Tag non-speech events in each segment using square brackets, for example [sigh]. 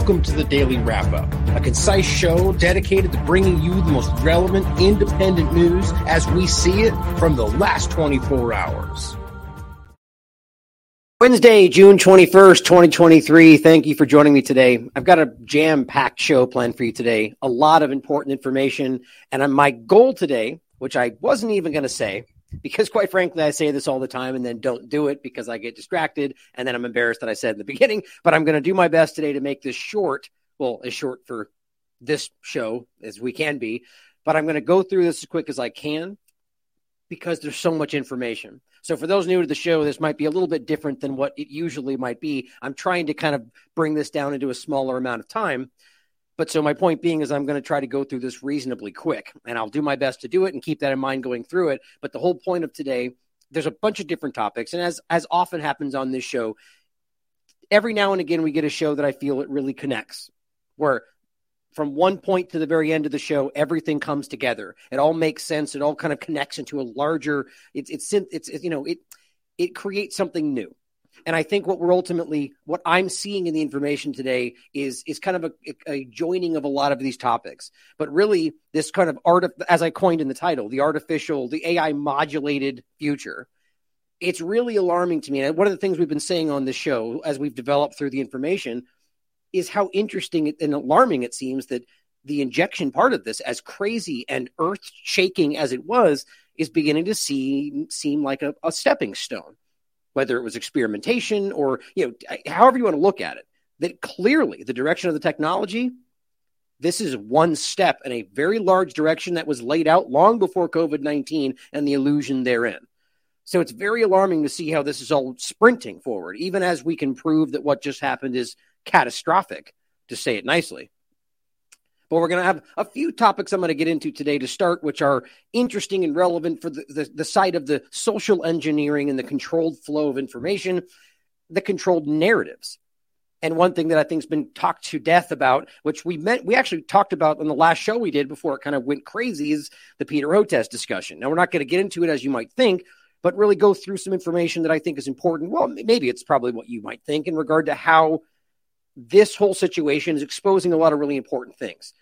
Welcome to the Daily Wrap Up, a concise show dedicated to bringing you the most relevant independent news as we see it from the last 24 hours. Wednesday, June 21st, 2023. Thank you for joining me today. I've got a jam packed show planned for you today, a lot of important information. And my goal today, which I wasn't even going to say, because quite frankly, I say this all the time and then don't do it because I get distracted and then I'm embarrassed that I said in the [laughs] beginning. But I'm going to do my best today to make this short. Well, as short for this show as we can be, but I'm going to go through this as quick as I can because there's so much information. So for those new to the show, this might be a little bit different than what it usually might be. I'm trying to kind of bring this down into a smaller amount of time but so my point being is I'm going to try to go through this reasonably quick and I'll do my best to do it and keep that in mind going through it. But the whole point of today, there's a bunch of different topics. And as, as often happens on this show, every now and again we get a show that I feel it really connects where from one point to the very end of the show, everything comes together. It all makes sense. It all kind of connects into a larger. It's it's it's, it's you know it it creates something new. And I think what we're ultimately, what I'm seeing in the information today is is kind of a, a joining of a lot of these topics. But really, this kind of art, as I coined in the title, the artificial, the AI modulated future. It's really alarming to me. And one of the things we've been saying on this show, as we've developed through the information, is how interesting and alarming it seems that the injection part of this, as crazy and earth shaking as it was, is beginning to see seem like a, a stepping stone whether it was experimentation or you know however you want to look at it that clearly the direction of the technology this is one step in a very large direction that was laid out long before covid-19 and the illusion therein. So it's very alarming to see how this is all sprinting forward even as we can prove that what just happened is catastrophic to say it nicely but we're going to have a few topics I'm going to get into today to start, which are interesting and relevant for the, the, the side of the social engineering and the controlled flow of information, the controlled narratives. And one thing that I think has been talked to death about, which we meant we actually talked about on the last show we did before it kind of went crazy, is the Peter Hotez discussion. Now we're not going to get into it as you might think, but really go through some information that I think is important. Well, maybe it's probably what you might think in regard to how this whole situation is exposing a lot of really important things.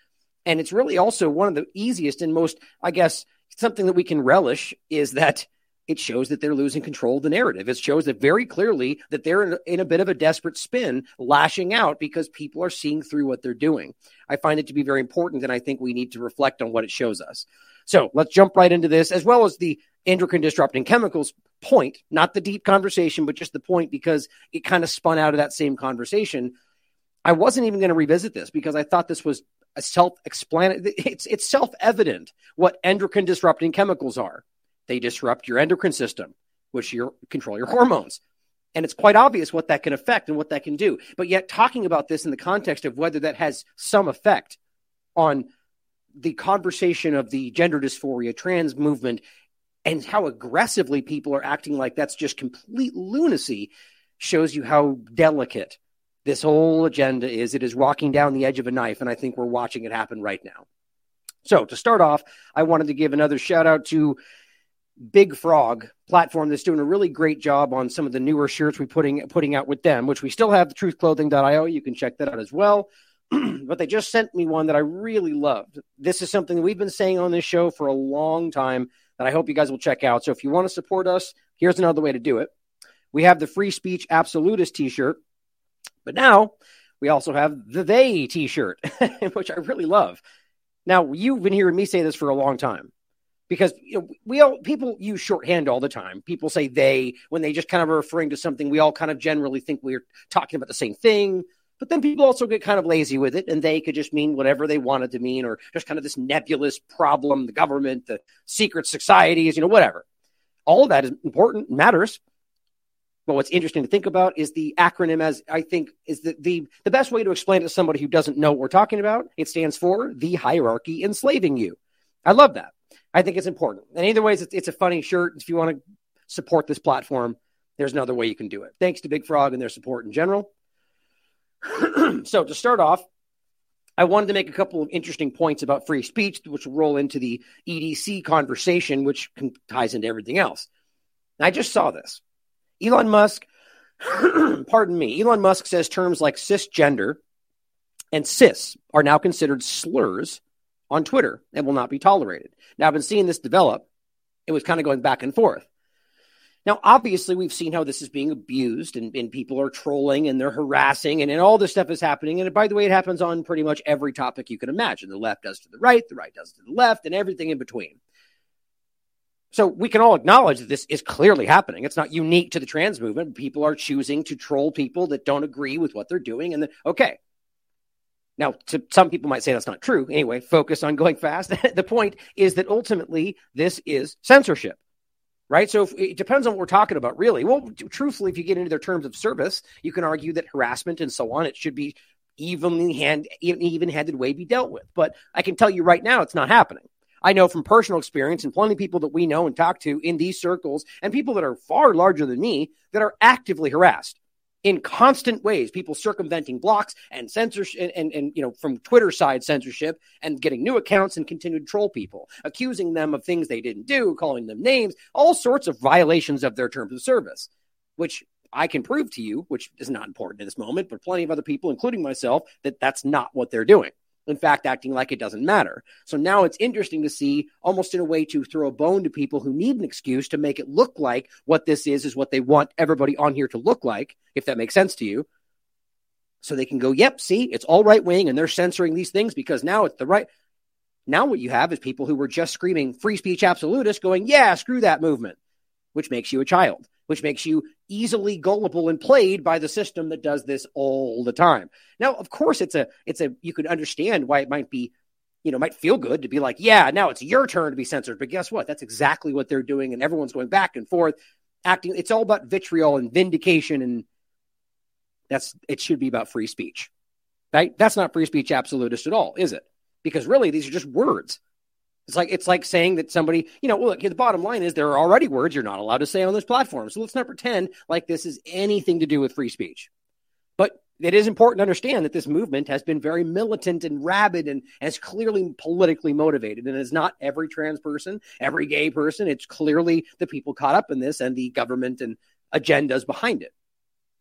And it's really also one of the easiest and most, I guess, something that we can relish is that it shows that they're losing control of the narrative. It shows that very clearly that they're in a bit of a desperate spin, lashing out because people are seeing through what they're doing. I find it to be very important, and I think we need to reflect on what it shows us. So let's jump right into this, as well as the endocrine disrupting chemicals point, not the deep conversation, but just the point because it kind of spun out of that same conversation. I wasn't even going to revisit this because I thought this was self-explanatory. It's it's self-evident what endocrine disrupting chemicals are. They disrupt your endocrine system, which you control your hormones. And it's quite obvious what that can affect and what that can do. But yet, talking about this in the context of whether that has some effect on the conversation of the gender dysphoria trans movement and how aggressively people are acting like that's just complete lunacy shows you how delicate this whole agenda is it is walking down the edge of a knife, and I think we're watching it happen right now. So, to start off, I wanted to give another shout out to Big Frog platform that's doing a really great job on some of the newer shirts we putting putting out with them, which we still have the truthclothing.io. You can check that out as well. [clears throat] but they just sent me one that I really loved. This is something that we've been saying on this show for a long time that I hope you guys will check out. So if you want to support us, here's another way to do it. We have the free speech absolutist t-shirt but now we also have the they t shirt, [laughs] which I really love. Now, you've been hearing me say this for a long time because you know, we all people use shorthand all the time. People say they when they just kind of are referring to something. We all kind of generally think we're talking about the same thing. But then people also get kind of lazy with it, and they could just mean whatever they wanted to mean, or just kind of this nebulous problem, the government, the secret societies, you know, whatever. All of that is important, matters. But what's interesting to think about is the acronym as I think is the, the, the best way to explain it to somebody who doesn't know what we're talking about. It stands for the hierarchy enslaving you. I love that. I think it's important. And either ways, it's, it's a funny shirt. If you want to support this platform, there's another way you can do it. Thanks to Big Frog and their support in general. [clears throat] so to start off, I wanted to make a couple of interesting points about free speech, which will roll into the EDC conversation, which ties into everything else. I just saw this. Elon Musk, [clears throat] pardon me, Elon Musk says terms like cisgender and cis are now considered slurs on Twitter and will not be tolerated. Now, I've been seeing this develop. It was kind of going back and forth. Now, obviously, we've seen how this is being abused and, and people are trolling and they're harassing and, and all this stuff is happening. And by the way, it happens on pretty much every topic you can imagine. The left does to the right, the right does to the left, and everything in between. So we can all acknowledge that this is clearly happening. It's not unique to the trans movement. People are choosing to troll people that don't agree with what they're doing. And then, okay. Now, to, some people might say that's not true. Anyway, focus on going fast. [laughs] the point is that ultimately this is censorship, right? So if, it depends on what we're talking about, really. Well, truthfully, if you get into their terms of service, you can argue that harassment and so on, it should be evenly hand, even handed way be dealt with. But I can tell you right now, it's not happening. I know from personal experience and plenty of people that we know and talk to in these circles and people that are far larger than me that are actively harassed in constant ways. People circumventing blocks and censorship and, and, and, you know from twitter side censorship and getting new accounts and continue to troll people accusing them of things they didn't do calling them names all sorts of violations of their terms of service which i can prove to you which is not important in this moment but plenty of other people including myself that that's not what they're doing in fact, acting like it doesn't matter. So now it's interesting to see, almost in a way, to throw a bone to people who need an excuse to make it look like what this is, is what they want everybody on here to look like, if that makes sense to you. So they can go, yep, see, it's all right wing and they're censoring these things because now it's the right. Now what you have is people who were just screaming free speech absolutists going, yeah, screw that movement, which makes you a child which makes you easily gullible and played by the system that does this all the time. Now, of course, it's a it's a you could understand why it might be, you know, might feel good to be like, yeah, now it's your turn to be censored. But guess what? That's exactly what they're doing, and everyone's going back and forth, acting. It's all about vitriol and vindication, and that's it should be about free speech, right? That's not free speech absolutist at all, is it? Because really, these are just words. It's like it's like saying that somebody, you know, look, the bottom line is there are already words you're not allowed to say on this platform. So let's not pretend like this is anything to do with free speech. But it is important to understand that this movement has been very militant and rabid and has clearly politically motivated. And it's not every trans person, every gay person. It's clearly the people caught up in this and the government and agendas behind it.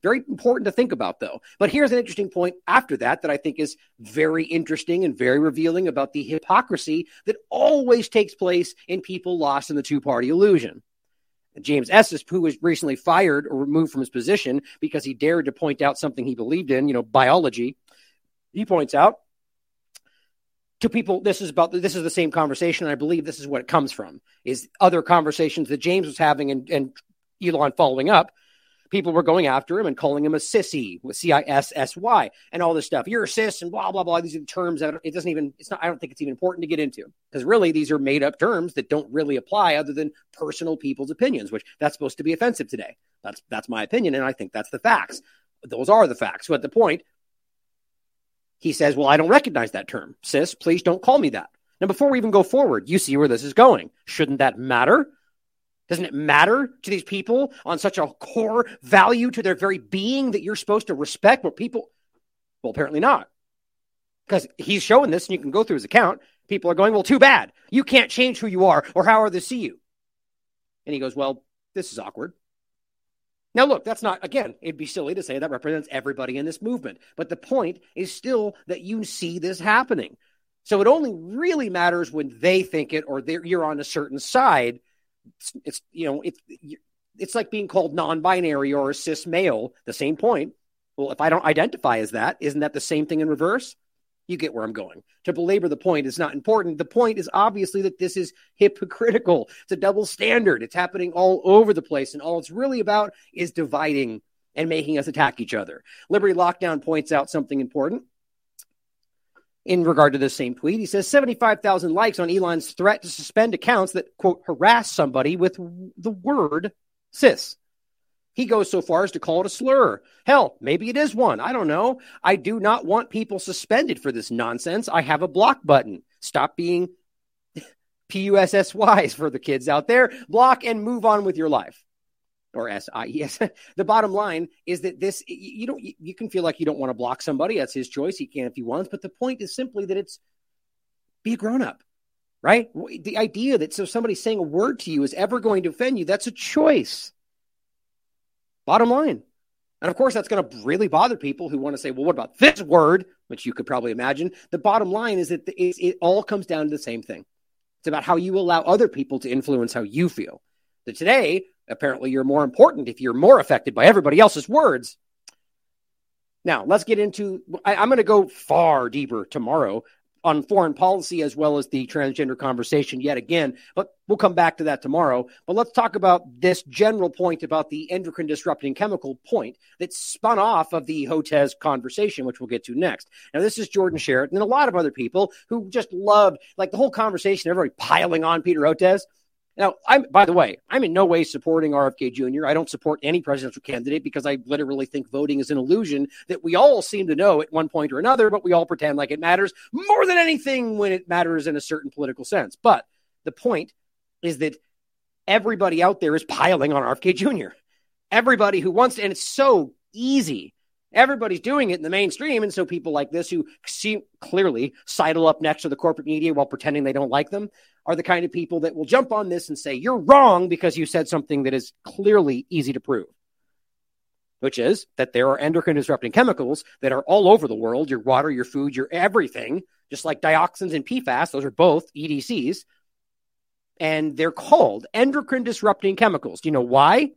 Very important to think about, though. But here's an interesting point after that that I think is very interesting and very revealing about the hypocrisy that always takes place in people lost in the two party illusion. James Esses, who was recently fired or removed from his position because he dared to point out something he believed in, you know, biology, he points out to people this is about this is the same conversation i believe this is what it comes from is other conversations that james was having and, and elon following up people were going after him and calling him a sissy with C I S S Y and all this stuff. You're a sis and blah blah blah. These are the terms that it doesn't even. It's not. I don't think it's even important to get into because really these are made up terms that don't really apply other than personal people's opinions, which that's supposed to be offensive today. That's that's my opinion, and I think that's the facts. Those are the facts. So at the point, he says, "Well, I don't recognize that term, sis. Please don't call me that." Now, before we even go forward, you see where this is going. Shouldn't that matter? Doesn't it matter to these people on such a core value to their very being that you're supposed to respect what people? Well, apparently not. Because he's showing this and you can go through his account. People are going, well, too bad. You can't change who you are or how others see you. And he goes, well, this is awkward. Now, look, that's not, again, it'd be silly to say that represents everybody in this movement. But the point is still that you see this happening. So it only really matters when they think it or you're on a certain side it's, it's you know it's it's like being called non-binary or cis male. The same point. Well, if I don't identify as that, isn't that the same thing in reverse? You get where I'm going. To belabor the point is not important. The point is obviously that this is hypocritical. It's a double standard. It's happening all over the place. And all it's really about is dividing and making us attack each other. Liberty Lockdown points out something important in regard to this same tweet. He says 75,000 likes on Elon's threat to suspend accounts that, quote, harass somebody with the word cis. He goes so far as to call it a slur. Hell, maybe it is one. I don't know. I do not want people suspended for this nonsense. I have a block button. Stop being [laughs] PUSSYs for the kids out there. Block and move on with your life or S I E S. [laughs] The bottom line is that this you don't you can feel like you don't want to block somebody. That's his choice. He can if he wants. But the point is simply that it's be a grown up, right? The idea that so somebody saying a word to you is ever going to offend you, that's a choice. Bottom line. And of course, that's going to really bother people who want to say, well, what about this word? Which you could probably imagine. The bottom line is that it, it all comes down to the same thing. It's about how you allow other people to influence how you feel. That today, apparently, you're more important if you're more affected by everybody else's words. Now, let's get into. I, I'm going to go far deeper tomorrow on foreign policy as well as the transgender conversation yet again. But we'll come back to that tomorrow. But let's talk about this general point about the endocrine disrupting chemical point that spun off of the Hotez conversation, which we'll get to next. Now, this is Jordan Sherritt and a lot of other people who just loved, like the whole conversation, everybody piling on Peter Hotez. Now, I'm by the way, I'm in no way supporting RFK Jr. I don't support any presidential candidate because I literally think voting is an illusion that we all seem to know at one point or another, but we all pretend like it matters more than anything when it matters in a certain political sense. But the point is that everybody out there is piling on RFK Jr. Everybody who wants to, and it's so easy Everybody's doing it in the mainstream. And so people like this who see clearly sidle up next to the corporate media while pretending they don't like them are the kind of people that will jump on this and say, you're wrong because you said something that is clearly easy to prove, which is that there are endocrine disrupting chemicals that are all over the world your water, your food, your everything, just like dioxins and PFAS. Those are both EDCs. And they're called endocrine disrupting chemicals. Do you know why?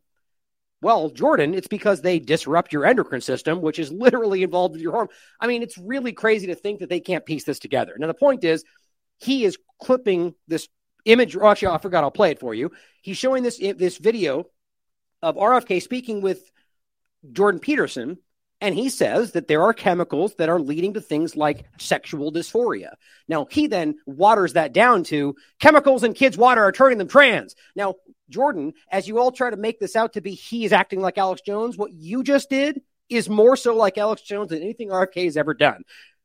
Well, Jordan, it's because they disrupt your endocrine system, which is literally involved with your hormone. I mean, it's really crazy to think that they can't piece this together. Now, the point is, he is clipping this image. Oh, actually, I forgot. I'll play it for you. He's showing this this video of RFK speaking with Jordan Peterson, and he says that there are chemicals that are leading to things like sexual dysphoria. Now, he then waters that down to chemicals in kids' water are turning them trans. Now, Jordan, as you all try to make this out to be he is acting like Alex Jones, what you just did is more so like Alex Jones than anything RFK has ever done.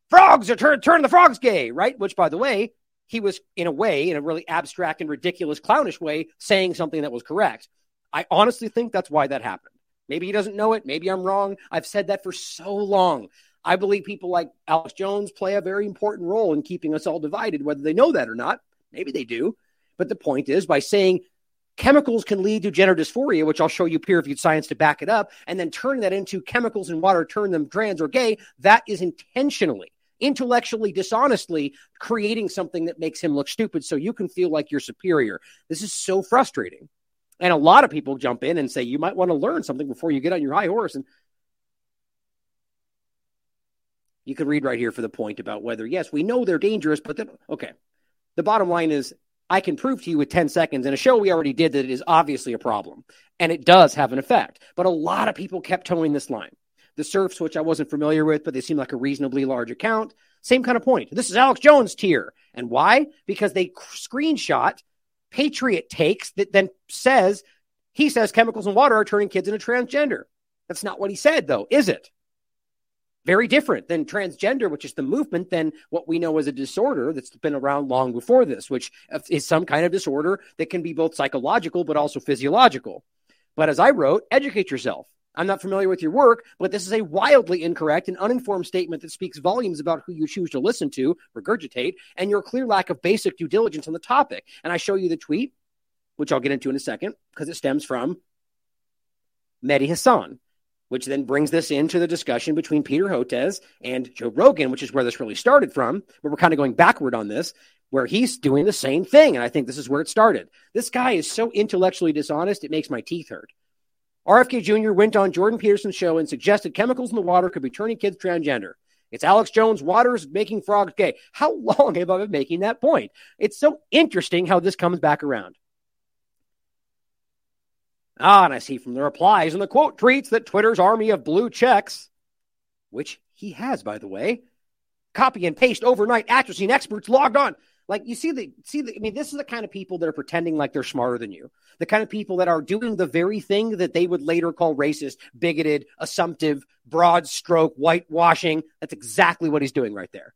Frogs are turn, turn the frogs gay, right? Which, by the way, he was in a way, in a really abstract and ridiculous, clownish way, saying something that was correct. I honestly think that's why that happened. Maybe he doesn't know it. Maybe I'm wrong. I've said that for so long. I believe people like Alex Jones play a very important role in keeping us all divided, whether they know that or not. Maybe they do. But the point is, by saying chemicals can lead to gender dysphoria, which I'll show you peer reviewed science to back it up, and then turn that into chemicals in water, turn them trans or gay, that is intentionally, intellectually, dishonestly creating something that makes him look stupid so you can feel like you're superior. This is so frustrating. And a lot of people jump in and say, you might want to learn something before you get on your high horse. And you can read right here for the point about whether, yes, we know they're dangerous, but okay. The bottom line is I can prove to you with 10 seconds in a show we already did that it is obviously a problem and it does have an effect. But a lot of people kept towing this line. The Serfs, which I wasn't familiar with, but they seem like a reasonably large account. Same kind of point. This is Alex Jones tier. And why? Because they screenshot Patriot takes that then says he says chemicals and water are turning kids into transgender. That's not what he said, though, is it? very different than transgender, which is the movement, than what we know as a disorder that's been around long before this, which is some kind of disorder that can be both psychological but also physiological. But as I wrote, educate yourself. I'm not familiar with your work, but this is a wildly incorrect and uninformed statement that speaks volumes about who you choose to listen to, regurgitate, and your clear lack of basic due diligence on the topic. And I show you the tweet, which I'll get into in a second, because it stems from Mehdi Hasan, which then brings this into the discussion between Peter Hotez and Joe Rogan, which is where this really started from. But we're kind of going backward on this, where he's doing the same thing. And I think this is where it started. This guy is so intellectually dishonest, it makes my teeth hurt. RFK Jr. went on Jordan Peterson's show and suggested chemicals in the water could be turning kids transgender. It's Alex Jones, water's making frogs gay. How [laughs] long have I been making that point? It's so interesting how this comes back around. Ah, and I see from the replies and the quote tweets that Twitter's army of blue checks, which he has, by the way, copy and paste overnight atrazine experts logged on. Like you see the see the I mean, this is the kind of people that are pretending like they're smarter than you. The kind of people that are doing the very thing that they would later call racist, bigoted, assumptive, broad stroke, whitewashing. That's exactly what he's doing right there.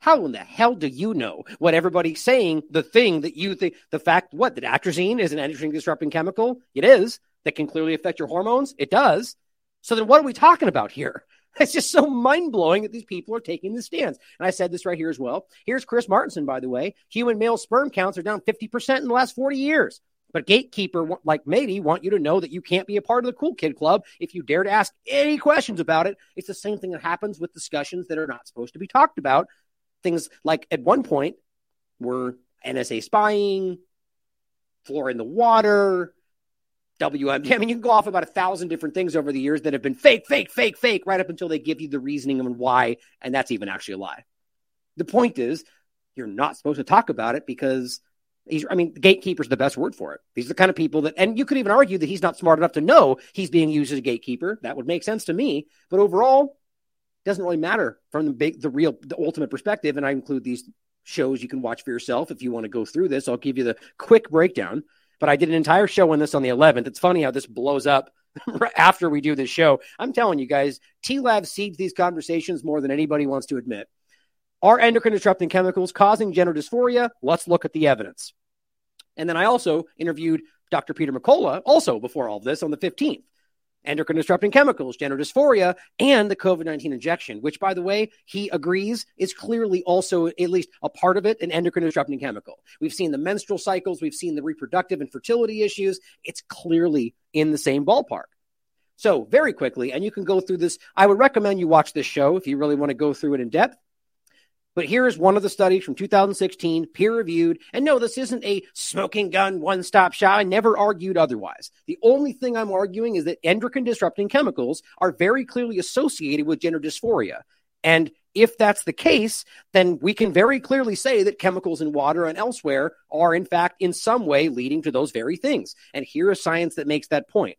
How in the hell do you know what everybody's saying? The thing that you think, the fact, what, that atrazine is an endocrine disrupting chemical? It is. That can clearly affect your hormones? It does. So then what are we talking about here? [laughs] It's just so mind blowing that these people are taking this stance. And I said this right here as well. Here's Chris Martenson, by the way. Human male sperm counts are down 50% in the last 40 years. But gatekeeper, like maybe, want you to know that you can't be a part of the cool kid club if you dare to ask any questions about it. It's the same thing that happens with discussions that are not supposed to be talked about. Things like at one point were NSA spying, floor in the water, WM. I mean, you can go off about a thousand different things over the years that have been fake, fake, fake, fake, right up until they give you the reasoning and why, and that's even actually a lie. The point is, you're not supposed to talk about it because he's, I mean, gatekeeper's the best word for it. These are the kind of people that, and you could even argue that he's not smart enough to know he's being used as a gatekeeper. That would make sense to me. But overall, doesn't really matter from the big, the real, the ultimate perspective. And I include these shows you can watch for yourself if you want to go through this. I'll give you the quick breakdown but I did an entire show on this on the 11th. It's funny how this blows up [laughs] after we do this show. I'm telling you guys, TLAV seeds these conversations more than anybody wants to admit. Are endocrine disrupting chemicals causing gender dysphoria? Let's look at the evidence. And then I also interviewed Dr. Peter McCullough, also before all this, on the 15th endocrine disrupting chemicals, gender dysphoria, and the COVID 19 injection, which, by the way, he agrees is clearly also at least a part of it, an endocrine disrupting chemical. We've seen the menstrual cycles, we've seen the reproductive and fertility issues. It's clearly in the same ballpark. So, very quickly, and you can go through this. I would recommend you watch this show if you really want to go through it in depth. But here is one of the studies from 2016, peer reviewed. And no, this isn't a smoking gun, one stop shop. I never argued otherwise. The only thing I'm arguing is that endocrine disrupting chemicals are very clearly associated with gender dysphoria. And if that's the case, then we can very clearly say that chemicals in water and elsewhere are, in fact, in some way leading to those very things. And here is science that makes that point.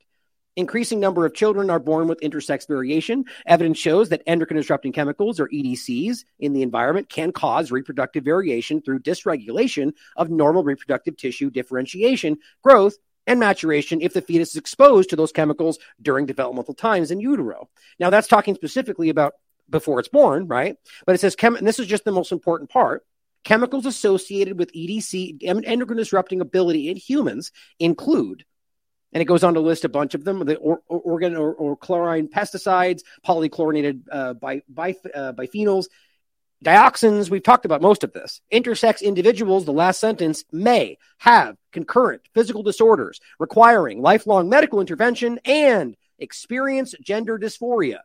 Increasing number of children are born with intersex variation. Evidence shows that endocrine disrupting chemicals, or EDCs, in the environment can cause reproductive variation through dysregulation of normal reproductive tissue differentiation, growth, and maturation if the fetus is exposed to those chemicals during developmental times in utero. Now, that's talking specifically about before it's born, right? But it says, chem- and this is just the most important part. Chemicals associated with EDC, endocrine disrupting ability in humans, include and it goes on to list a bunch of them the or, or, organ or, or, chlorine pesticides, polychlorinated uh, by, uh, biphenyls, dioxins. We've talked about most of this. Intersex individuals, the last sentence, may have concurrent physical disorders requiring lifelong medical intervention and experience gender dysphoria.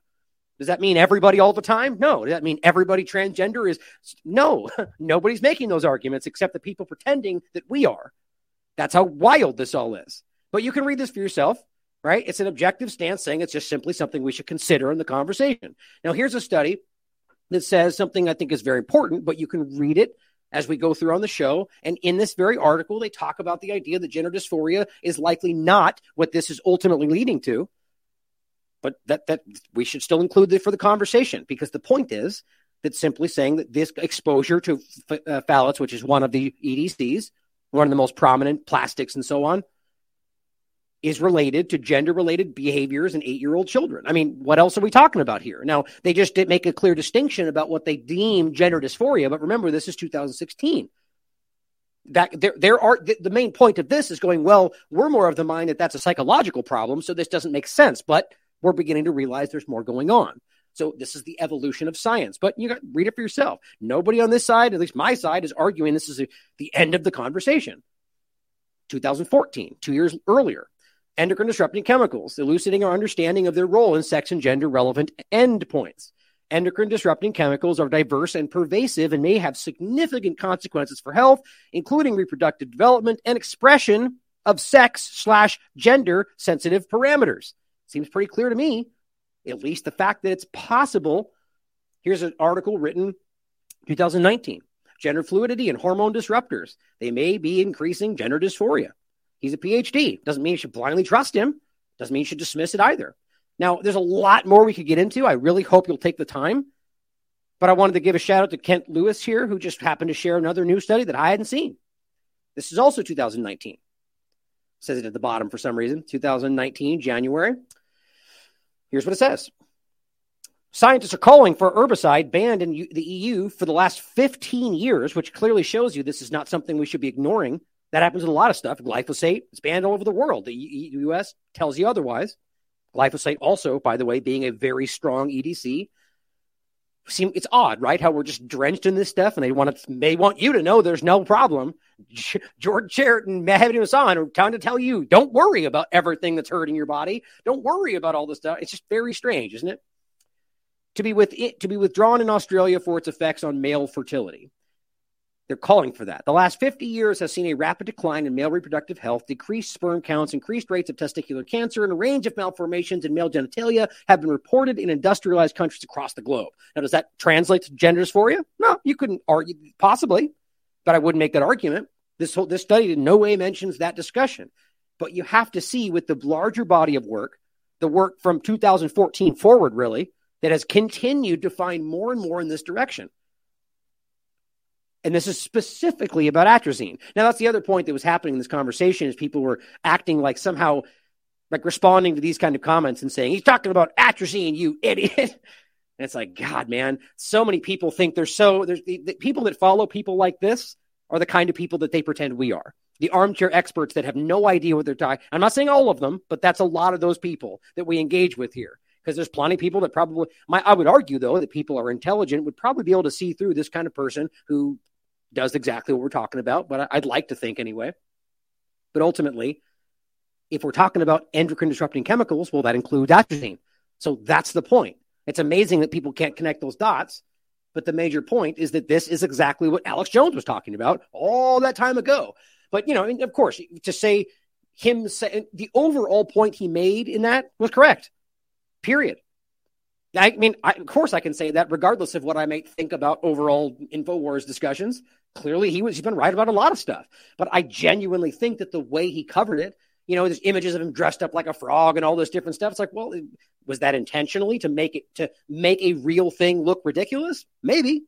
Does that mean everybody all the time? No. Does that mean everybody transgender is? No. [laughs] Nobody's making those arguments except the people pretending that we are. That's how wild this all is. But you can read this for yourself, right? It's an objective stance saying it's just simply something we should consider in the conversation. Now, here's a study that says something I think is very important, but you can read it as we go through on the show. And in this very article, they talk about the idea that gender dysphoria is likely not what this is ultimately leading to. But that, that we should still include it for the conversation because the point is that simply saying that this exposure to uh, phthalates, which is one of the EDCs, one of the most prominent plastics and so on, is related to gender related behaviors in eight year old children. I mean, what else are we talking about here? Now, they just didn't make a clear distinction about what they deem gender dysphoria, but remember, this is 2016. That there, there are the, main point of this is going, well, we're more of the mind that that's a psychological problem, so this doesn't make sense, but we're beginning to realize there's more going on. So this is the evolution of science. But you got read it for yourself. Nobody on this side, at least my side, is arguing this is a, the end of the conversation. 2014, two years earlier, endocrine disrupting chemicals, elucidating our understanding of their role in sex and gender relevant endpoints. Endocrine disrupting chemicals are diverse and pervasive and may have significant consequences for health, including reproductive development and expression of sex slash gender sensitive parameters. Seems pretty clear to me, at least the fact that it's possible. Here's an article written 2019 gender fluidity and hormone disruptors. They may be increasing gender dysphoria. He's a PhD. Doesn't mean you should blindly trust him. Doesn't mean you should dismiss it either. Now, there's a lot more we could get into. I really hope you'll take the time. But I wanted to give a shout out to Kent Lewis here, who just happened to share another new study that I hadn't seen. This is also 2019. says it at the bottom for some reason. 2019, January. Here's what it says Scientists are calling for herbicide banned in the EU for the last 15 years, which clearly shows you this is not something we should be ignoring. That happens with a lot of stuff. Glyphosate is banned all over the world. The U.S. tells you otherwise. Glyphosate, also, by the way, being a very strong EDC. seem it's odd, right? How we're just drenched in this stuff, and they want to they want you to know there's no problem. George Chariot and Hasan are trying to tell you, don't worry about everything that's hurting your body. Don't worry about all this stuff. It's just very strange, isn't it? To be with it, to be withdrawn in Australia for its effects on male fertility. They're calling for that. The last 50 years has seen a rapid decline in male reproductive health, decreased sperm counts, increased rates of testicular cancer, and a range of malformations in male genitalia have been reported in industrialized countries across the globe. Now, does that translate to genders for you? No, you couldn't argue, possibly, but I wouldn't make that argument. This whole this study in no way mentions that discussion. But you have to see with the larger body of work, the work from 2014 forward, really, that has continued to find more and more in this direction. And this is specifically about atrazine. Now, that's the other point that was happening in this conversation is people were acting like somehow like responding to these kind of comments and saying, he's talking about atrazine, you idiot. And it's like, God, man, so many people think they're so, there's the, the people that follow people like this are the kind of people that they pretend we are. The armchair experts that have no idea what they're talking. I'm not saying all of them, but that's a lot of those people that we engage with here. Because there's plenty of people that probably, my, I would argue though that people are intelligent would probably be able to see through this kind of person who does exactly what we're talking about, but I'd like to think anyway. But ultimately, if we're talking about endocrine disrupting chemicals, well, that includes atrazine. So that's the point. It's amazing that people can't connect those dots. But the major point is that this is exactly what Alex Jones was talking about all that time ago. But, you know, of course, to say him say, the overall point he made in that was correct. Period. I mean, I, of course, I can say that regardless of what I might think about overall Infowars discussions. Clearly, he was he's been right about a lot of stuff, but I genuinely think that the way he covered it, you know, there's images of him dressed up like a frog and all this different stuff. It's like, well, was that intentionally to make it to make a real thing look ridiculous? Maybe.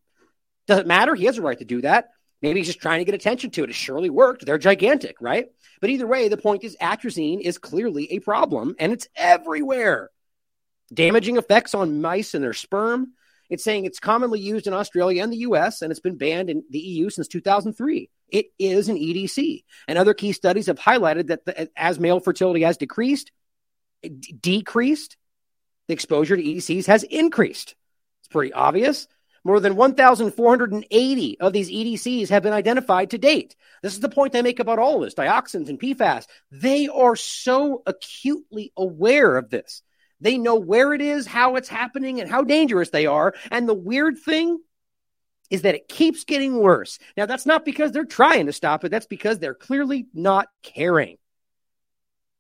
Does it matter? He has a right to do that. Maybe he's just trying to get attention to it. It surely worked. They're gigantic, right? But either way, the point is atrazine is clearly a problem and it's everywhere damaging effects on mice and their sperm. It's saying it's commonly used in Australia and the US, and it's been banned in the EU since 2003. It is an EDC. And other key studies have highlighted that the, as male fertility has decreased, d- decreased, the exposure to EDCs has increased. It's pretty obvious. More than 1,480 of these EDCs have been identified to date. This is the point I make about all of this dioxins and PFAS. They are so acutely aware of this. They know where it is, how it's happening, and how dangerous they are. And the weird thing is that it keeps getting worse. Now, that's not because they're trying to stop it, that's because they're clearly not caring.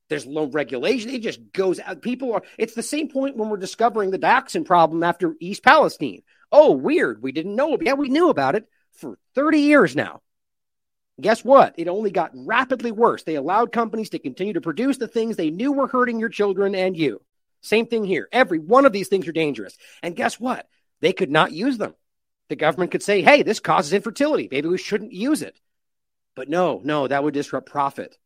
There's low regulation. It just goes out. People are, it's the same point when we're discovering the dioxin problem after East Palestine. Oh, weird. We didn't know. Yeah, we knew about it for 30 years now. Guess what? It only got rapidly worse. They allowed companies to continue to produce the things they knew were hurting your children and you. Same thing here. Every one of these things are dangerous. And guess what? They could not use them. The government could say, hey, this causes infertility. Maybe we shouldn't use it. But no, no, that would disrupt profit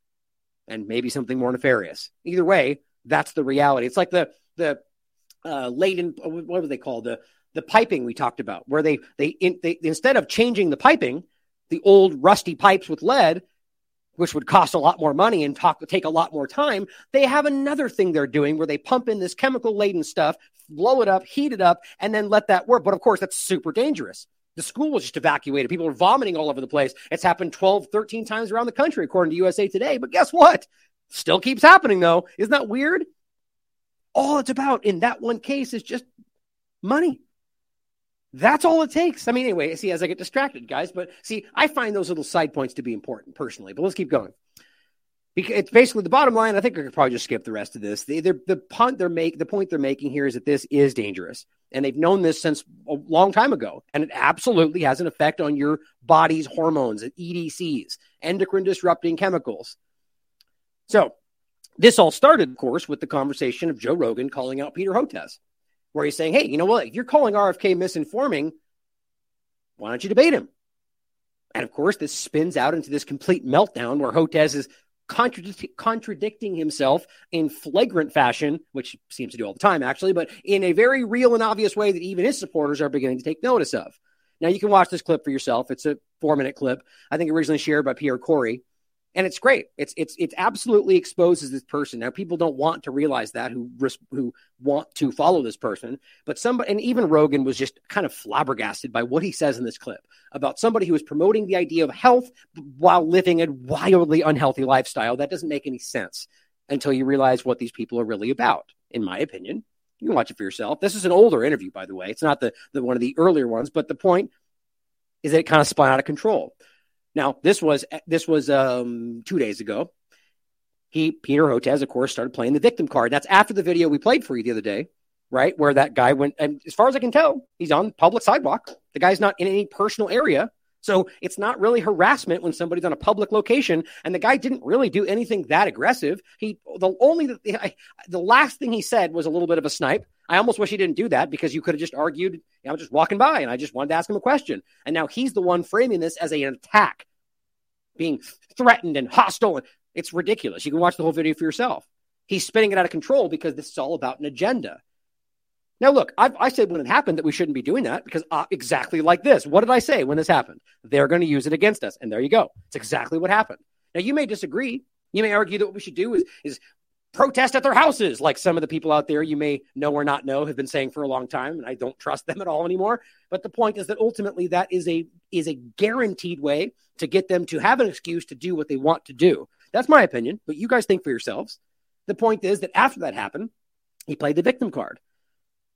and maybe something more nefarious. Either way, that's the reality. It's like the the uh, laden what was they called the the piping we talked about, where they they, in, they instead of changing the piping, the old rusty pipes with lead, which would cost a lot more money and talk, take a lot more time, they have another thing they're doing where they pump in this chemical laden stuff, blow it up, heat it up, and then let that work. But of course, that's super dangerous. The school was just evacuated. People were vomiting all over the place. It's happened 12, 13 times around the country, according to USA Today. But guess what? Still keeps happening, though. Isn't that weird? All it's about in that one case is just money. That's all it takes. I mean, anyway, see, as I get distracted, guys, but see, I find those little side points to be important personally, but let's keep going. Because it's basically the bottom line. I think I could probably just skip the rest of this. The, the, the punt they're make the point they're making here is that this is dangerous, and they've known this since a long time ago, and it absolutely has an effect on your body's hormones, EDCs, endocrine disrupting chemicals. So, this all started, of course, with the conversation of Joe Rogan calling out Peter Hotez where he's saying, hey, you know what? If you're calling RFK misinforming, why don't you debate him? And of course, this spins out into this complete meltdown where Hotez is contradic- contradicting himself in flagrant fashion, which seems to do all the time, actually, but in a very real and obvious way that even his supporters are beginning to take notice of. Now, you can watch this clip for yourself. It's a four minute clip, I think originally shared by Pierre Kory. And it's great. It's it's it absolutely exposes this person. Now people don't want to realize that who who want to follow this person, but somebody and even Rogan was just kind of flabbergasted by what he says in this clip about somebody who is promoting the idea of health while living a wildly unhealthy lifestyle. That doesn't make any sense until you realize what these people are really about. In my opinion, you can watch it for yourself. This is an older interview, by the way. It's not the, the one of the earlier ones, but the point is that it kind of spun out of control. Now, this was this was um, two days ago. He Peter Hotez, of course, started playing the victim card. That's after the video we played for you the other day, right? Where that guy went, and as far as I can tell, he's on public sidewalk. The guy's not in any personal area. So it's not really harassment when somebody's on a public location, and the guy didn't really do anything that aggressive. He the only the, the last thing he said was a little bit of a snipe. I almost wish he didn't do that because you could have just argued. Know, just walking by, and I just wanted to ask him a question, and now he's the one framing this as an attack, being threatened and hostile. It's ridiculous. You can watch the whole video for yourself. He's spinning it out of control because this is all about an agenda. Now, look, I've, i said when it happened that we shouldn't be doing that because uh, exactly like this. What did I say when this happened? They're going to use it against us. And there you go. It's exactly what happened. Now, you may disagree. You may argue that what we should do is, is protest at their houses, like some of the people out there you may know or not know have been saying for a long time. And I don't trust them at all anymore. But the point is that ultimately that is a is a guaranteed way to get them to have an excuse to do what they want to do. That's my opinion, but you guys think for yourselves. The point is that after that happened, he played the victim card.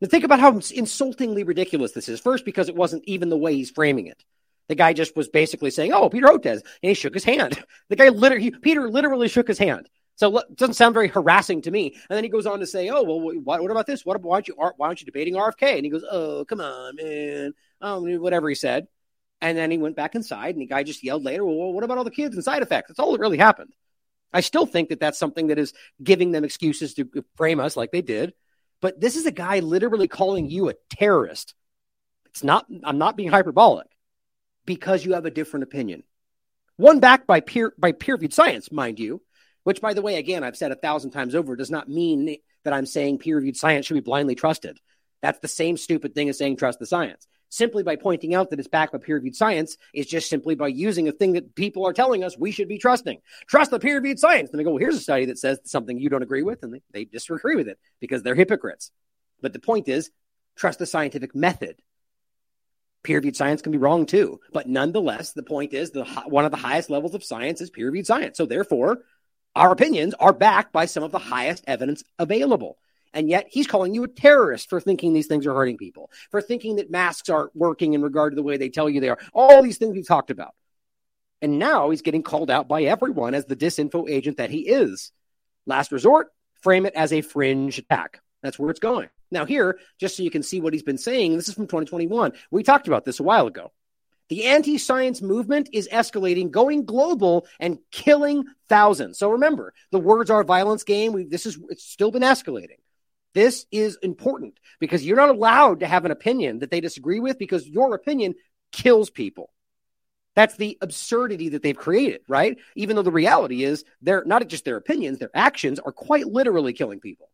Now think about how insultingly ridiculous this is. First, because it wasn't even the way he's framing it. The guy just was basically saying, "Oh, Peter Hotez," and he shook his hand. [laughs] The guy literally, Peter literally shook his hand. So it doesn't sound very harassing to me. And then he goes on to say, "Oh, well, what, what about this? What why aren't you why aren't you debating RFK?" And he goes, "Oh, come on, man, um, whatever he said." And then he went back inside, and the guy just yelled later, "Well, what about all the kids and side effects?" That's all that really happened. I still think that that's something that is giving them excuses to frame us like they did. But this is a guy literally calling you a terrorist. It's not, I'm not being hyperbolic because you have a different opinion. One backed by peer, by peer reviewed science, mind you, which, by the way, again, I've said a thousand times over, does not mean that I'm saying peer reviewed science should be blindly trusted. That's the same stupid thing as saying trust the science simply by pointing out that it's backed by peer reviewed science is just simply by using a thing that people are telling us we should be trusting. Trust the peer reviewed science. Then they go, well, here's a study that says something you don't agree with, and they, they disagree with it because they're hypocrites. But the point is, trust the scientific method. Peer reviewed science can be wrong too. But nonetheless, the point is, the one of the highest levels of science is peer reviewed science. So therefore, our opinions are backed by some of the highest evidence available. And yet he's calling you a terrorist for thinking these things are hurting people, for thinking that masks aren't working in regard to the way they tell you they are. All these things we've talked about. And now he's getting called out by everyone as the disinfo agent that he is. Last resort, frame it as a fringe attack. That's where it's going. Now, here, just so you can see what he's been saying, this is from 2021. We talked about this a while ago. The anti science movement is escalating, going global, and killing thousands. So remember, the words are violence game. We, this is it's still been escalating. This is important because you're not allowed to have an opinion that they disagree with because your opinion kills people. That's the absurdity that they've created, right? Even though the reality is they're not just their opinions, their actions are quite literally killing people.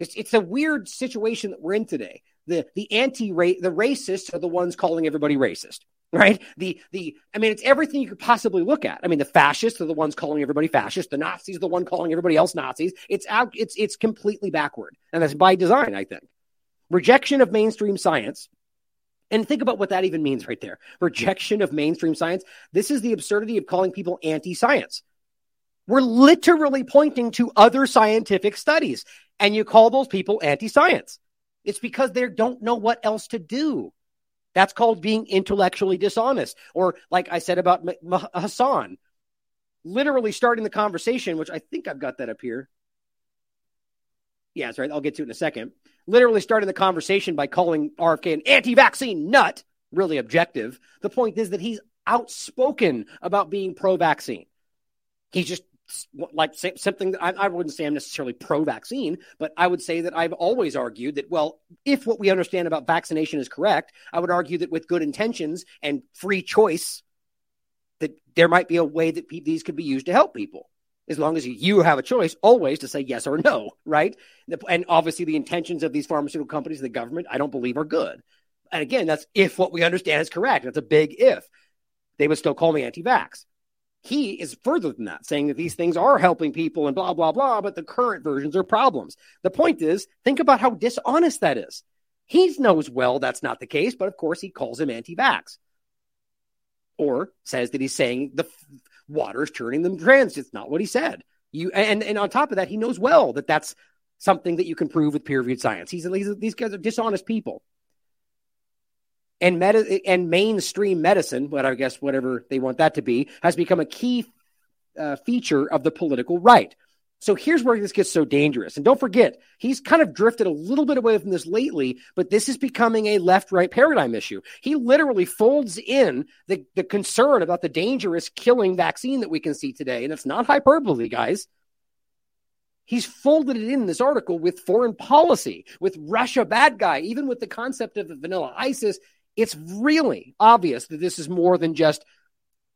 It's, it's a weird situation that we're in today. The the anti the racists are the ones calling everybody racist right? The the I mean, it's everything you could possibly look at. I mean, the fascists are the ones calling everybody fascist. The Nazis are the one calling everybody else Nazis. It's out. It's it's completely backward, and that's by design, I think. Rejection of mainstream science. And think about what that even means right there. Rejection of mainstream science. This is the absurdity of calling people anti science. We're literally pointing to other scientific studies, and you call those people anti science. It's because they don't know what else to do. That's called being intellectually dishonest. Or, like I said about Hasan, literally starting the conversation, which I think I've got that up here. Yeah, that's right. I'll get to it in a second. Literally starting the conversation by calling RFK an anti vaccine nut, really objective. The point is that he's outspoken about being pro vaccine. He's just like something I, I wouldn't say I'm necessarily pro vaccine, but I would say that I've always argued that, well, if what we understand about vaccination is correct, I would argue that with good intentions and free choice, that there might be a way that pe- these could be used to help people. As long as you have a choice always to say yes or no, right? And obviously, the intentions of these pharmaceutical companies, and the government, I don't believe are good. And again, that's if what we understand is correct. That's a big if. They would still call me anti vax. He is further than that, saying that these things are helping people and blah, blah, blah, but the current versions are problems. The point is, think about how dishonest that is. He knows well that's not the case, but of course he calls him anti vax or says that he's saying the water is turning them trans. It's not what he said. You and, and on top of that, he knows well that that's something that you can prove with peer reviewed science. He's, he's these guys are dishonest people. And med- and mainstream medicine, what I guess whatever they want that to be, has become a key uh, feature of the political right. So here's where this gets so dangerous. And don't forget, he's kind of drifted a little bit away from this lately, but this is becoming a left right paradigm issue. He literally folds in the, the concern about the dangerous killing vaccine that we can see today. And it's not hyperbole, guys. He's folded it in this article with foreign policy, with Russia bad guy, even with the concept of the vanilla ISIS. It's really obvious that this is more than just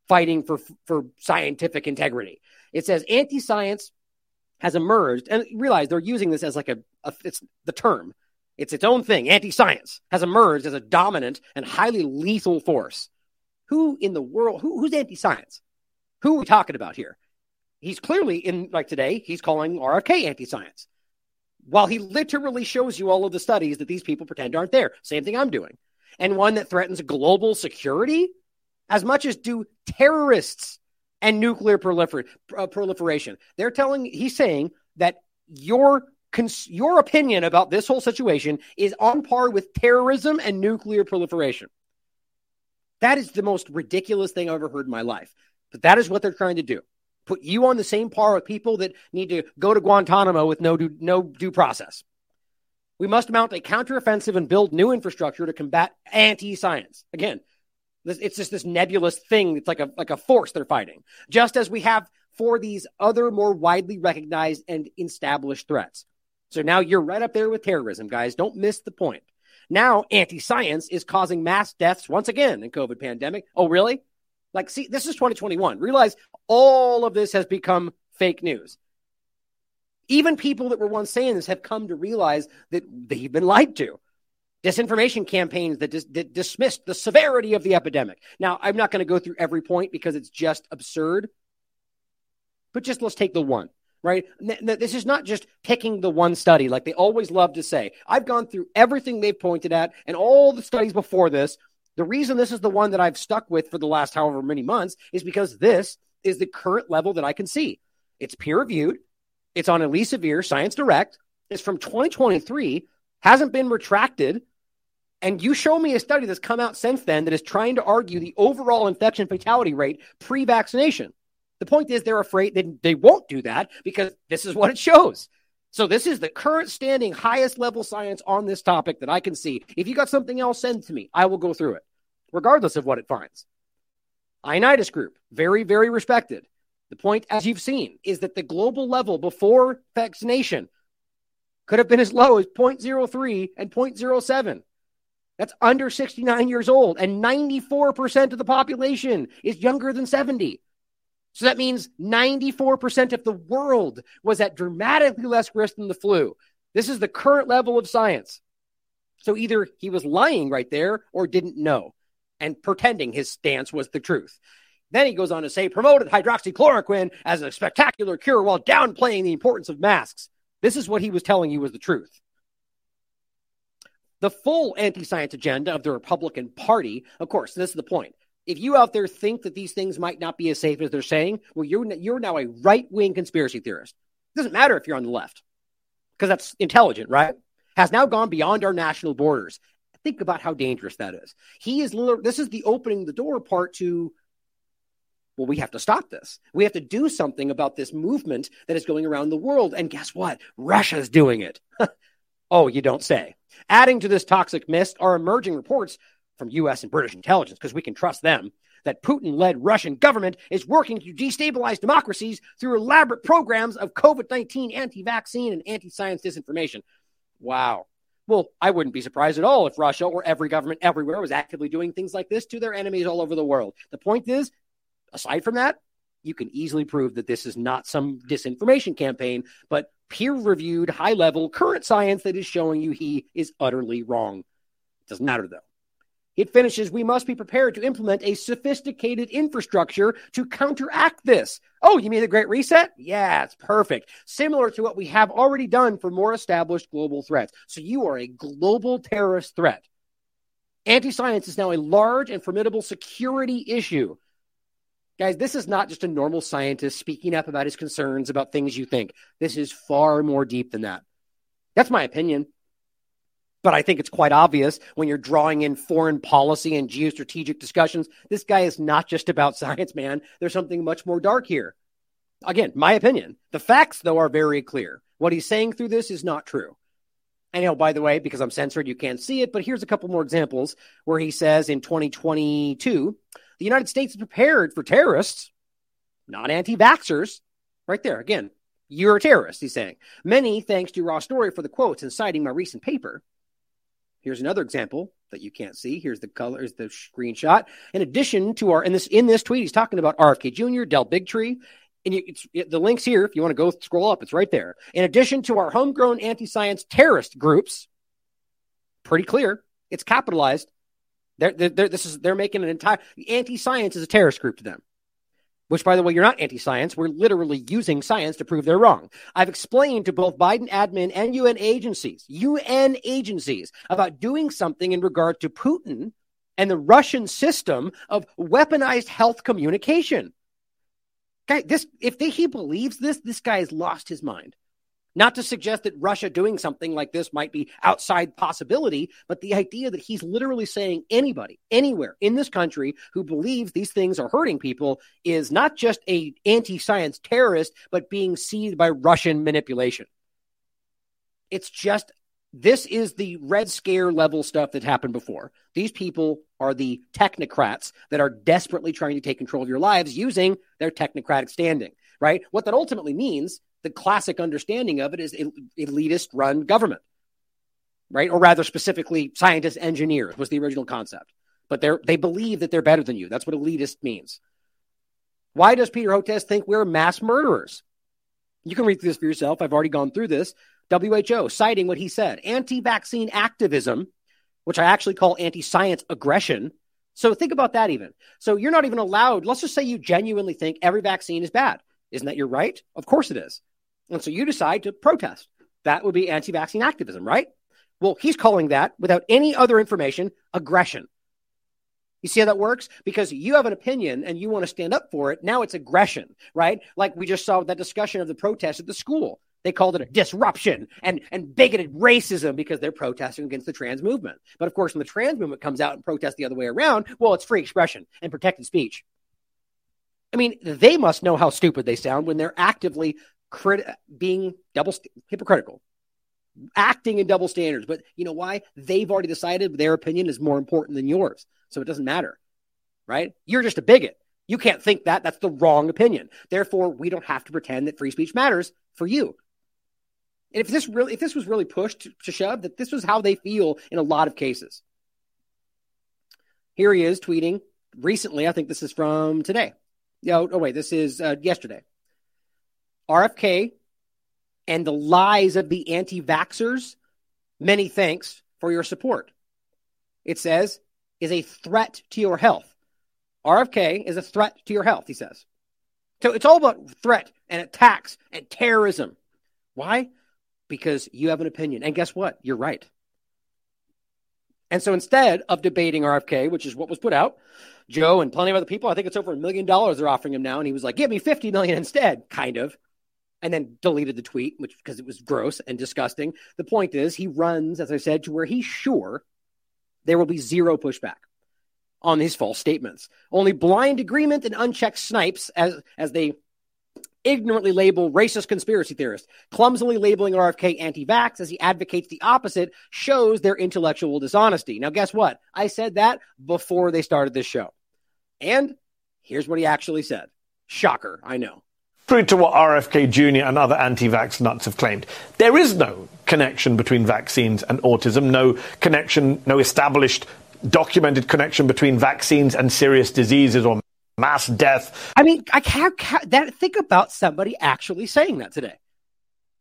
fighting for, for scientific integrity. It says anti science has emerged, and realize they're using this as like a, a it's the term, it's its own thing. Anti science has emerged as a dominant and highly lethal force. Who in the world? Who, who's anti science? Who are we talking about here? He's clearly in like today. He's calling RFK anti science, while he literally shows you all of the studies that these people pretend aren't there. Same thing I'm doing, and one that threatens global security as much as do terrorists and nuclear prolifer- uh, proliferation. They're telling, he's saying that your cons- your opinion about this whole situation is on par with terrorism and nuclear proliferation. That is the most ridiculous thing I've ever heard in my life. But that is what they're trying to do. Put you on the same par with people that need to go to Guantanamo with no due, no due process. We must mount a counteroffensive and build new infrastructure to combat anti science. Again, it's just this nebulous thing. It's like a like a force they're fighting, just as we have for these other more widely recognized and established threats. So now you're right up there with terrorism, guys. Don't miss the point. Now anti-science is causing mass deaths once again in COVID pandemic. Oh, really? Like, see, this is 2021. Realize all of this has become fake news. Even people that were once saying this have come to realize that they've been lied to disinformation campaigns that, dis- that dismissed the severity of the epidemic. Now, I'm not going to go through every point because it's just absurd, but just let's take the one, right? This is not just picking the one study like they always love to say. I've gone through everything they've pointed at and all the studies before this. The reason this is the one that I've stuck with for the last however many months is because this is the current level that I can see. It's peer reviewed. It's on Elsevier Science Direct. It's from 2023, hasn't been retracted and you show me a study that's come out since then that is trying to argue the overall infection fatality rate pre vaccination. The point is, they're afraid that they won't do that because this is what it shows. So, this is the current standing highest level science on this topic that I can see. If you got something else, send to me. I will go through it, regardless of what it finds. Ioannidis Group, very, very respected. The point, as you've seen, is that the global level before vaccination could have been as low as 0.03 and 0.07. That's under 69 years old, and 94% of the population is younger than 70. So that means 94% of the world was at dramatically less risk than the flu. This is the current level of science. So either he was lying right there or didn't know and pretending his stance was the truth. Then he goes on to say, promoted hydroxychloroquine as a spectacular cure while downplaying the importance of masks. This is what he was telling you was the truth the full anti science agenda of the Republican Party. Of course, this is the point. If you out there think that these things might not be as safe as they're saying, well, you're, you're now a right wing conspiracy theorist. It doesn't matter if you're on the left because that's intelligent, right? Has now gone beyond our national borders. Think about how dangerous that is. He is, this is the opening the door part to well, we have to stop this. We have to do something about this movement that is going around the world. And guess what? Russia's doing it. [laughs] oh, you don't say. Adding to this toxic mist are emerging reports from US and British intelligence, because we can trust them, that Putin led Russian government is working to destabilize democracies through elaborate programs of COVID 19 anti vaccine and anti science disinformation. Wow. Well, I wouldn't be surprised at all if Russia or every government everywhere was actively doing things like this to their enemies all over the world. The point is, aside from that, you can easily prove that this is not some disinformation campaign, but peer reviewed, high level, current science that is showing you he is utterly wrong. It doesn't matter though. It finishes, we must be prepared to implement a sophisticated infrastructure to counteract this. Oh, you mean the Great Reset? Yeah, it's perfect. Similar to what we have already done for more established global threats. So you are a global terrorist threat. Anti science is now a large and formidable security issue. Guys, this is not just a normal scientist speaking up about his concerns about things you think. This is far more deep than that. That's my opinion. But I think it's quite obvious when you're drawing in foreign policy and geostrategic discussions. This guy is not just about [laughs] science, man. There's something much more dark here. Again, my opinion. The facts, though, are very clear. What he's saying through this is not true. I know, by the way, because I'm censored, you can't see it, but here's a couple more examples where he says in 2022, the United States is prepared for terrorists, not anti vaxxers. Right there. Again, you're a terrorist, he's saying. Many thanks to Raw Story for the quotes and citing my recent paper. Here's another example that you can't see. Here's the color, is the screenshot. In addition to our, in this in this tweet, he's talking about RFK Jr., Del Bigtree, and you, it, the links here. If you want to go scroll up, it's right there. In addition to our homegrown anti-science terrorist groups, pretty clear. It's capitalized. They're, they're, this is they're making an entire anti-science is a terrorist group to them which by the way, you're not anti science. We're literally using science to prove they're wrong. I've explained to both Biden admin and UN agencies, UN agencies, about doing something in regard to Putin and the Russian system of weaponized health communication. Guy, this if they, he believes this, this guy has lost his mind. Not to suggest that Russia doing something like this might be outside possibility, but the idea that he's literally saying anybody, anywhere in this country who believes these things are hurting people is not just a anti-science terrorist, but being seized by Russian manipulation. It's just this is the red scare level stuff that happened before. These people are the technocrats that are desperately trying to take control of your lives using their technocratic standing, right? What that ultimately means the classic understanding of it is elitist run government, right? Or rather, specifically, scientists, engineers was the original concept. But they they believe that they're better than you. That's what elitist means. Why does Peter Hotez think we're mass murderers? You can read this for yourself. I've already gone through this. WHO citing what he said anti vaccine activism, which I actually call anti science aggression. So think about that even. So you're not even allowed, let's just say you genuinely think every vaccine is bad. Isn't that your right? Of course it is. And so you decide to protest. That would be anti vaccine activism, right? Well, he's calling that, without any other information, aggression. You see how that works? Because you have an opinion and you want to stand up for it. Now it's aggression, right? Like we just saw that discussion of the protest at the school. They called it a disruption and, and bigoted racism because they're protesting against the trans movement. But of course, when the trans movement comes out and protests the other way around, well, it's free expression and protected speech. I mean, they must know how stupid they sound when they're actively crit- being double st- hypocritical, acting in double standards. But you know why? They've already decided their opinion is more important than yours, so it doesn't matter, right? You're just a bigot. You can't think that. That's the wrong opinion. Therefore, we don't have to pretend that free speech matters for you. And if this really, if this was really pushed to shove, that this was how they feel in a lot of cases. Here he is tweeting recently. I think this is from today. Oh, oh wait, this is uh, yesterday. RFK and the lies of the anti vaxxers, many thanks for your support. It says, is a threat to your health. RFK is a threat to your health, he says. So it's all about threat and attacks and terrorism. Why? Because you have an opinion. And guess what? You're right. And so instead of debating RFK, which is what was put out, Joe and plenty of other people, I think it's over a million dollars they're offering him now. And he was like, give me 50 million instead, kind of and then deleted the tweet, which because it was gross and disgusting. The point is, he runs, as I said, to where he's sure there will be zero pushback on these false statements. Only blind agreement and unchecked snipes, as as they ignorantly label racist conspiracy theorists, clumsily labeling RFK anti-vax as he advocates the opposite, shows their intellectual dishonesty. Now, guess what? I said that before they started this show, and here's what he actually said. Shocker, I know. True to what RFK Jr. and other anti vax nuts have claimed. There is no connection between vaccines and autism, no connection, no established documented connection between vaccines and serious diseases or mass death. I mean, I can't, can't that, think about somebody actually saying that today.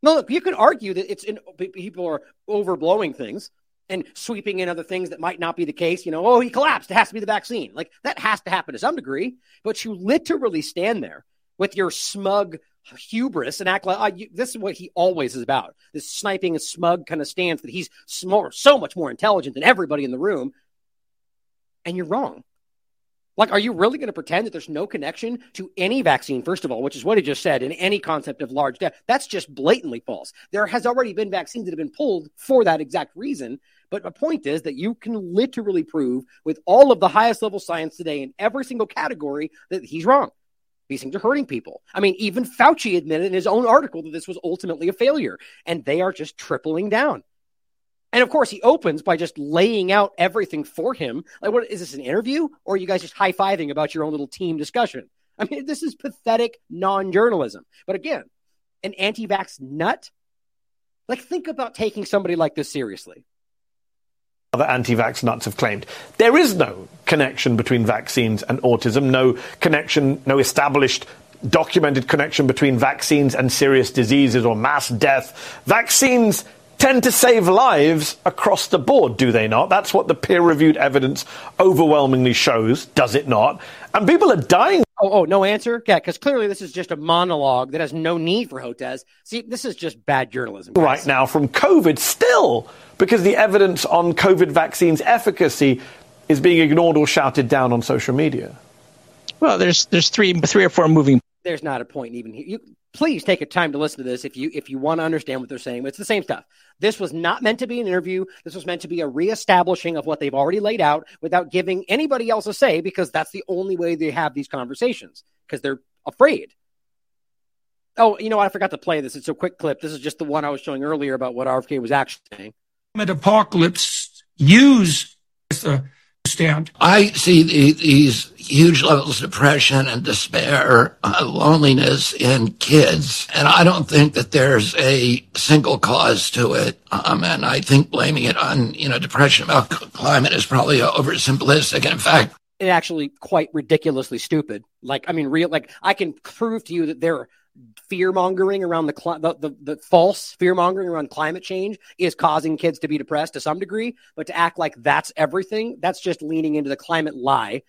No, look, you can argue that it's in, people are overblowing things. and sweeping in other things that might not be the case. You know, oh, he collapsed. It has to be the vaccine. Like that has to happen to some degree. But you literally stand there with your smug hubris and act like oh, you, this is what he always is about this sniping and smug kind of stance that he's more, so much more intelligent than everybody in the room. And you're wrong. Like, are you really going to pretend that there's no connection to any vaccine, first of all, which is what he just said, in any concept of large death? That's just blatantly false. There has already been vaccines that have been pulled for that exact reason. But the point is that you can literally prove with all of the highest level science today in every single category that he's wrong. These things are hurting people. I mean, even Fauci admitted in his own article that this was ultimately a failure, and they are just tripling down. And of course, he opens by just laying out everything for him. Like, what is this an interview, or are you guys just high fiving about your own little team discussion? I mean, this is pathetic non journalism. But again, an anti vax nut? Like, think about taking somebody like this seriously other anti-vax nuts have claimed. There is no connection between vaccines and autism, no connection, no established documented connection between vaccines and serious diseases or mass death. Vaccines tend to save lives across the board, do they not? That's what the peer reviewed evidence overwhelmingly shows, does it not? And people are dying. Oh, oh no answer? Yeah, because clearly this is just a monologue that has no need for Hotez. See, this is just bad journalism. Guys. Right now from COVID, still, because the evidence on COVID vaccines' efficacy is being ignored or shouted down on social media. Well, there's there's three three or four moving. There's not a point even here. You, please take a time to listen to this if you if you want to understand what they're saying. It's the same stuff. This was not meant to be an interview. This was meant to be a reestablishing of what they've already laid out without giving anybody else a say because that's the only way they have these conversations because they're afraid. Oh, you know? I forgot to play this. It's a quick clip. This is just the one I was showing earlier about what RFK was actually saying. Apocalypse use the stand. I see the, these huge levels of depression and despair, uh, loneliness in kids, and I don't think that there's a single cause to it. Um, and I think blaming it on you know depression about climate is probably oversimplistic. And in fact, it actually quite ridiculously stupid. Like I mean, real like I can prove to you that there fear mongering around the, the, the, the false fear mongering around climate change is causing kids to be depressed to some degree. But to act like that's everything, that's just leaning into the climate lie.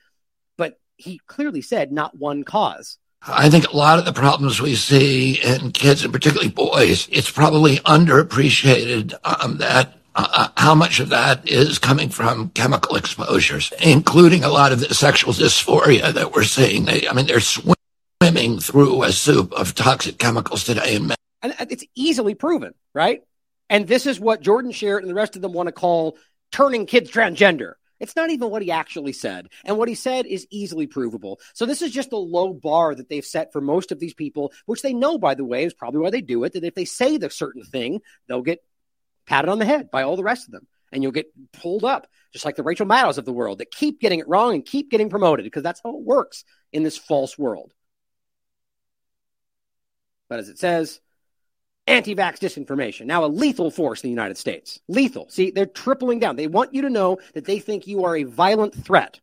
But he clearly said not one cause. I think a lot of the problems we see in kids, and particularly boys, it's probably underappreciated um, that uh, uh, how much of that is coming from chemical exposures, including a lot of the sexual dysphoria that we're seeing. They, I mean, they're swimming through a soup of toxic chemicals today. And it's easily proven, right? And this is what Jordan Sherritt and the rest of them want to call turning kids transgender. It's not even what he actually said. And what he said is easily provable. So this is just a low bar that they've set for most of these people, which they know, by the way, is probably why they do it, that if they say the certain thing, they'll get patted on the head by all the rest of them. And you'll get pulled up, just like the Rachel Maddows of the world that keep getting it wrong and keep getting promoted because that's how it works in this false world. But as it says, anti vax disinformation, now a lethal force in the United States. Lethal. See, they're tripling down. They want you to know that they think you are a violent threat.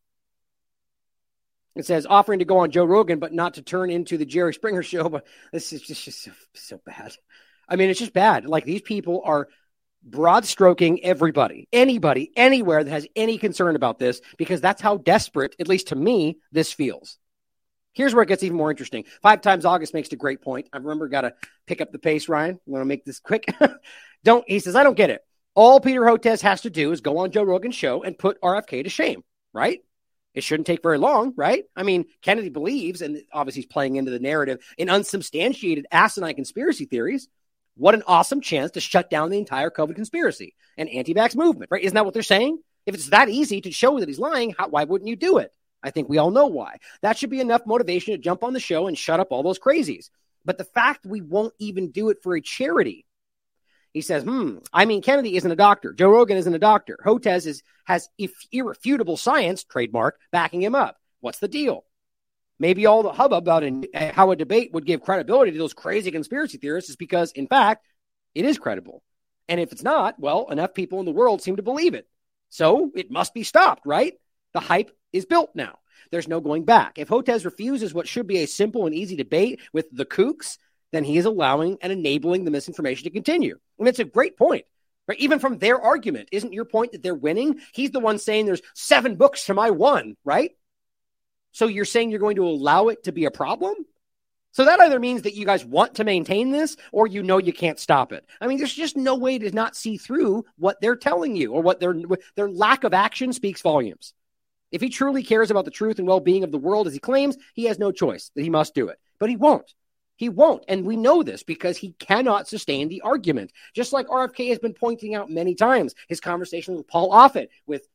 It says offering to go on Joe Rogan, but not to turn into the Jerry Springer show. But this is just, just so, so bad. I mean, it's just bad. Like these people are broad stroking everybody, anybody, anywhere that has any concern about this, because that's how desperate, at least to me, this feels. Here's where it gets even more interesting. Five times August makes a great point. I remember got to pick up the pace, Ryan. I'm going to make this quick. [laughs] don't he says I don't get it. All Peter Hotez has to do is go on Joe Rogan's show and put RFK to shame, right? It shouldn't take very long, right? I mean, Kennedy believes, and obviously he's playing into the narrative in unsubstantiated asinine conspiracy theories. What an awesome chance to shut down the entire COVID conspiracy and anti-vax movement, right? Isn't that what they're saying? If it's that easy to show that he's lying, how, why wouldn't you do it? I think we all know why. That should be enough motivation to jump on the show and shut up all those crazies. But the fact we won't even do it for a charity. He says, hmm, I mean, Kennedy isn't a doctor. Joe Rogan isn't a doctor. Hotez is, has irrefutable science, trademark, backing him up. What's the deal? Maybe all the hubbub about an, how a debate would give credibility to those crazy conspiracy theorists is because, in fact, it is credible. And if it's not, well, enough people in the world seem to believe it. So it must be stopped, right? The hype is built now. There's no going back. If Hotez refuses what should be a simple and easy debate with the kooks, then he is allowing and enabling the misinformation to continue. And it's a great point. Right? Even from their argument, isn't your point that they're winning? He's the one saying there's seven books to my one, right? So you're saying you're going to allow it to be a problem? So that either means that you guys want to maintain this or you know you can't stop it. I mean, there's just no way to not see through what they're telling you or what their their lack of action speaks volumes. If he truly cares about the truth and well-being of the world as he claims, he has no choice that he must do it. But he won't. He won't. And we know this because he cannot sustain the argument. Just like RFK has been pointing out many times, his conversation with Paul Offit, with,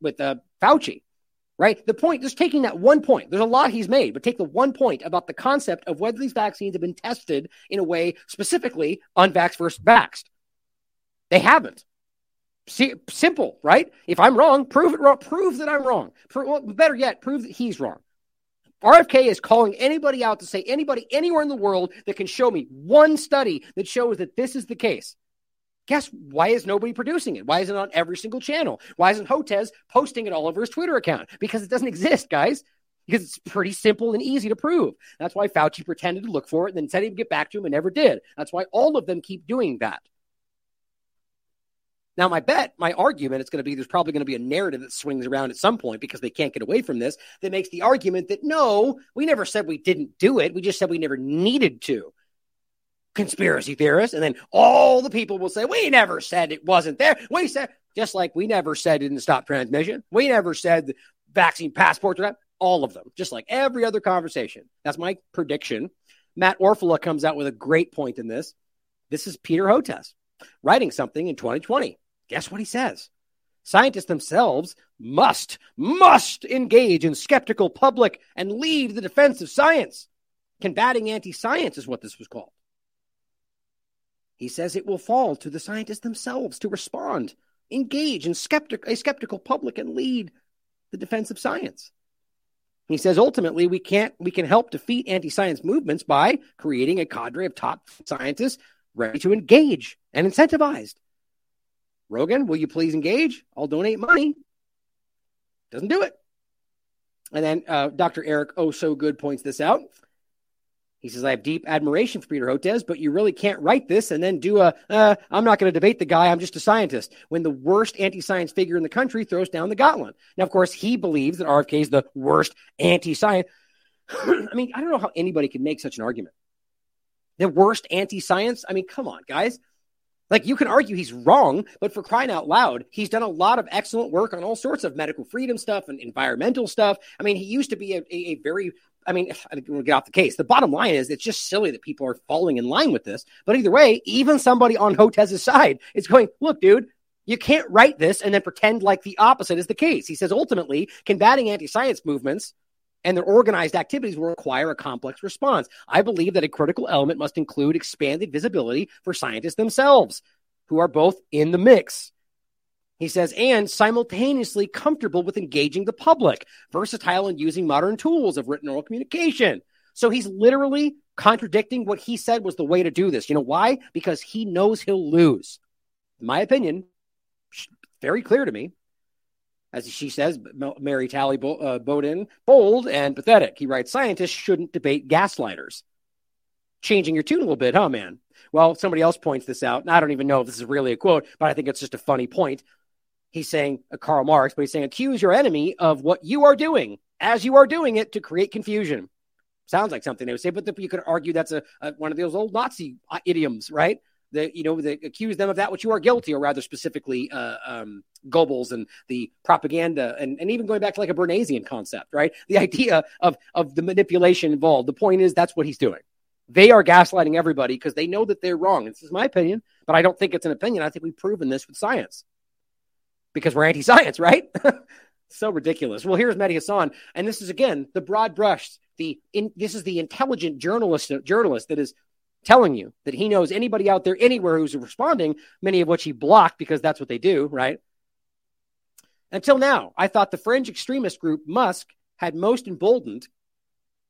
with uh, Fauci, right? The point, just taking that one point, there's a lot he's made, but take the one point about the concept of whether these vaccines have been tested in a way specifically unvaxxed versus vaxxed. They haven't. See, simple, right? If I'm wrong, prove it wrong. Prove that I'm wrong. Pro- well, better yet, prove that he's wrong. RFK is calling anybody out to say anybody anywhere in the world that can show me one study that shows that this is the case. Guess why is nobody producing it? Why isn't it on every single channel? Why isn't Hotez posting it all over his Twitter account? Because it doesn't exist, guys. Because it's pretty simple and easy to prove. That's why Fauci pretended to look for it and then said he'd get back to him and never did. That's why all of them keep doing that. Now, my bet, my argument, it's going to be there's probably going to be a narrative that swings around at some point because they can't get away from this that makes the argument that no, we never said we didn't do it. We just said we never needed to. Conspiracy theorists. And then all the people will say, we never said it wasn't there. We said, just like we never said it didn't stop transmission. We never said the vaccine passports. Or not. All of them, just like every other conversation. That's my prediction. Matt Orfalea comes out with a great point in this. This is Peter Hotez writing something in 2020. Guess what he says? Scientists themselves must, must engage in skeptical public and lead the defense of science. Combating anti science is what this was called. He says it will fall to the scientists themselves to respond, engage in skeptic, a skeptical public and lead the defense of science. He says ultimately we can't we can help defeat anti-science movements by creating a cadre of top scientists ready to engage and incentivized Rogan, will you please engage? I'll donate money. Doesn't do it. And then uh, Dr. Eric Oh So Good points this out. He says, I have deep admiration for Peter Hotez, but you really can't write this and then do a, uh, I'm not going to debate the guy, I'm just a scientist, when the worst anti science figure in the country throws down the gauntlet. Now, of course, he believes that RFK is the worst anti science. [clears throat] I mean, I don't know how anybody can make such an argument. The worst anti science? I mean, come on, guys. Like you can argue he's wrong, but for crying out loud, he's done a lot of excellent work on all sorts of medical freedom stuff and environmental stuff. I mean, he used to be a, a, a very I mean, [sighs] we'll get off the case. The bottom line is it's just silly that people are falling in line with this. But either way, even somebody on Hotez's side is going, look, dude, you can't write this and then pretend like the opposite is the case. He says ultimately, combating anti science movements and their organized activities will require a complex response. I believe that a critical element must include expanded visibility for scientists themselves, who are both in the mix. He says, and simultaneously comfortable with engaging the public, versatile in using modern tools of written oral communication. So he's literally contradicting what he said was the way to do this. You know why? Because he knows he'll lose. In my opinion, very clear to me as she says, Mary Talley Bo- uh, Bowden, bold and pathetic. He writes, scientists shouldn't debate gaslighters. Changing your tune a little bit, huh, man? Well, somebody else points this out, and I don't even know if this is really a quote, but I think it's just a funny point. He's saying, uh, Karl Marx, but he's saying, accuse your enemy of what you are doing as you are doing it to create confusion. Sounds like something they would say, but the, you could argue that's a, a, one of those old Nazi idioms, right? The, you know, they accuse them of that which you are guilty, or rather specifically, uh, um, Goebbels and the propaganda, and, and even going back to like a Bernaysian concept, right? The idea of of the manipulation involved. The point is that's what he's doing. They are gaslighting everybody because they know that they're wrong. This is my opinion, but I don't think it's an opinion. I think we've proven this with science because we're anti-science, right? [laughs] so ridiculous. Well, here's Mehdi Hasan, and this is again the broad brush. The in, this is the intelligent journalist journalist that is telling you that he knows anybody out there anywhere who's responding, many of which he blocked because that's what they do, right? Until now, I thought the fringe extremist group Musk had most emboldened,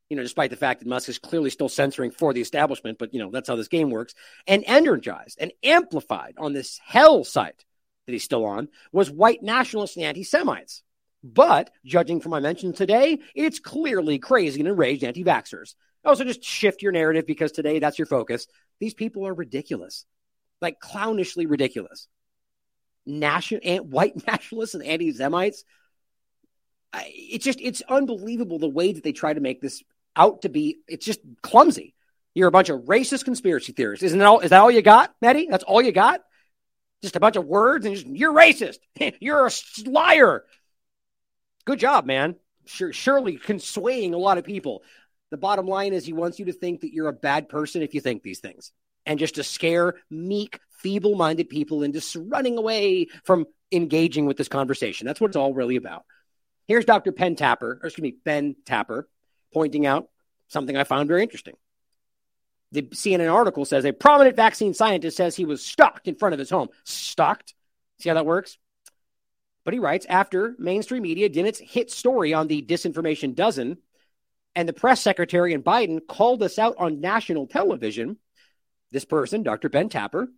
you know, despite the fact that Musk is clearly still censoring for the establishment, but, you know, that's how this game works, and energized and amplified on this hell site that he's still on was white nationalists and anti Semites. But judging from my mention today, it's clearly crazy and enraged anti vaxxers. Also, just shift your narrative because today that's your focus. These people are ridiculous, like clownishly ridiculous. national white [laughs] nationalists and anti-Semites. It's just it's unbelievable the way that they try to make this out to be. It's just clumsy. You're a bunch of racist conspiracy theorists. Isn't that all? Is that all you got, Mehdi? That's all you got? Just a bunch of words and just you're racist. [laughs] you're a liar. Good job, man. Sure, surely swaying a lot of people. The bottom line is he wants you to think that you're a bad person if you think these things, and just to scare meek, feeble-minded people into running away from engaging with this conversation. That's what it's all really about. Here's Dr. Penn Tapper, or excuse me, Ben Tapper, pointing out something I found very interesting. The CNN article says a prominent vaccine scientist says he was stalked in front of his home. Stalked? See how that works? But he writes after mainstream media did its hit story on the disinformation dozen, and the press secretary and Biden called us out on national television, this person, Dr. Ben Tapper,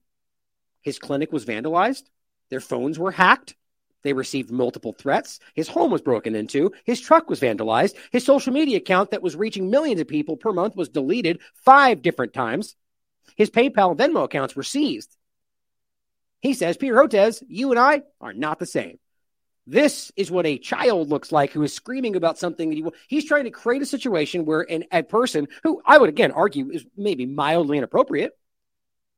his clinic was vandalized, their phones were hacked, they received multiple threats. His home was broken into. His truck was vandalized. His social media account that was reaching millions of people per month was deleted five different times. His PayPal Venmo accounts were seized. He says, Peter Hotez, you and I are not the same. This is what a child looks like who is screaming about something that he, he's trying to create a situation where an, a person who I would again argue is maybe mildly inappropriate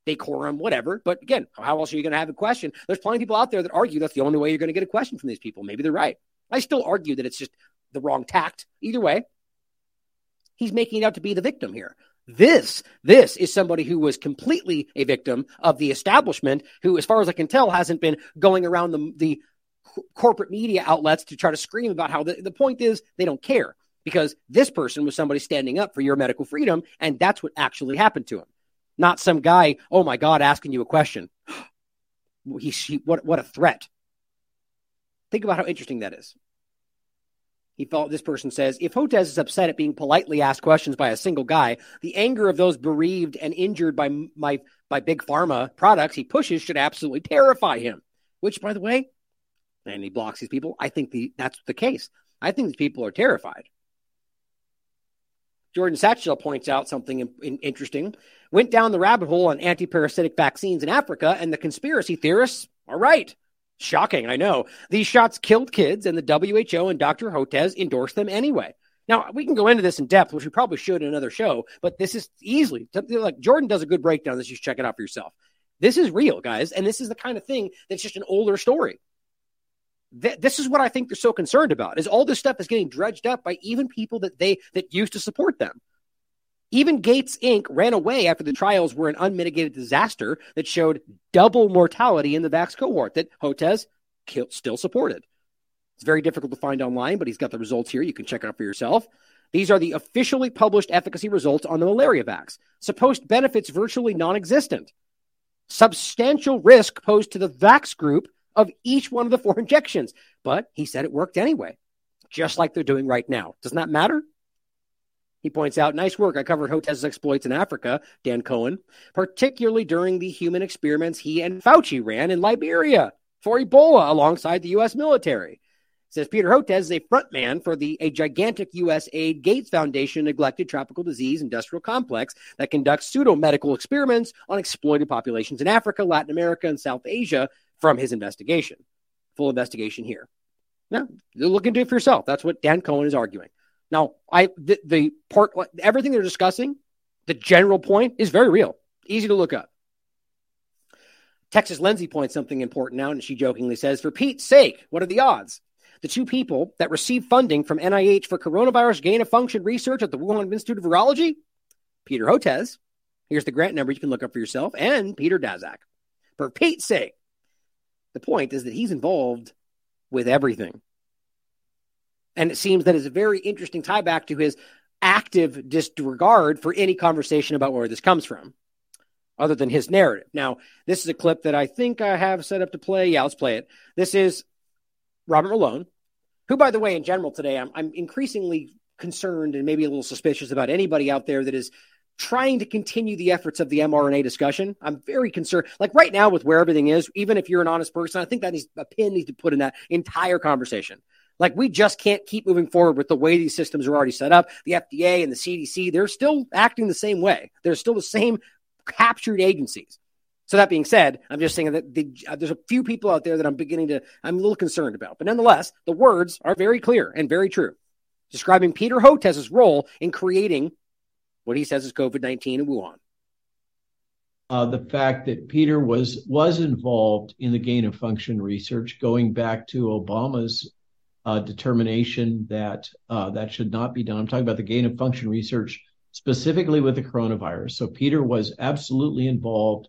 decorum, whatever. But again, how else are you going to have a question? There's plenty of people out there that argue that's the only way you're going to get a question from these people. Maybe they're right. I still argue that it's just the wrong tact. Either way, he's making it out to be the victim here. This, this is somebody who was completely a victim of the establishment, who, as far as I can tell, hasn't been going around the, the corporate media outlets to try to scream about how the, the point is they don't care because this person was somebody standing up for your medical freedom, and that's what actually happened to him not some guy, oh my God, asking you a question. [gasps] he, what, what a threat. Think about how interesting that is. He felt this person says, if Hotez is upset at being politely asked questions by a single guy, the anger of those bereaved and injured by my by big pharma products he pushes should absolutely terrify him. Which, by the way, and he blocks these people. I think the, that's the case. I think these people are terrified. Jordan Schachtel points out something in, in, interesting. Went down the rabbit hole on anti-parasitic vaccines in Africa, and the conspiracy theorists are right. Shocking, I know. These shots killed kids, and the WHO and Dr. Hotez endorsed them anyway. Now, we can go into this in depth, which we probably should in another show, but this is easily, like Jordan does a good breakdown. This you should check it out for yourself. This is real, guys, and this is the kind of thing that's just an older story th- this is what I think they're so concerned about is all this stuff is getting dredged up by even people that they that used to support them. Even Gates Inc. ran away after the trials were an unmitigated disaster that showed double mortality in the Vax cohort that Hotez still supported. It's very difficult to find online, but he's got the results here. You can check it out for yourself. These are the officially published efficacy results on the malaria vax. Supposed benefits virtually non existent. Substantial risk posed to the vax group of each one of the four injections. But he said it worked anyway, just like they're doing right now. Doesn't that matter? He points out, nice work. I covered Hotez's exploits in Africa, Dan Cohen, particularly during the human experiments he and Fauci ran in Liberia for Ebola alongside the U.S. military. Says Peter Hotez is a frontman for the a gigantic U.S. aid Gates Foundation neglected tropical disease industrial complex that conducts pseudo medical experiments on exploited populations in Africa, Latin America, and South Asia from his investigation. Full investigation here. Now, look into it for yourself. That's what Dan Cohen is arguing. Now, I the, the part everything they're discussing, the general point is very real. Easy to look up. Texas Lindsay points something important out, and she jokingly says, For Pete's sake, what are the odds? The two people that received funding from NIH for coronavirus gain of function research at the Wuhan Institute of Virology, Peter Hotez, here's the grant number you can look up for yourself, and Peter Daszak. For Pete's sake, the point is that he's involved with everything. And it seems that is a very interesting tie back to his active disregard for any conversation about where this comes from, other than his narrative. Now, this is a clip that I think I have set up to play. Yeah, let's play it. This is Robert Malone, who, by the way, in general today, I'm, I'm increasingly concerned and maybe a little suspicious about anybody out there that is trying to continue the efforts of the mRNA discussion. I'm very concerned. Like right now, with where everything is, even if you're an honest person, I think that needs a pin needs to put in that entire conversation. Like we just can't keep moving forward with the way these systems are already set up. The FDA and the CDC, they're still acting the same way. They're still the same captured agencies. So that being said, I'm just saying that the, uh, there's a few people out there that I'm beginning to, I'm a little concerned about. But nonetheless, the words are very clear and very true, describing Peter Hotez's role in creating what he says is COVID 19 in Wuhan. Uh, the fact that Peter was was involved in the gain of function research, going back to Obama's uh, determination that uh, that should not be done. I'm talking about the gain of function research specifically with the coronavirus. So Peter was absolutely involved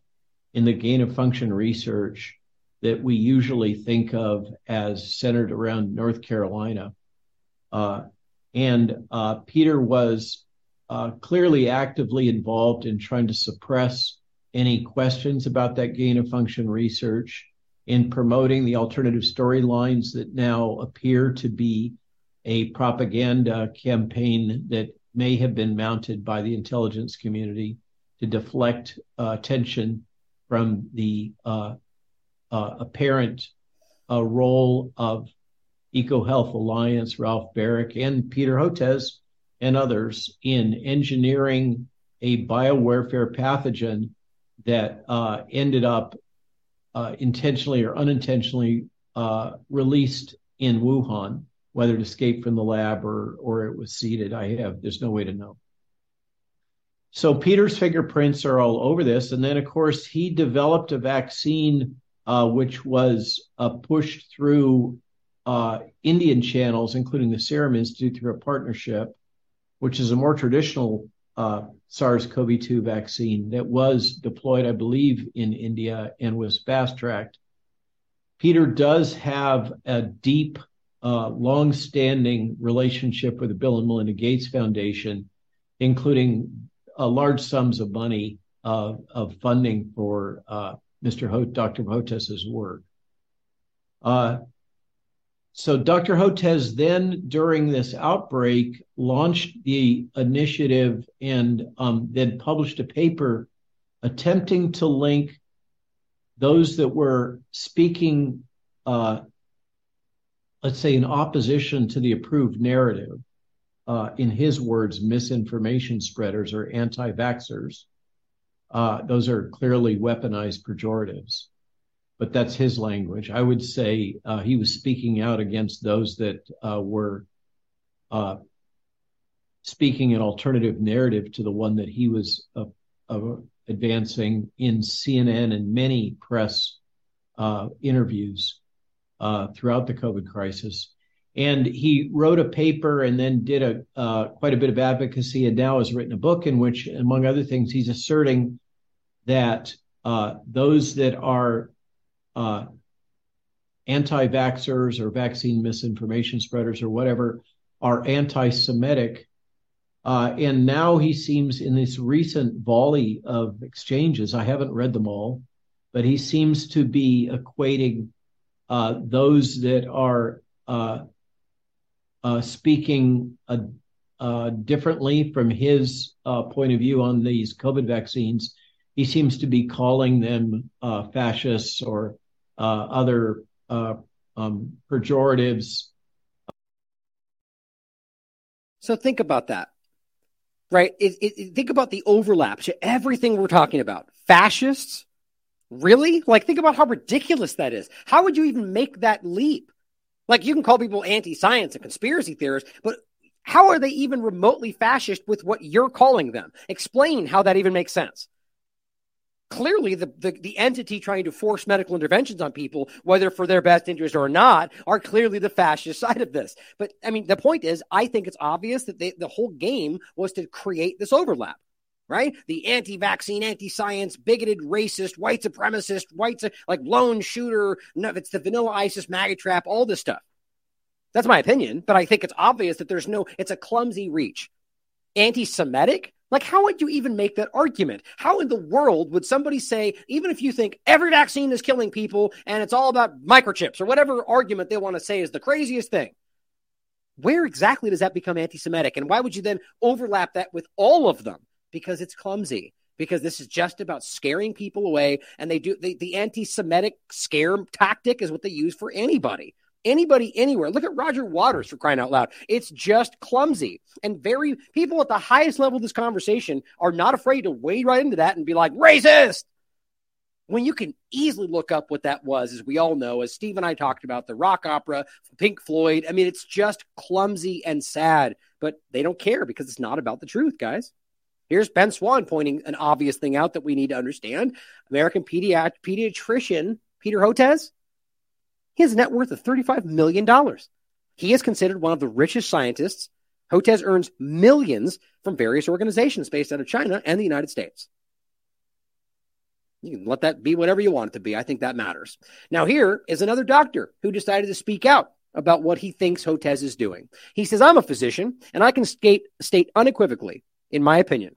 in the gain of function research that we usually think of as centered around North Carolina. Uh, and uh, Peter was clearly actively involved in trying to suppress any questions about that gain of function research, in promoting the alternative storylines that now appear to be a propaganda campaign that may have been mounted by the intelligence community to deflect uh, attention from the uh, uh, apparent uh, role of EcoHealth Alliance, Ralph Baric, and Peter Hotez and others in engineering a biowarfare pathogen that uh, ended up uh, intentionally or unintentionally uh, released in Wuhan, whether it escaped from the lab or or it was seeded. I have there's no way to know. So Peter's fingerprints are all over this. And then, of course, he developed a vaccine uh, which was uh, pushed through uh, Indian channels, including the Serum Institute, through a partnership, which is a more traditional uh, SARS CoV 2 vaccine that was deployed, I believe, in India and was fast tracked. Peter does have a deep, uh, long standing relationship with the Bill and Melinda Gates Foundation, including uh, large sums of money of funding for Dr. Hotez's work. So Dr. Hotez then, during this outbreak, launched the initiative and um, then published a paper attempting to link those that were speaking, uh, let's say, in opposition to the approved narrative uh, in his words, misinformation spreaders or anti vaxxers. Uh, those are clearly weaponized pejoratives, but that's his language. I would say uh, he was speaking out against those that uh, were uh, speaking an alternative narrative to the one that he was advancing in CNN and many press interviews throughout the COVID crisis and he wrote a paper and then did a quite a bit of advocacy and now has written a book in which among other things he's asserting that those that are anti-vaxxers or vaccine misinformation spreaders or whatever are anti-semitic uh, and now he seems in this recent volley of exchanges i haven't read them all but he seems to be equating uh, those that are uh, uh, speaking uh, uh, differently from his point of view on these COVID vaccines. He seems to be calling them fascists or other um, pejoratives. So think about that, right? It, it, think about the overlap to everything we're talking about. Fascists? Really? Like, think about how ridiculous that is. How would you even make that leap? Like you can call people anti-science and conspiracy theorists, but how are they even remotely fascist with what you're calling them? Explain how that even makes sense. Clearly, the, the, the, entity trying to force medical interventions on people, whether for their best interest or not, are clearly the fascist [laughs] side of this. But I mean, the point is, I think it's obvious that they, the whole game was to create this overlap right? The anti-vaccine, anti-science, bigoted, racist, white supremacist, white like lone shooter. No, it's the vanilla ISIS MAGA trap. All this stuff. That's my opinion, but I think it's obvious that there's no. It's a clumsy reach. Anti-Semitic. Like, how would you even make that argument? How in the world would somebody say, even if you think every vaccine is killing people and it's all about microchips or whatever argument they want to say is the craziest thing? Where exactly does that become anti Semitic? And why would you then overlap that with all of them? because it's clumsy because this is just about scaring people away and they do the, the anti-semitic scare tactic is what they use for anybody anybody anywhere look at roger waters for crying out loud it's just clumsy and very people at the highest level of this conversation are not afraid to wade right into that and be like racist when you can easily look up what that was, as we all know, as Steve and I talked about, the rock opera, Pink Floyd. I mean, it's just clumsy and sad, but they don't care because it's not about the truth, guys. Here's Ben Swann pointing an obvious thing out that we need to understand. American pediat- pediatrician Peter Hotez, he has a net worth of $35 million. He is considered one of the richest scientists. Hotez earns millions from various organizations based out of China and the United States. You can let that be whatever you want it to be. I think that matters. Now, here is another doctor who decided to speak out about what he thinks Hotez is doing. He says, I'm a physician, and I can state, state unequivocally, in my opinion,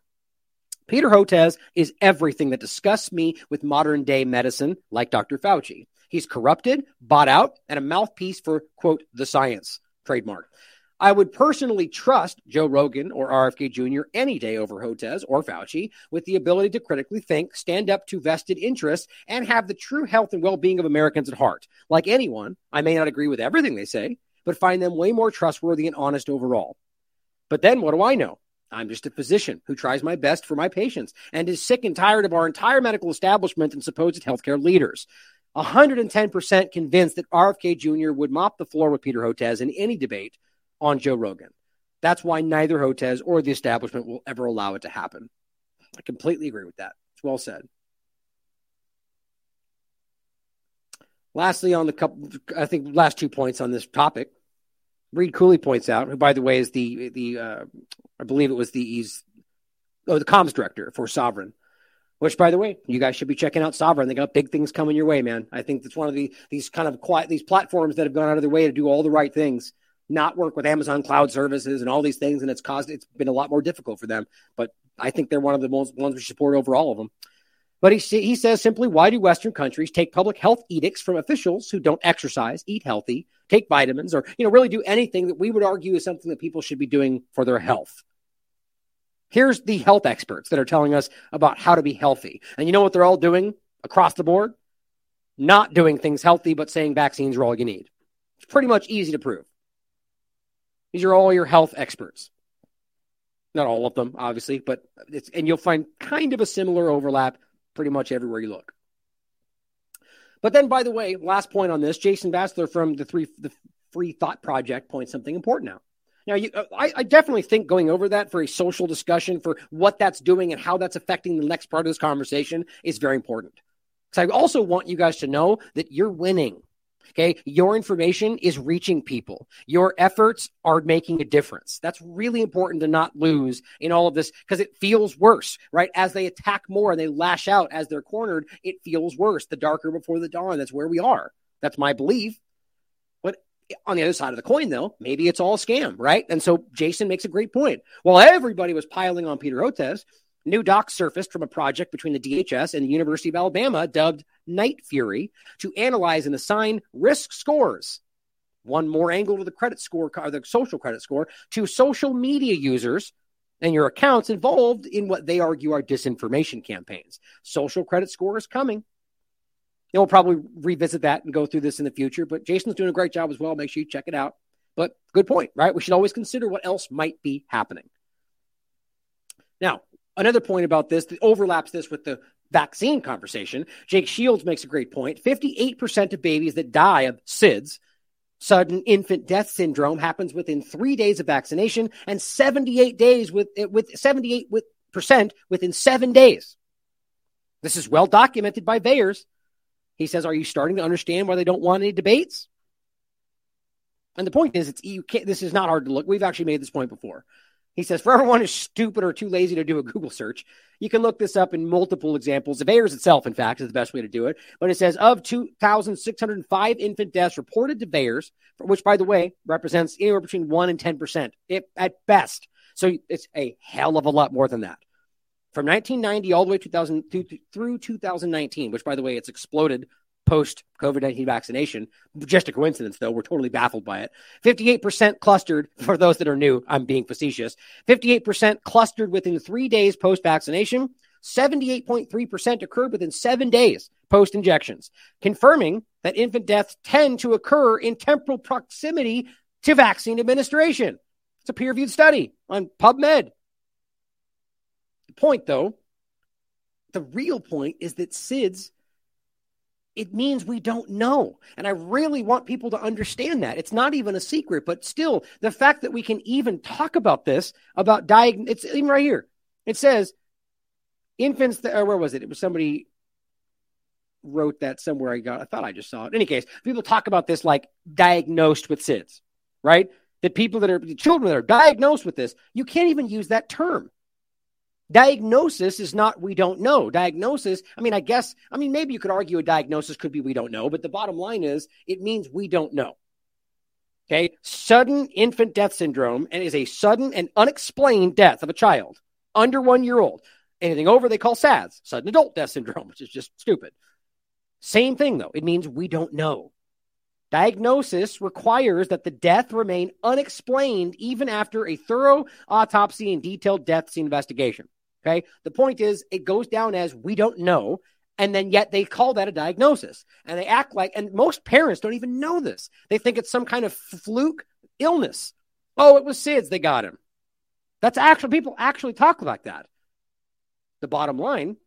Peter Hotez is everything that disgusts me with modern day medicine, like Dr. Fauci. He's corrupted, bought out, and a mouthpiece for, quote, the science, trademark. I would personally trust Joe Rogan or RFK Jr. any day over Hotez or Fauci with the ability to critically think, stand up to vested interests, and have the true health and well being of Americans at heart. Like anyone, I may not agree with everything they say, but find them way more trustworthy and honest overall. But then what do I know? I'm just a physician who tries my best for my patients and is sick and tired of our entire medical establishment and supposed healthcare leaders. 110% convinced that RFK Jr. would mop the floor with Peter Hotez in any debate on Joe Rogan. That's why neither Hotez or the establishment will ever allow it to happen. I completely agree with that. It's well said. Lastly, on the couple, I think last two points on this topic, Reed Cooley points out, who by the way is the the uh, I believe it was the he's oh the comms director for Sovereign, which by the way you guys should be checking out Sovereign. They got big things coming your way, man. I think that's one of the these kind of quiet these platforms that have gone out of their way to do all the right things not work with Amazon Cloud Services and all these things, and it's caused it's been a lot more difficult for them. But I think they're one of the most ones we support over all of them. But he he says simply, why do Western countries take public health edicts from officials who don't exercise, eat healthy, take vitamins, or you know really do anything that we would argue is something that people should be doing for their health? Here's the health experts that are telling us about how to be healthy, and you know what they're all doing across the board? Not doing things healthy, but saying vaccines are all you need. It's pretty much easy to prove. These are all your health experts. Not all of them, obviously, but it's, and you'll find kind of a similar overlap pretty much everywhere you look. But then, by the way, last point on this, Jason Bassler from the three the Free Thought Project points something important out. Now, you, uh, I, I, definitely think going over that for a social discussion for what that's doing and how that's affecting the next part of this conversation is very important. Because I also want you guys to know that you're winning. Okay. Your information is reaching people. Your efforts are making a difference. That's really important to not lose in all of this because it feels worse, right? As they attack more and they lash out as they're cornered, it feels worse. The darker before the dawn. That's where we are. That's my belief. On the other side of the coin, though, maybe it's all scam, right? And so Jason makes a great point. While everybody was piling on Peter Hotez, New docs surfaced from a project between the DHS and the University of Alabama dubbed Night Fury to analyze and assign risk scores. One more angle to the credit score, or the social credit score, to social media users and your accounts involved in what they argue are disinformation campaigns. Social credit score is coming. And we'll probably revisit that and go through this in the future, but Jason's doing a great job as well. Make sure you check it out. But good point, right? We should always consider what else might be happening. Now, another point about this that overlaps this with the vaccine conversation. Jake Shields makes a great point. 58% of babies that die of SIDS, sudden infant death syndrome, happens within three days of vaccination and 78 days with, eh, with 78 with percent within seven days. This is well documented by VAERS. He says, Are you starting to understand why they don't want any debates? And the point is, it's you can't, this is not hard to look. We've actually made this point before. He says, for everyone who's stupid or too lazy to do a Google search, you can look this up in multiple examples. The VAERS itself, in fact, is the best way to do it. But it says of 2,605 infant deaths reported to VAERS, which, by the way, represents anywhere between 1 and 10% if, at best. So it's a hell of a lot more than that. From 1990 all the way 2000, through 2019, which, by the way, it's exploded post COVID 19 vaccination. Just a coincidence, though. We're totally baffled by it. 58% clustered, for those that are new, I'm being facetious. 58% clustered within three days post vaccination. 78.3% occurred within seven days post injections, confirming that infant deaths tend to occur in temporal proximity to vaccine administration. It's a peer reviewed study on PubMed. Point, though, the real point is that SIDS it means we don't know. And I really want people to understand that. It's not even a secret, but still, the fact that we can even talk about this, about diag, it's even right here. It says infants, that, or where was it? It was somebody wrote that somewhere. I got, I thought I just saw it. In any case, people talk about this like diagnosed with SIDS, right? That people that are children that are diagnosed with this, you can't even use that term. Diagnosis is not we don't know. Diagnosis, I mean, I guess, I mean, maybe you could argue a diagnosis could be we don't know, but the bottom line is it means we don't know. Okay. Sudden infant death syndrome and is a sudden and unexplained death of a child under one year old. Anything over, they call SADS, sudden adult death syndrome, [laughs] which is just stupid. Same thing, though. It means we don't know. Diagnosis requires that the death remain unexplained even after a thorough autopsy and detailed death scene investigation. Okay. The point is, it goes down as we don't know. And then yet they call that a diagnosis. And they act like, and most parents don't even know this. They think it's some kind of fluke illness. Oh, it was SIDS. They got him. That's actual people actually talk like that. The bottom line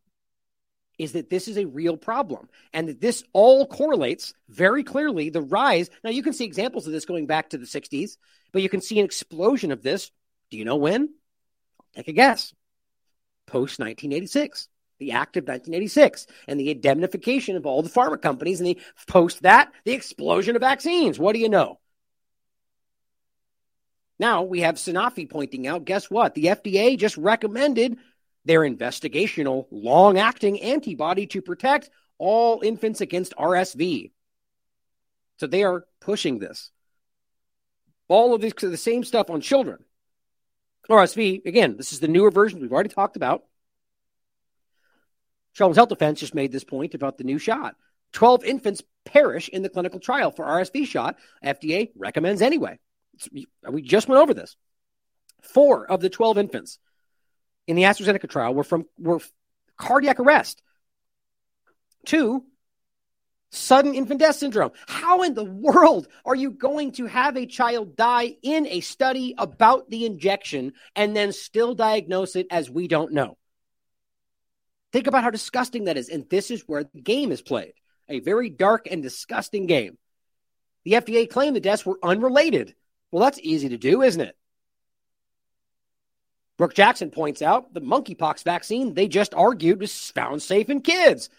is that this is a real problem and that this all correlates very clearly the rise. Now, you can see examples of this going back to the 60s, but you can see an explosion of this. Do you know when? Take a guess. Post 1986, the Act of 1986, and the indemnification of all the pharma companies, and the post that, the explosion of vaccines. What do you know? Now we have Sanofi pointing out guess what? The FDA just recommended their investigational long acting antibody to protect all infants against RSV. So they are pushing this. All of this, the same stuff on children. RSV, again, this is the newer version we've already talked about. Children's Health Defense just made this point about the new shot. 12 infants perish in the clinical trial for RSV shot. FDA recommends anyway. We just went over this. Four of the 12 infants in the AstraZeneca trial were from were cardiac arrest. Two, sudden infant death syndrome. How in the world are you going to have a child die in a study about the injection and then still diagnose it as we don't know? Think about how disgusting that is. And this is where the game is played a very dark and disgusting game. The FDA claimed the deaths were unrelated. Well, that's easy to do, isn't it? Brooke Jackson points out the monkeypox vaccine they just argued was found safe in kids.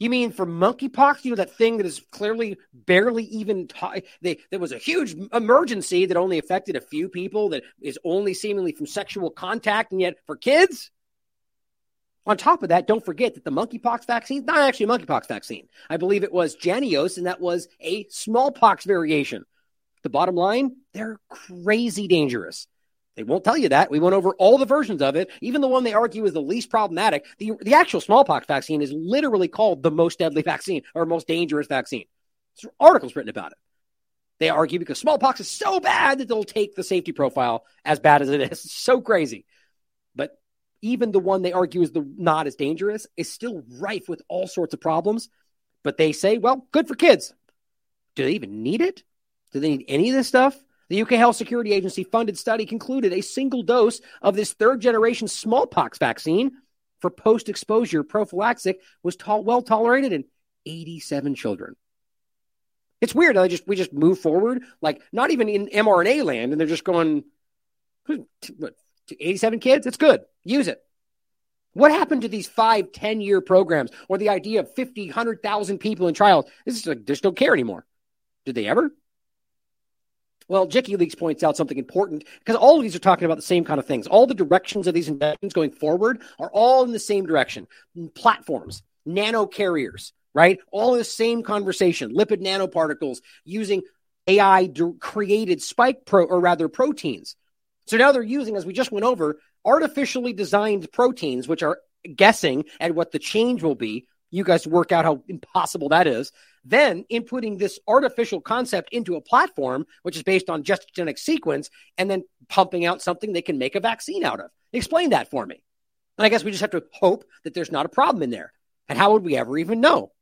You mean for monkeypox, you know, that thing that is clearly barely even, t- they, there was a huge emergency that only affected a few people, that is only seemingly from sexual contact, and yet for kids? On top of that, don't forget that the monkeypox vaccine, not actually a monkeypox vaccine. I believe it was Jynneos, and that was a smallpox variation. The bottom line, they're crazy dangerous. They won't tell you that. We went over all the versions of it, even the one they argue is the least problematic. The, the actual smallpox vaccine is literally called the most deadly vaccine or most dangerous vaccine. There's articles written about it. They argue because smallpox is so bad that they'll take the safety profile as bad as it is. It's [laughs] so crazy. But even the one they argue is the not as dangerous is still rife with all sorts of problems. But they say, well, good for kids. Do they even need it? Do they need any of this stuff? The UK Health Security Agency funded study concluded a single dose of this third generation smallpox vaccine for post exposure prophylaxis was well tolerated in 87 children. It's weird. I just we just move forward, like not even in mRNA land, and they're just going, what, 87 kids? It's good. Use it. What happened to these five, 10 year programs or the idea of 50, 100,000 people in trials? This is like, just don't care anymore. Did they ever? Well, Jikkyleaks points out something important because all of these are talking about the same kind of things. All the directions of these inventions going forward are all in the same direction. Platforms, nano carriers, right? All the same conversation. Lipid nanoparticles using AI created spike pro or rather proteins. So now they're using, as we just went over, artificially designed proteins, which are guessing at what the change will be. You guys work out how impossible that is. Then inputting this artificial concept into a platform, which is based on just genetic sequence, and then pumping out something they can make a vaccine out of. Explain that for me. And I guess we just have to hope that there's not a problem in there. And how would we ever even know?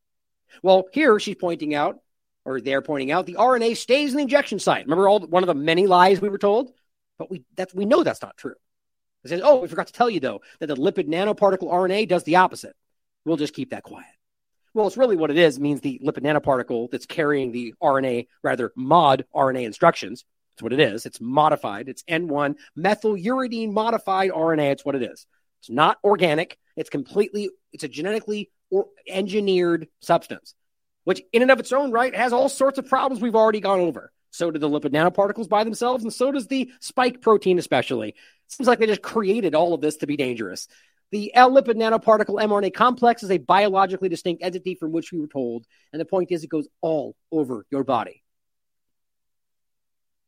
Well, here she's pointing out, or they're pointing out, the RNA stays in the injection site. Remember all one of the many lies we were told? But we that we know that's not true. It says, oh, we forgot to tell you though that the lipid nanoparticle RNA does the opposite. We'll just keep that quiet. Well, it's really what it is. It means the lipid nanoparticle that's carrying the RNA, rather mod RNA instructions. That's what it is. It's modified. It's N1 methyluridine modified RNA. It's what it is. It's not organic. It's completely, it's a genetically or engineered substance, which in and of its own right has all sorts of problems we've already gone over. So do the lipid nanoparticles by themselves, and so does the spike protein, especially. Seems like they just created all of this to be dangerous. The L lipid nanoparticle mRNA complex is a biologically distinct entity from which we were told. And the point is, it goes all over your body.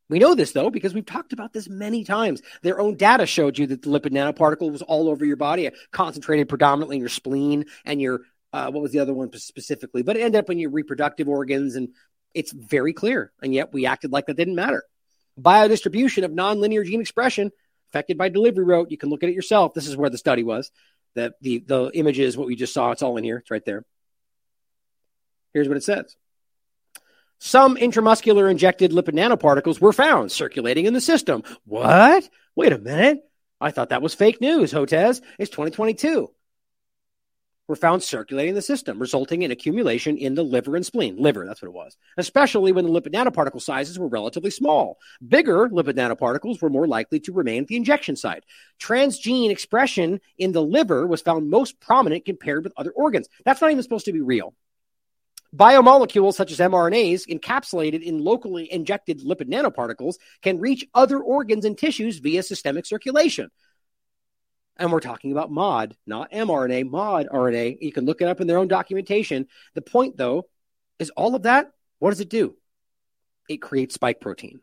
We know this, though, because we've talked about this many times. Their own data showed you that the lipid nanoparticle was all over your body, concentrated predominantly in your spleen and your, uh, what was the other one specifically? But it ended up in your reproductive organs. And it's very clear. And yet we acted like that didn't matter. Biodistribution of nonlinear gene expression affected by delivery route. You can look at it yourself. This is where the study was. The, the, the image is what we just saw. It's all in here. It's right there. Here's what it says. Some intramuscular injected lipid nanoparticles were found circulating in the system. What? Wait a minute. I thought that was fake news, Hotez. It's 2022 were found circulating in the system, resulting in accumulation in the liver and spleen. Liver, that's what it was. Especially when the lipid nanoparticle sizes were relatively small. Bigger lipid nanoparticles were more likely to remain at the injection site. Transgene expression in the liver was found most prominent compared with other organs. That's not even supposed to be real. Biomolecules such as mRNAs encapsulated in locally injected lipid nanoparticles can reach other organs and tissues via systemic circulation. And we're talking about mod, not mRNA, mod RNA. You can look it up in their own documentation. The point, though, is all of that, what does it do? It creates spike protein.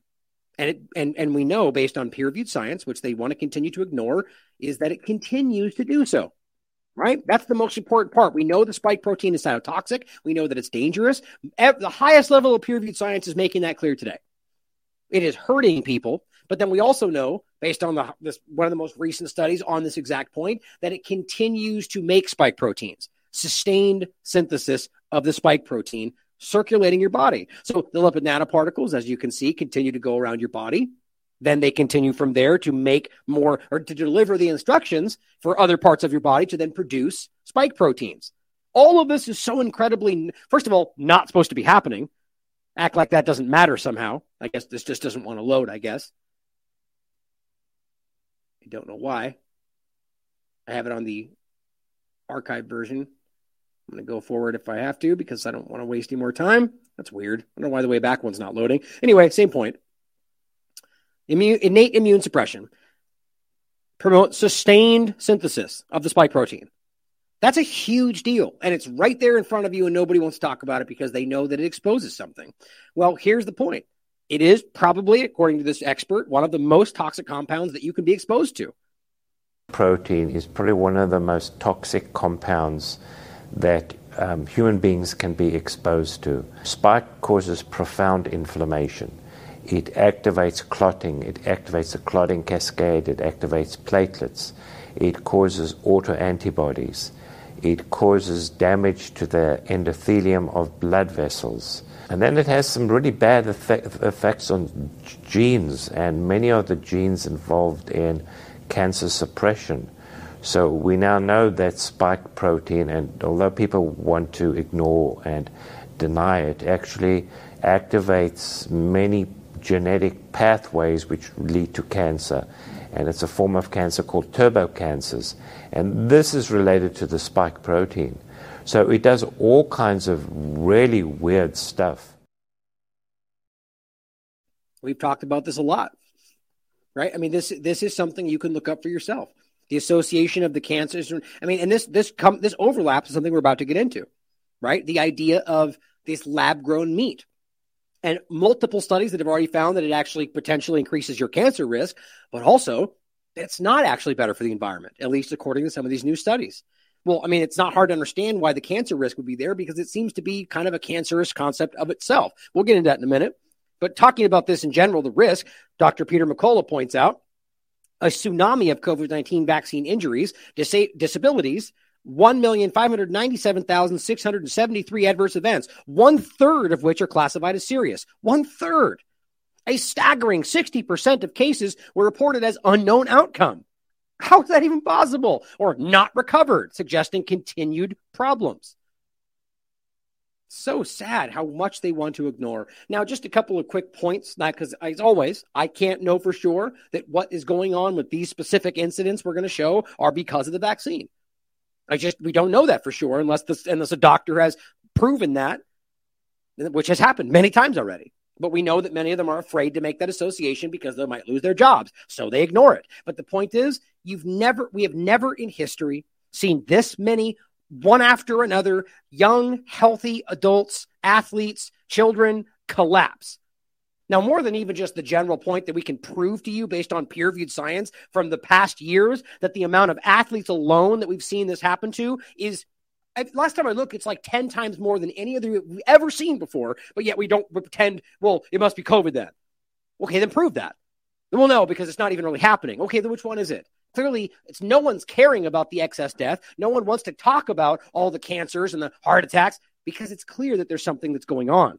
And, it, and, and we know based on peer reviewed science, which they want to continue to ignore, is that it continues to do so. Right? That's the most important part. We know the spike protein is cytotoxic. We know that it's dangerous. The highest level of peer reviewed science is making that clear today. It is hurting people. But then we also know, based on the this one of the most recent studies on this exact point, that it continues to make spike proteins, sustained synthesis of the spike protein circulating your body. So the lipid nanoparticles, as you can see, continue to go around your body. Then they continue from there to make more or to deliver the instructions for other parts of your body to then produce spike proteins. All of this is so incredibly, first of all, not supposed to be happening. Act like that doesn't matter somehow. I guess this just doesn't want to load, I guess. I don't know why. I have it on the archive version. I'm going to go forward if I have to because I don't want to waste any more time. That's weird. I don't know why the way back one's not loading. Anyway, same point. Immune, innate immune suppression promote sustained synthesis of the spike protein. That's a huge deal. And it's right there in front of you, and nobody wants to talk about it because they know that it exposes something. Well, here's the point it is probably, according to this expert, one of the most toxic compounds that you can be exposed to. Protein is probably one of the most toxic compounds that um, human beings can be exposed to. Spike causes profound inflammation. It activates clotting, it activates the clotting cascade, it activates platelets, it causes autoantibodies, it causes damage to the endothelium of blood vessels. And then it has some really bad effect, effects on genes, and many of the genes involved in cancer suppression. So we now know that spike protein, and although people want to ignore and deny it, actually activates many genetic pathways which lead to cancer. And it's a form of cancer called turbocancers. And this is related to the spike protein. So it does all kinds of really weird stuff. We've talked about this a lot, right? I mean, this this is something you can look up for yourself. The association of the cancers. I mean, and this this come this overlaps is something we're about to get into, right? The idea of this lab grown meat and multiple studies that have already found that it actually potentially increases your cancer risk, but also it's not actually better for the environment, at least according to some of these new studies. Well, I mean, it's not hard to understand why the cancer risk would be there because it seems to be kind of a cancerous concept of itself. We'll get into that in a minute. But talking about this in general, the risk, Dr. Peter McCullough points out a tsunami of COVID 19 vaccine injuries, dis- disabilities, 1,597,673 adverse events, one third of which are classified as serious. One third. A staggering 60% of cases were reported as unknown outcome. How is that even possible? Or not recovered, suggesting continued problems. So sad how much they want to ignore. Now, just a couple of quick points, not because, as always, I can't know for sure that what is going on with these specific incidents we're going to show are because of the vaccine. I just we don't know that for sure unless this unless a doctor has proven that, which has happened many times already. But we know that many of them are afraid to make that association because they might lose their jobs, so they ignore it. But the point is, you've never we have never in history seen this many one after another, young, healthy adults, athletes, children collapse. Now, more than even just the general point that we can prove to you based on peer reviewed science from the past years that the amount of athletes alone that we've seen this happen to is last time I looked, it's like 10 times more than any other we've ever seen before, but yet we don't pretend, well, it must be COVID then. Okay, then prove that. Well, no, because it's not even really happening. Okay, then which one is it? Clearly, it's no one's caring about the excess death. No one wants to talk about all the cancers and the heart attacks because it's clear that there's something that's going on.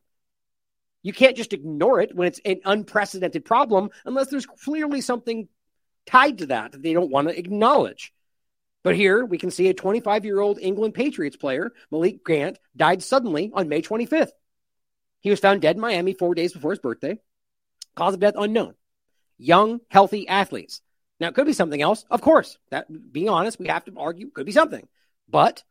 You can't just ignore it when it's an unprecedented problem unless there's clearly something tied to that that they don't want to acknowledge. But here we can see a 25 year old England Patriots player, Malik Grant, died suddenly on May 25th. He was found dead in Miami four days before his birthday. Cause of death unknown. Young, healthy athletes. Now, it could be something else. Of course, that being honest, we have to argue could be something. But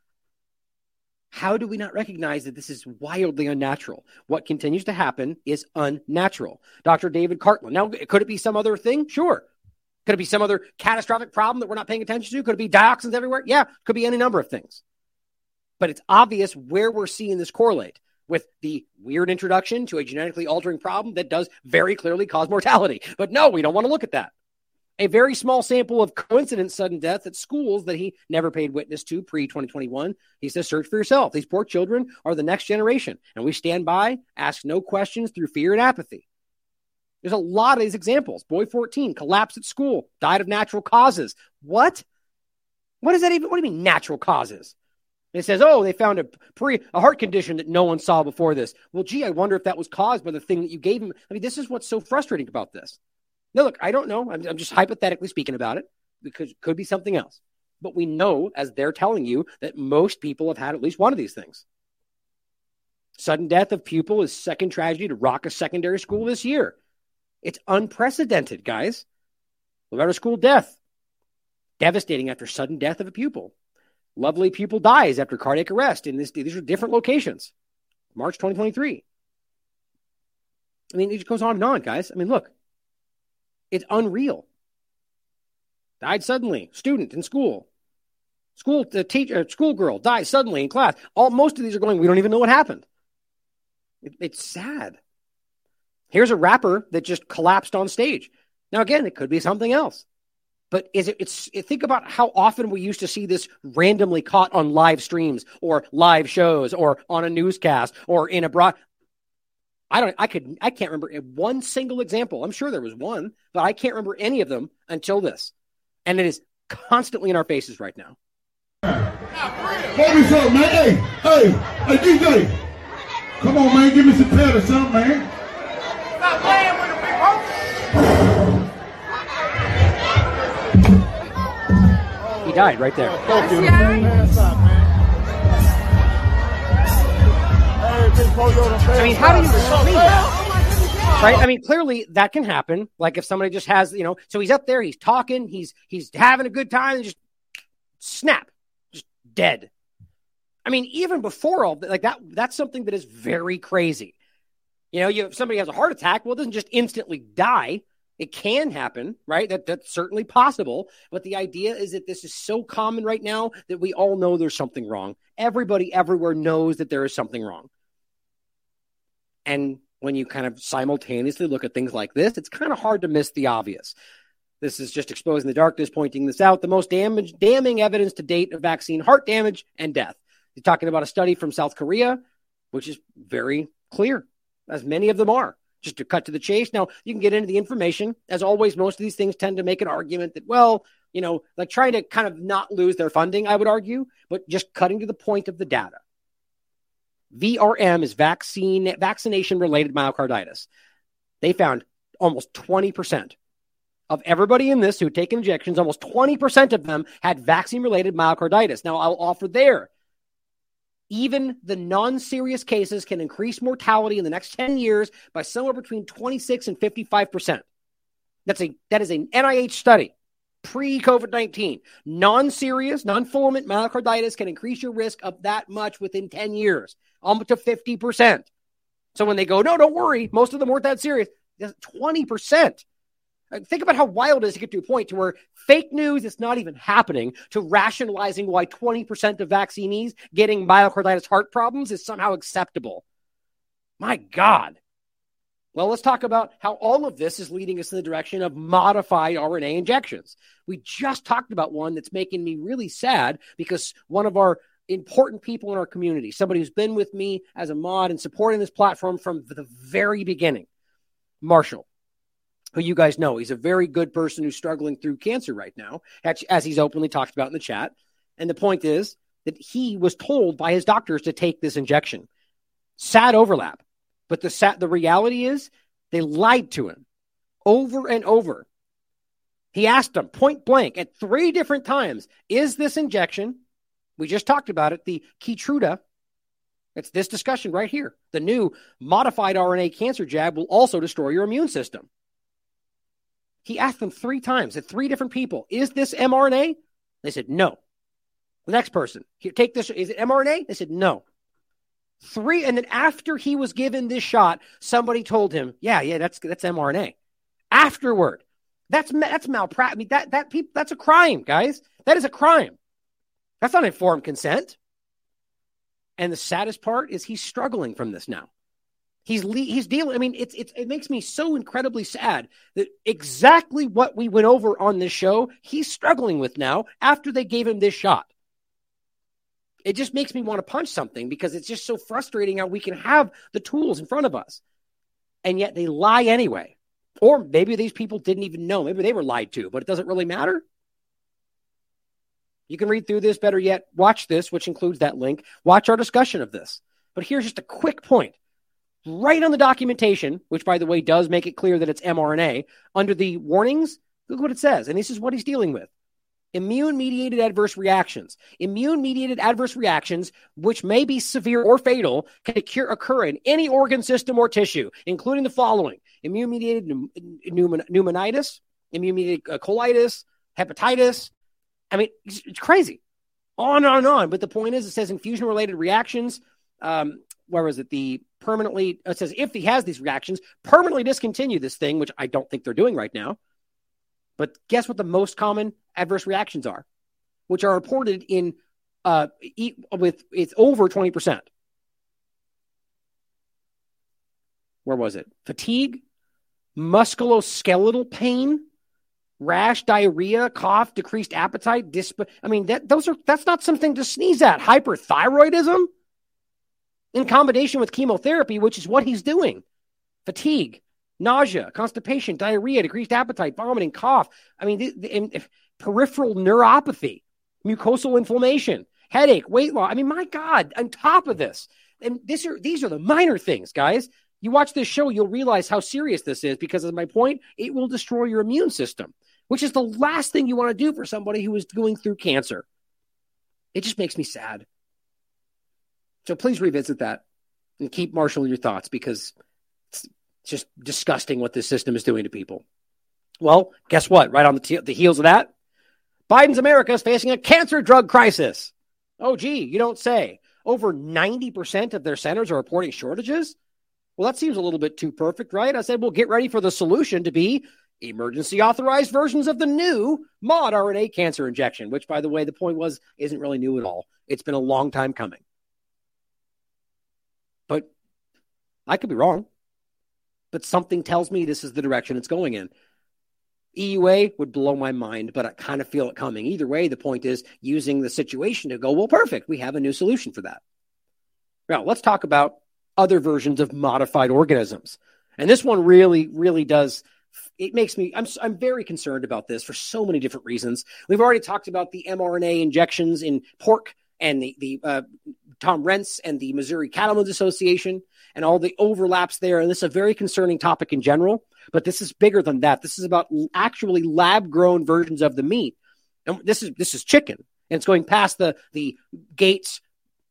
how do we not recognize that this is wildly unnatural? What continues to happen is unnatural. Dr. David Cartland. Now, could it be some other thing? Sure. Could it be some other catastrophic problem that we're not paying attention to? Could it be dioxins everywhere? Yeah, could be any number of things. But it's obvious where we're seeing this correlate with the weird introduction to a genetically altering problem that does very clearly cause mortality. But no, we don't want to look at that a very small sample of coincident sudden death at schools that he never paid witness to pre 2021. He says, search for yourself. These poor children are the next generation, and we stand by, ask no questions through fear and apathy. There's a lot of these examples. Boy 14, collapsed at school, died of natural causes. What? What does that even? What do you mean natural causes? It says, oh, they found a pre a heart condition that no one saw before this. Well, gee, I wonder if that was caused by the thing that you gave him. I mean, this is what's so frustrating about this. No, look, I don't know. I'm, I'm just hypothetically speaking about it because it could be something else. But we know, as they're telling you, that most people have had at least one of these things. Sudden death of pupil is second tragedy to rock a secondary school this year. It's unprecedented, guys. Loretto school death. Devastating after sudden death of a pupil. Lovely pupil dies after cardiac arrest in this. These are different locations. March 2023. I mean, it just goes on and on, guys. I mean, look, it's unreal. Died suddenly. Student in school. School the teacher, uh, schoolgirl dies suddenly in class. All most of these are going. We don't even know what happened. It, it's sad. Here's a rapper that just collapsed on stage. Now again, it could be something else. But is it, it's it, think about how often we used to see this randomly caught on live streams or live shows or on a newscast or in a broad. I don't. I could. I can't remember one single example. I'm sure there was one, but I can't remember any of them until this, and it is constantly in our faces right now. Hold me something, man. Hey, hey, hey, DJ. Come on, man. Give me some pet or something, man. Stop playing with the big He died right there. Thank I mean, how do you explain that? Right? I mean, clearly that can happen. Like if somebody just has, you know, so he's up there, he's talking, he's he's having a good time, and just snap, just dead. I mean, even before all that, like that, that's something that is very crazy. You know, you if somebody has a heart attack, well, it doesn't just instantly die. It can happen, right? That that's certainly possible. But the idea is that this is so common right now that we all know there's something wrong. Everybody everywhere knows that there is something wrong. And when you kind of simultaneously look at things like this, it's kind of hard to miss the obvious. This is just exposing the darkness, pointing this out. The most damage, damning evidence to date of vaccine heart damage and death. You're talking about a study from South Korea, which is very clear, as many of them are. Just to cut to the chase. Now, you can get into the information. As always, most of these things tend to make an argument that, well, you know, like trying to kind of not lose their funding, I would argue, but just cutting to the point of the data. VRM is vaccine vaccination related myocarditis. They found almost 20% of everybody in this who had taken injections, almost 20% of them had vaccine related myocarditis. Now, I'll offer there even the non serious cases can increase mortality in the next 10 years by somewhere between 26 and 55%. That's a, that is an NIH study pre COVID 19. Non serious, non fulminant myocarditis can increase your risk of that much within 10 years, almost to 50%. So when they go, no, don't worry, most of them weren't that serious, 20%. Think about how wild it is to get to a point to where fake news is not even happening to rationalizing why 20% of vaccinees getting myocarditis heart problems is somehow acceptable. My God. Well, let's talk about how all of this is leading us in the direction of modified RNA injections. We just talked about one that's making me really sad because one of our important people in our community, somebody who's been with me as a mod and supporting this platform from the very beginning, Marshall, who you guys know. He's a very good person who's struggling through cancer right now, as he's openly talked about in the chat. And the point is that he was told by his doctors to take this injection. Sad overlap. But the sad, the reality is they lied to him over and over. He asked them point blank at three different times, is this injection, we just talked about it, the Keytruda, it's this discussion right here. The new modified RNA cancer jab will also destroy your immune system. He asked them three times at three different people, is this mRNA? They said no. The next person, here, take this. Is it mRNA? They said no. Three, and then after he was given this shot, somebody told him, "Yeah, yeah, that's that's mRNA." Afterward, that's that's malpractice. I mean, that that people that's a crime, guys. That is a crime. That's not informed consent. And the saddest part is he's struggling from this now. He's le- he's dealing. I mean, it's, it's it makes me so incredibly sad that exactly what we went over on this show, he's struggling with now after they gave him this shot. It just makes me want to punch something because it's just so frustrating how we can have the tools in front of us, and yet they lie anyway. Or maybe these people didn't even know. Maybe they were lied to, but it doesn't really matter. You can read through this. Better yet, watch this, which includes that link. Watch our discussion of this. But here's just a quick point right on the documentation, which by the way does make it clear that it's mRNA, under the warnings, look what it says. And this is what he's dealing with. Immune mediated adverse reactions. Immune mediated adverse reactions, which may be severe or fatal, can occur in any organ system or tissue, including the following immune mediated pneumonitis, immune mediated uh, colitis, hepatitis. I mean, it's, it's, crazy. On and on and on. But the point is, it says infusion related reactions. Um, where was it? The permanently, it says if he has these reactions, permanently discontinue this thing, which I don't think they're doing right now. But guess what the most common adverse reactions are, which are reported in uh, with it's over 20%. Where was it? Fatigue, musculoskeletal pain, rash, diarrhea, cough, decreased appetite, disp- I mean, that those are that's not something to sneeze at. Hyperthyroidism in combination with chemotherapy, which is what he's doing. Fatigue, nausea, constipation, diarrhea, decreased appetite, vomiting, cough. I mean, the, the, peripheral neuropathy, mucosal inflammation, headache, weight loss. I mean, my God, on top of this, and this are these are the minor things, guys. You watch this show, you'll realize how serious this is because, of my point, it will destroy your immune system, which is the last thing you want to do for somebody who is going through cancer. It just makes me sad. So please revisit that and keep marshaling your thoughts because it's just disgusting what this system is doing to people. Well, guess what? Right on the, t- the heels of that, Biden's America is facing a cancer drug crisis. Oh, gee, you don't say. Over 90% of their centers are reporting shortages. Well, that seems a little bit too perfect, right? I said, well, get ready for the solution to be emergency authorized versions of the new mod RNA cancer injection, which, by the way, the point was isn't really new at all. It's been a long time coming. But I could be wrong. But something tells me this is the direction it's going in. EUA would blow my mind, but I kind of feel it coming. Either way, the point is using the situation to go, well, perfect. We have a new solution for that. Now, let's talk about other versions of modified organisms. And this one really, really does. It makes me, I'm, I'm very concerned about this for so many different reasons. We've already talked about the mRNA injections in pork and the, the uh, Tom Renz and the Missouri Cattlemen's Association and all the overlaps there. And this is a very concerning topic in general, but this is bigger than that. This is about actually lab grown versions of the meat. And this is this is chicken. And it's going past the the Gates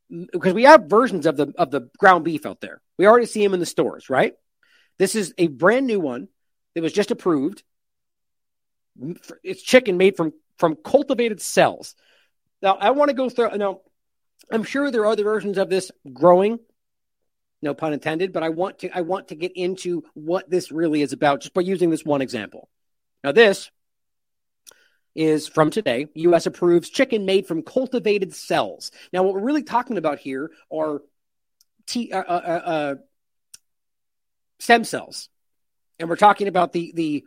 because we have versions of the of the ground beef out there. We already see them in the stores, right? This is a brand new one that was just approved. It's chicken made from from cultivated cells. Now, I want to go through. Now, I'm sure there are other versions of this growing. No pun intended, but I want to I want to get into what this really is about just by using this one example. Now, this is from today. U.S. approves chicken made from cultivated cells. Now, what we're really talking about here are T, uh, uh, uh, stem cells, and we're talking about the the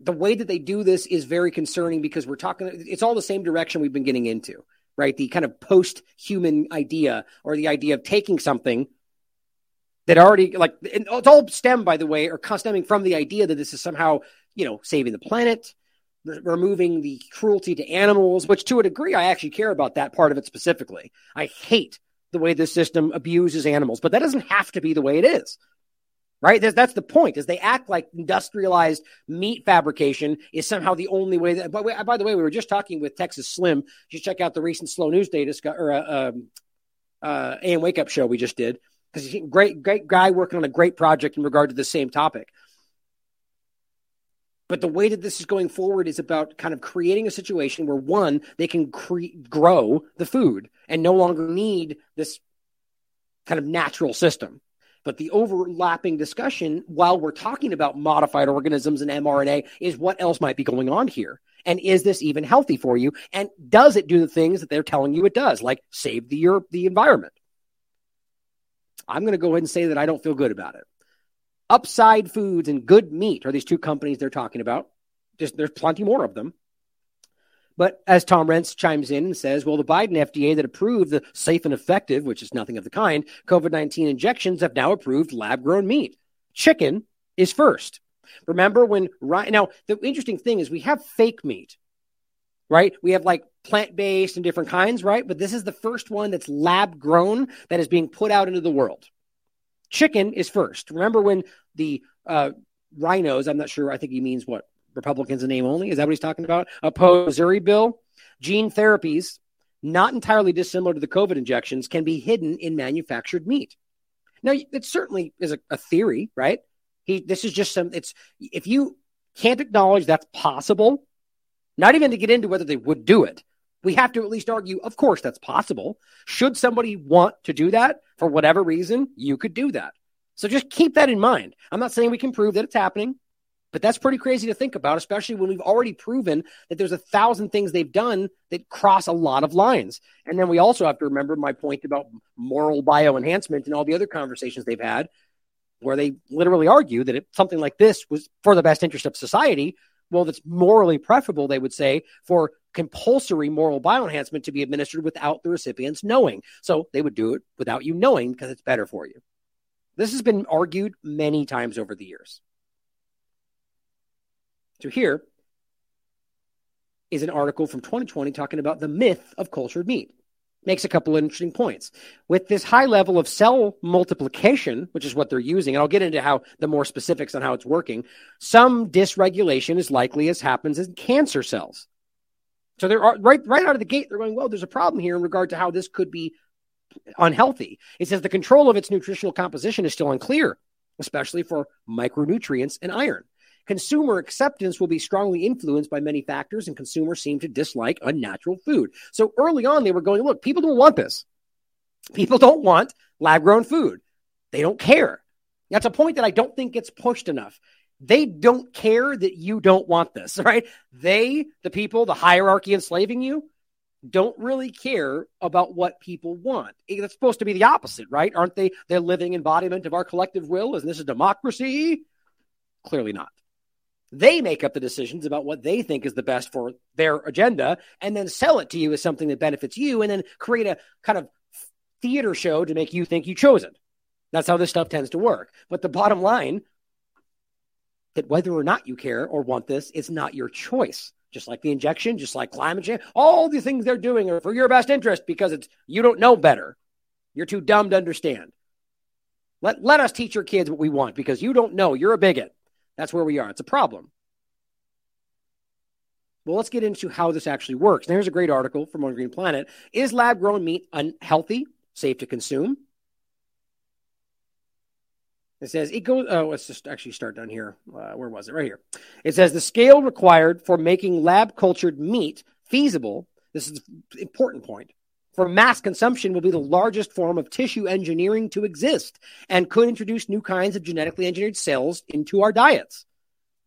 the way that they do this is very concerning because we're talking. It's all the same direction we've been getting into, right? The kind of post-human idea or the idea of taking something that already like it's all stem by the way or stemming from the idea that this is somehow you know saving the planet removing the cruelty to animals, which to a degree I actually care about that part of it specifically. I hate the way this system abuses animals, but that doesn't have to be the way it is. Right? That's, that's the point is they act like industrialized meat fabrication is somehow the only way that, by, by the way, we were just talking with Texas Slim. You check out the recent slow news day discuss, or uh, um, uh, AM wake up show we just did because he's a great, great guy working on a great project in regard to the same topic. But the way that this is going forward is about kind of creating a situation where one, they can cre- grow the food and no longer need this kind of natural system. But the overlapping discussion while we're talking about modified organisms and mRNA is what else might be going on here. And is this even healthy for you? And does it do the things that they're telling you it does, like save the, your, the environment? I'm going to go ahead and say that I don't feel good about it. Upside Foods and Good Meat are these two companies they're talking about. Just there's plenty more of them. But as Tom Renz chimes in and says, well, the Biden FDA that approved the safe and effective, which is nothing of the kind, COVID 19 injections have now approved lab grown meat. Chicken is first. Remember when, right now, the interesting thing is we have fake meat, right? We have like plant based and different kinds, right? But this is the first one that's lab grown that is being put out into the world. Chicken is first. Remember when the uh, RINOs, I'm not sure, I think he means what? Republicans in name only? Is that what he's talking about? Opposed Missouri bill? Gene therapies, not entirely dissimilar to the COVID injections, can be hidden in manufactured meat. Now, it certainly is a, a theory, right? He, this is just some, it's, if you can't acknowledge that's possible, not even to get into whether they would do it, we have to at least argue, of course, that's possible. Should somebody want to do that for whatever reason, you could do that. So just keep that in mind. I'm not saying we can prove that it's happening, but that's pretty crazy to think about, especially when we've already proven that there's a thousand things they've done that cross a lot of lines. And then we also have to remember my point about moral bioenhancement and all the other conversations they've had, where they literally argue that if something like this was for the best interest of society, well, that's morally preferable, they would say, for compulsory moral bioenhancement to be administered without the recipients knowing. So they would do it without you knowing because it's better for you. This has been argued many times over the years. So here is an article from 2020 talking about the myth of cultured meat. Makes a couple of interesting points. With this high level of cell multiplication, which is what they're using, and I'll get into how the more specifics on how it's working, some dysregulation is likely as happens in cancer cells. So they're right right out of the gate. They're going, well, there's a problem here in regard to how this could be unhealthy. It says the control of its nutritional composition is still unclear, especially for micronutrients and iron. Consumer acceptance will be strongly influenced by many factors, and consumers seem to dislike unnatural food. So early on, they were going, look, people don't want this. People don't want lab grown food. They don't care. That's a point that I don't think gets pushed enough they don't care that you don't want this, [laughs] right? They, the people, the hierarchy enslaving you, don't really care about what people want. It's supposed to be the opposite, right? Aren't they the living embodiment of our collective will? Isn't this a democracy? Clearly not. They make up the decisions about what they think is the best for their agenda and then sell it to you as something that benefits you and then create a kind of theater show to make you think you chose it. That's how this stuff tends to work. But the bottom line that whether or not you care or want this, it's not your choice. Just like the injection, just like climate change, all the things they're doing are for your best interest because it's you don't know better. You're too dumb to understand. Let let us teach your kids what we want because you don't know. You're a bigot. That's where we are. It's a problem. Well, let's get into how this actually works. And here's a great article from One Green Planet. Is lab grown meat unhealthy? safe to consume. It says it goes. Oh, let's just actually start down here. Uh, where was it? Right here. It says the scale required for making lab cultured meat feasible. This is an important point. For mass consumption will be the largest form of tissue engineering to exist and could introduce new kinds of genetically engineered cells into our diets.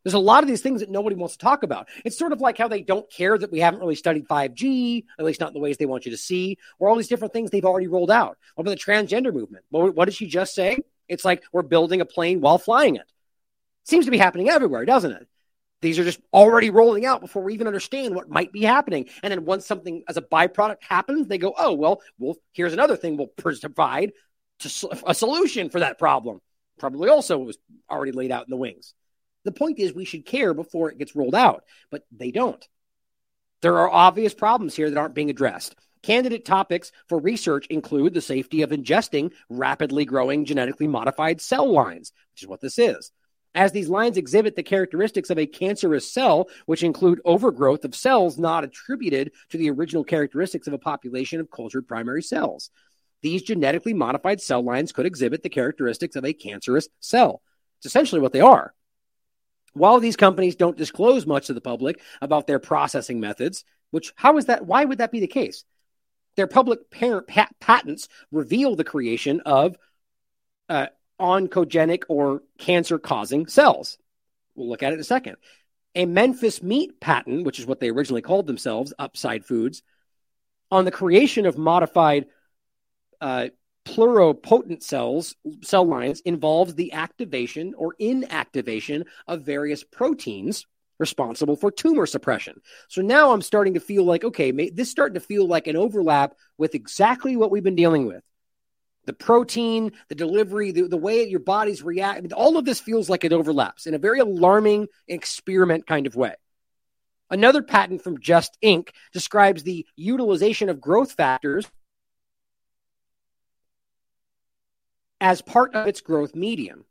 There's a lot of these things that nobody wants to talk about. It's sort of like how they don't care that we haven't really studied 5G, at least not in the ways they want you to see, or all these different things they've already rolled out. What about the transgender movement? what did she just say? It's like we're building a plane while flying it. Seems to be happening everywhere, doesn't it? These are just already rolling out before we even understand what might be happening. And then once something as a byproduct happens, they go, oh, well, well here's another thing we'll provide to a solution for that problem. Probably also was already laid out in the wings. The point is, we should care before it gets rolled out, but they don't. There are obvious problems here that aren't being addressed. Candidate topics for research include the safety of ingesting rapidly growing genetically modified cell lines, which is what this is. As these lines exhibit the characteristics of a cancerous cell, which include overgrowth of cells not attributed to the original characteristics of a population of cultured primary cells. These genetically modified cell lines could exhibit the characteristics of a cancerous cell. It's essentially what they are. While these companies don't disclose much to the public about their processing methods, which how is that? Why would that be the case? Their public parent pat- patents reveal the creation of uh, oncogenic or cancer causing cells. We'll look at it in a second. A Memphis meat patent, which is what they originally called themselves, Upside Foods, on the creation of modified uh, pluripotent cells, cell lines, involves the activation or inactivation of various proteins responsible for tumor suppression. So now I'm starting to feel like, okay, this starting to feel like an overlap with exactly what we've been dealing with. The protein, the delivery, the, the way your body's react, all of this feels like it overlaps in a very alarming experiment kind of way. Another patent from Just Inc. describes the utilization of growth factors as part of its growth medium.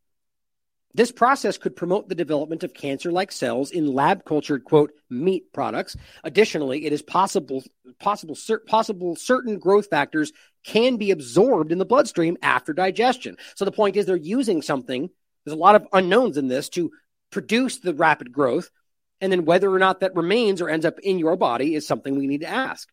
This process could promote the development of cancer like cells in lab cultured, quote, meat products. Additionally, it is possible, possible, cer- possible certain growth factors can be absorbed in the bloodstream after digestion. So the point is they're using something, there's a lot of unknowns in this to produce the rapid growth. And then whether or not that remains or ends up in your body is something we need to ask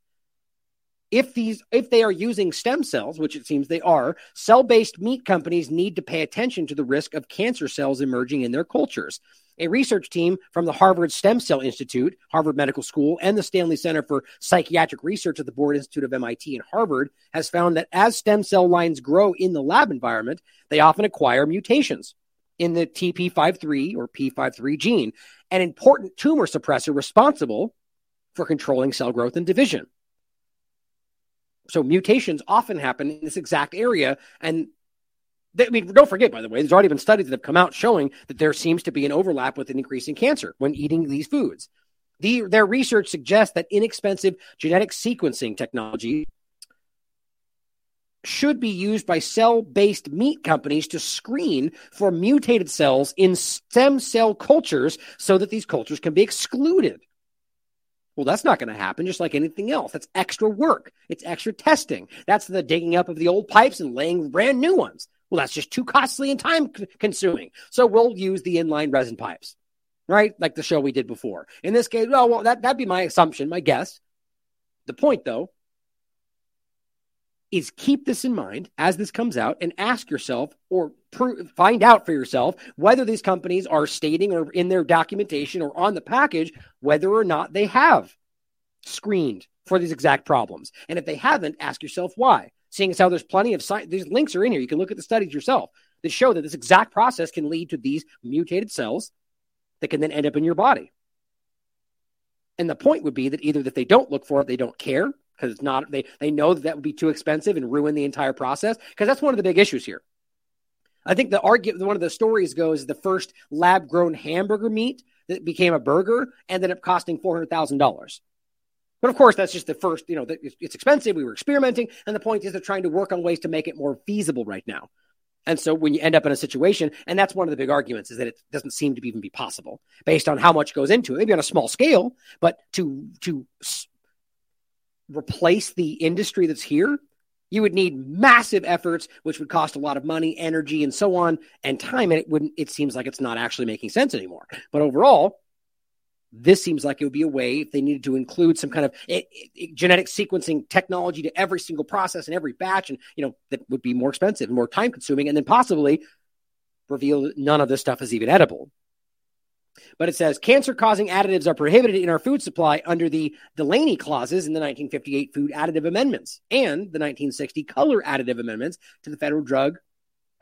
if these if they are using stem cells which it seems they are cell-based meat companies need to pay attention to the risk of cancer cells emerging in their cultures a research team from the harvard stem cell institute harvard medical school and the stanley center for psychiatric research at the broad institute of mit and harvard has found that as stem cell lines grow in the lab environment they often acquire mutations in the tp53 or p53 gene an important tumor suppressor responsible for controlling cell growth and division so mutations often happen in this exact area. And I mean, don't forget, by the way, there's already been studies that have come out showing that there seems to be an overlap with an increase in cancer when eating these foods. The, their research suggests that inexpensive genetic sequencing technology should be used by cell based meat companies to screen for mutated cells in stem cell cultures so that these cultures can be excluded. Well, that's not going to happen, just like anything else. That's extra work. It's extra testing. That's the digging up of the old pipes and laying brand new ones. Well, that's just too costly and time consuming. So we'll use the inline resin pipes, right? Like the show we did before. In this case, well, well that, that'd be my assumption, my guess. The point, though, is keep this in mind as this comes out and ask yourself or pr- find out for yourself whether these companies are stating or in their documentation or on the package whether or not they have screened for these exact problems. And if they haven't, ask yourself why. Seeing as how there's plenty of science, these links are in here. You can look at the studies yourself that show that this exact process can lead to these mutated cells that can then end up in your body. And the point would be that either that they don't look for it, they don't care, because it's not they they know that that would be too expensive and ruin the entire process because that's one of the big issues here. I think the argument one of the stories goes the first lab grown hamburger meat that became a burger ended up costing four hundred thousand dollars. But of course, that's just the first. You know, it's expensive. We were experimenting, and the point is they're trying to work on ways to make it more feasible right now. And so when you end up in a situation, and that's one of the big arguments is that it doesn't seem to even be possible based on how much goes into it, maybe on a small scale, but to to replace the industry that's here You would need massive efforts, which would cost a lot of money, energy, and so on, and time. And it wouldn't, it seems like it's not actually making sense anymore. But overall, this seems like it would be a way if they needed to include some kind of it, it, genetic sequencing technology to every single process and every batch, and you know that would be more expensive and more time consuming, and then possibly reveal that none of this stuff is even edible. But it says cancer causing additives are prohibited in our food supply under the Delaney clauses in the 1958 Food Additive Amendments and the 1960 Color Additive Amendments to the Federal Drug,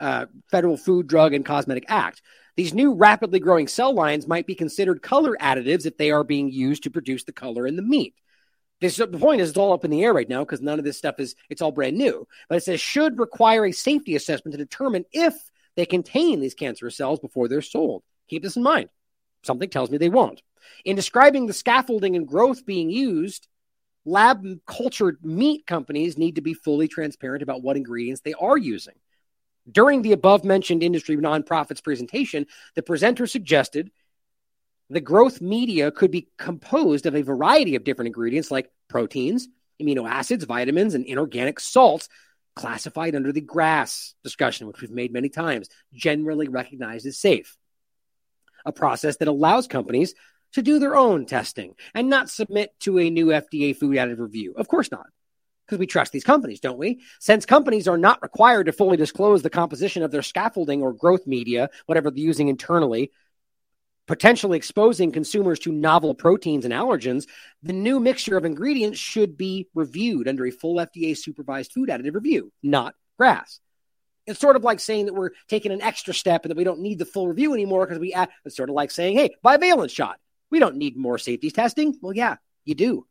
uh, Federal Food, Drug, and Cosmetic Act. These new rapidly growing cell lines might be considered color additives if they are being used to produce the color in the meat. This, the point is, it's all up in the air right now because none of this stuff is, it's all brand new. But it says should require a safety assessment to determine if they contain these cancerous cells before they're sold. Keep this in mind. Something tells me they won't. In describing the scaffolding and growth being used, lab cultured meat companies need to be fully transparent about what ingredients they are using. During the above mentioned industry nonprofits presentation, the presenter suggested the growth media could be composed of a variety of different ingredients like proteins, amino acids, vitamins, and inorganic salts classified under the GRAS discussion, which we've made many times, generally recognized as safe. A process that allows companies to do their own testing and not submit to a new FDA food additive review. Of course not because we trust these companies, don't we? Since companies are not required to fully disclose the composition of their scaffolding or growth media, whatever they're using internally, potentially exposing consumers to novel proteins and allergens, the new mixture of ingredients should be reviewed under a full FDA supervised food additive review, not GRAS. It's sort of like saying that we're taking an extra step and that we don't need the full review anymore because we add, it's sort of like saying, hey, bivalent shot. We don't need more safety testing. Well, yeah, you do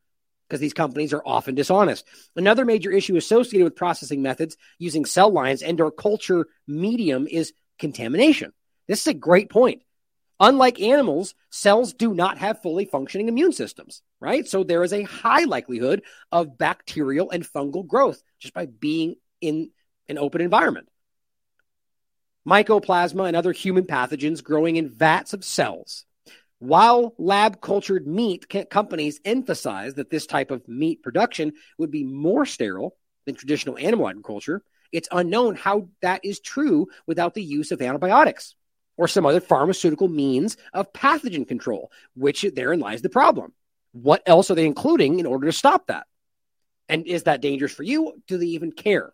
because these companies are often dishonest. Another major issue associated with processing methods using cell lines and or culture medium is contamination. This is a great point. Unlike animals, cells do not have fully functioning immune systems, right? So there is a high likelihood of bacterial and fungal growth just by being in an open environment. Mycoplasma and other human pathogens growing in vats of cells while lab cultured meat companies emphasize that this type of meat production would be more sterile than traditional animal agriculture, it's unknown how that is true without the use of antibiotics or some other pharmaceutical means of pathogen control, which therein lies the problem. What else are they including in order to stop that? And is that dangerous for you? Do they even care?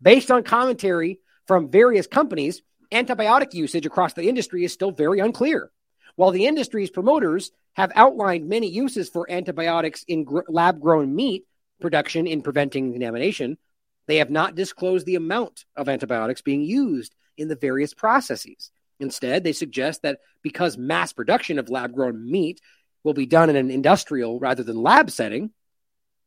Based on commentary from various companies, antibiotic usage across the industry is still very unclear. While the industry's promoters have outlined many uses for antibiotics in gr- lab grown meat production in preventing contamination, they have not disclosed the amount of antibiotics being used in the various processes. Instead, they suggest that because mass production of lab grown meat will be done in an industrial rather than lab setting,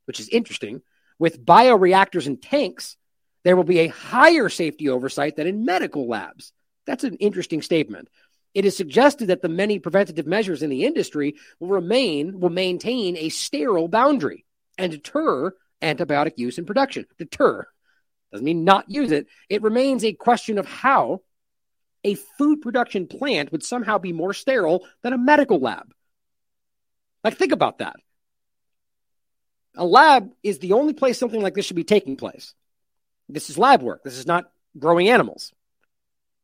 which is interesting, with bioreactors and tanks, there will be a higher safety oversight than in medical labs. That's an interesting statement. It is suggested that the many preventative measures in the industry will remain, will maintain a sterile boundary and deter antibiotic use and production. Deter doesn't mean not use it. It remains a question of how a food production plant would somehow be more sterile than a medical lab. Like, think about that. A lab is the only place something like this should be taking place. This is lab work. This is not growing animals.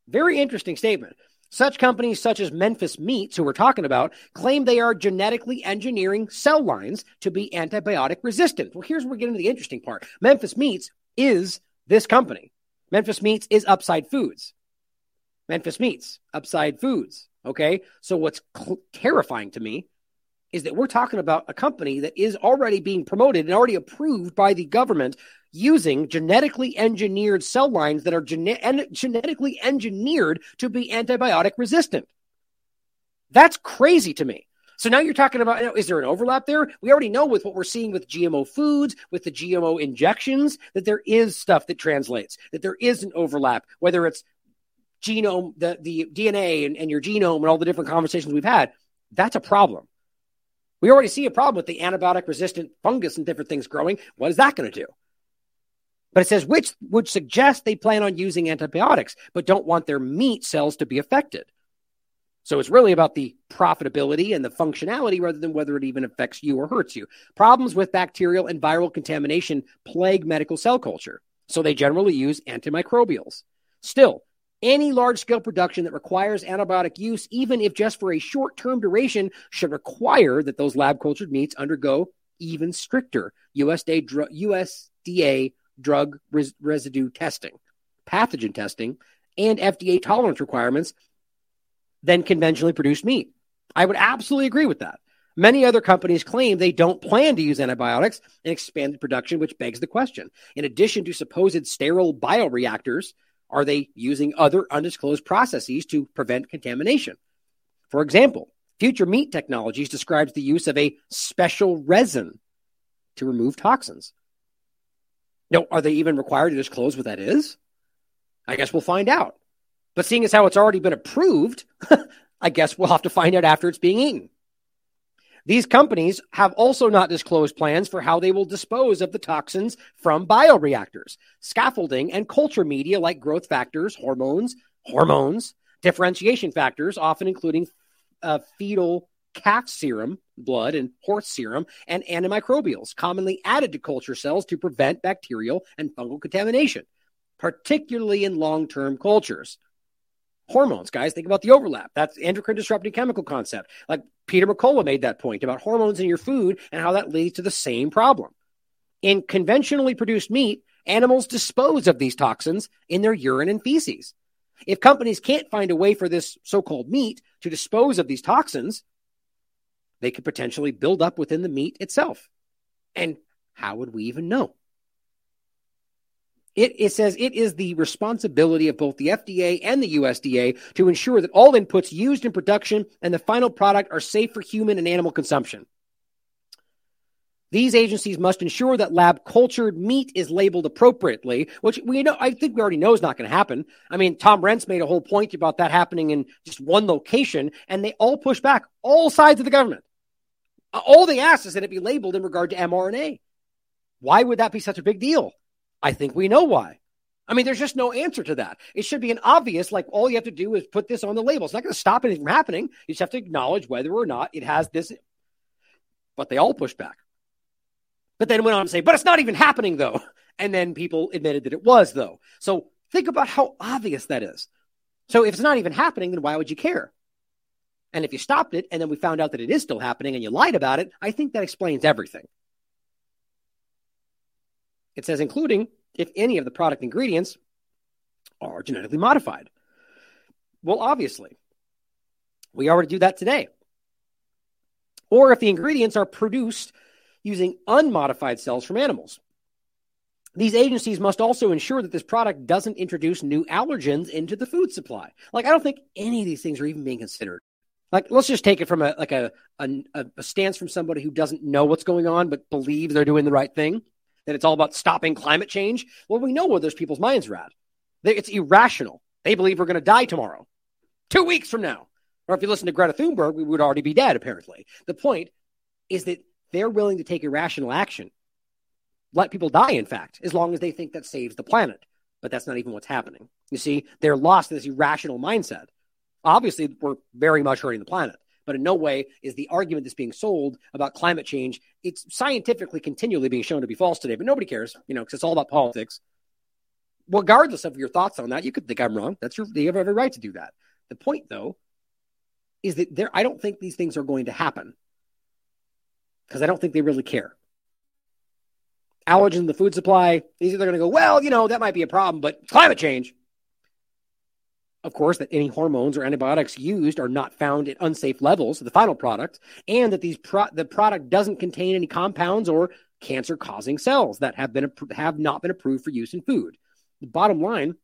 Very interesting statement. Such companies such as Memphis Meats, who we're talking about, claim they are genetically engineering cell lines to be antibiotic resistant. Well, here's where we get into the interesting part. Memphis Meats is this company. Memphis Meats is Upside Foods. Memphis Meats, Upside Foods. Okay. So what's cl- terrifying to me is that we're talking about a company that is already being promoted and already approved by the government using genetically engineered cell lines that are gene- en- genetically engineered to be antibiotic resistant. That's crazy to me. So now you're talking about, you know, is there an overlap there? We already know with what we're seeing with GMO foods, with the GMO injections, that there is stuff that translates, that there is an overlap, whether it's genome, the, the DNA and, and your genome and all the different conversations we've had. That's a problem. We already see a problem with the antibiotic resistant fungus and different things growing. What is that going to do? But it says which would suggest they plan on using antibiotics, but don't want their meat cells to be affected. So it's really about the profitability and the functionality rather than whether it even affects you or hurts you. Problems with bacterial and viral contamination plague medical cell culture. So they generally use antimicrobials. Still, any large scale production that requires antibiotic use, even if just for a short term duration, should require that those lab cultured meats undergo even stricter USDA, USDA drug res- residue testing, pathogen testing, and FDA tolerance requirements than conventionally produced meat. I would absolutely agree with that. Many other companies claim they don't plan to use antibiotics in expanded production, which begs the question. In addition to supposed sterile bioreactors, are they using other undisclosed processes to prevent contamination? For example, Future Meat Technologies describes the use of a special resin to remove toxins. No, are they even required to disclose what that is? I guess we'll find out. But seeing as how it's already been approved, [laughs] I guess we'll have to find out after it's being eaten. These companies have also not disclosed plans for how they will dispose of the toxins from bioreactors, scaffolding, and culture media like growth factors, hormones, hormones, differentiation factors, often including uh, fetal calf serum, blood, and horse serum, and antimicrobials, commonly added to culture cells to prevent bacterial and fungal contamination, particularly in long term cultures hormones, guys. Think about the overlap. That's endocrine disrupting chemical concept. Like Peter McCullough made that point about hormones in your food and how that leads to the same problem. In conventionally produced meat, animals dispose of these toxins in their urine and feces. If companies can't find a way for this so called meat to dispose of these toxins, they could potentially build up within the meat itself. And how would we even know? It, it, says it is the responsibility of both the FDA and the USDA to ensure that all inputs used in production and the final product are safe for human and animal consumption. These agencies must ensure that lab cultured meat is labeled appropriately, which we know, I think we already know is not going to happen. I mean, Tom Renz made a whole point about that happening in just one location, and they all push back, all sides of the government. All they ask is that it be labeled in regard to mRNA. Why would that be such a big deal? I think we know why. I mean, there's just no answer to that. It should be an obvious, like all you have to do is put this on the label. It's not going to stop anything from happening. You just have to acknowledge whether or not it has this. But they all push back. But then went on to say, but it's not even happening though. [laughs] And then people admitted that it was though. So think about how obvious that is. So if it's not even happening, then why would you care? And if you stopped it and then we found out that it is still happening and you lied about it, I think that explains everything. It says, including if any of the product ingredients are genetically modified. Well, obviously, we already do that today. Or if the ingredients are produced using unmodified cells from animals. These agencies must also ensure that this product doesn't introduce new allergens into the food supply. Like, I don't think any of these things are even being considered. Like, let's just take it from a like a, a, a stance from somebody who doesn't know what's going on but believes they're doing the right thing that it's all about stopping climate change. Well, we know where those people's minds are at. It's irrational. They believe we're going to die tomorrow, two weeks from now. Or if you listen to Greta Thunberg, we would already be dead, apparently. The point is that they're willing to take irrational action, let people die, in fact, as long as they think that saves the planet. But that's not even what's happening. You see, they're lost in this irrational mindset. Obviously, we're very much hurting the planet but in no way is the argument that's being sold about climate change. It's scientifically continually being shown to be false today, but nobody cares, you know, because it's all about politics. Regardless of your thoughts on that, you could think I'm wrong. That's your you have every right to do that. The point, though, is that there I don't think these things are going to happen because I don't think they really care. Allergen in the food supply, they're going to go, well, you know, that might be a problem, but climate change of course, that any hormones or antibiotics used are not found at unsafe levels, the final product, and that these pro- the product doesn't contain any compounds or cancer-causing cells that have been have not been approved for use in food. The bottom line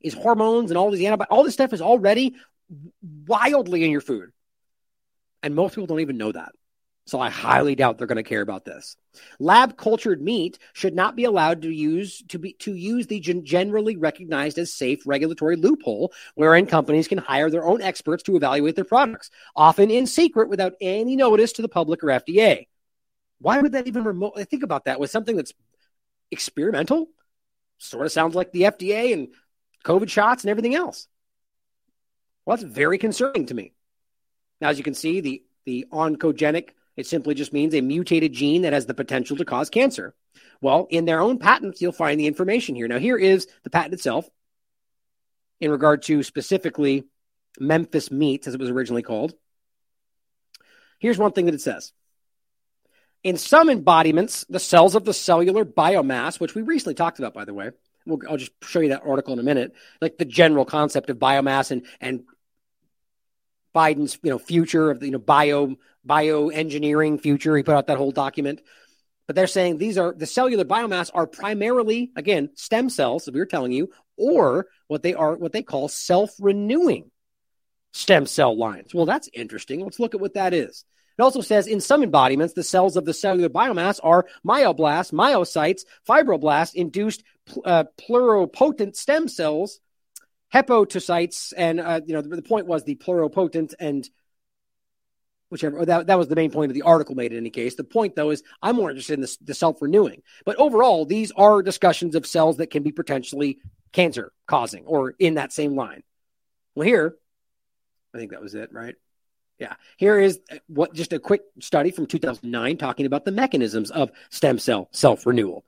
is hormones and all these antibiotics, all this stuff is already wildly in your food, and most people don't even know that. So I highly doubt they're going to care about this. Lab cultured meat should not be allowed to use to be to use the gen- generally recognized as safe regulatory loophole wherein companies can hire their own experts to evaluate their products, often in secret without any notice to the public or FDA. Why would that even remotely think about that with something that's experimental? Sort of sounds like the FDA and COVID shots and everything else. Well, that's very concerning to me. Now, as you can see, the the oncogenic It simply just means a mutated gene that has the potential to cause cancer. Well, in their own patents, you'll find the information here. Now, here is the patent itself in regard to specifically Memphis meat, as it was originally called. Here's one thing that it says. In some embodiments, the cells of the cellular biomass, which we recently talked about, by the way, we'll, I'll just show you that article in a minute, like the general concept of biomass and, and Biden's you know future of the you know bio bioengineering future. He put out that whole document. But they're saying these are the cellular biomass are primarily again stem cells, as we were telling you, or what they are what they call self-renewing stem cell lines. Well, that's interesting. Let's look at what that is. It also says in some embodiments, the cells of the cellular biomass are myoblasts, myocytes, fibroblasts, induced uh, pluripotent stem cells hepatocytes, and uh, you know the, the, point was the pluripotent and whichever that, that was the main point of the article made in any case. The point though is I'm more interested in the, the self renewing. But overall, these are discussions of cells that can be potentially cancer causing or in that same line. Well, here, I think that was it, right? Yeah. Here is what just a quick study from 2009 talking about the mechanisms of stem cell self renewal.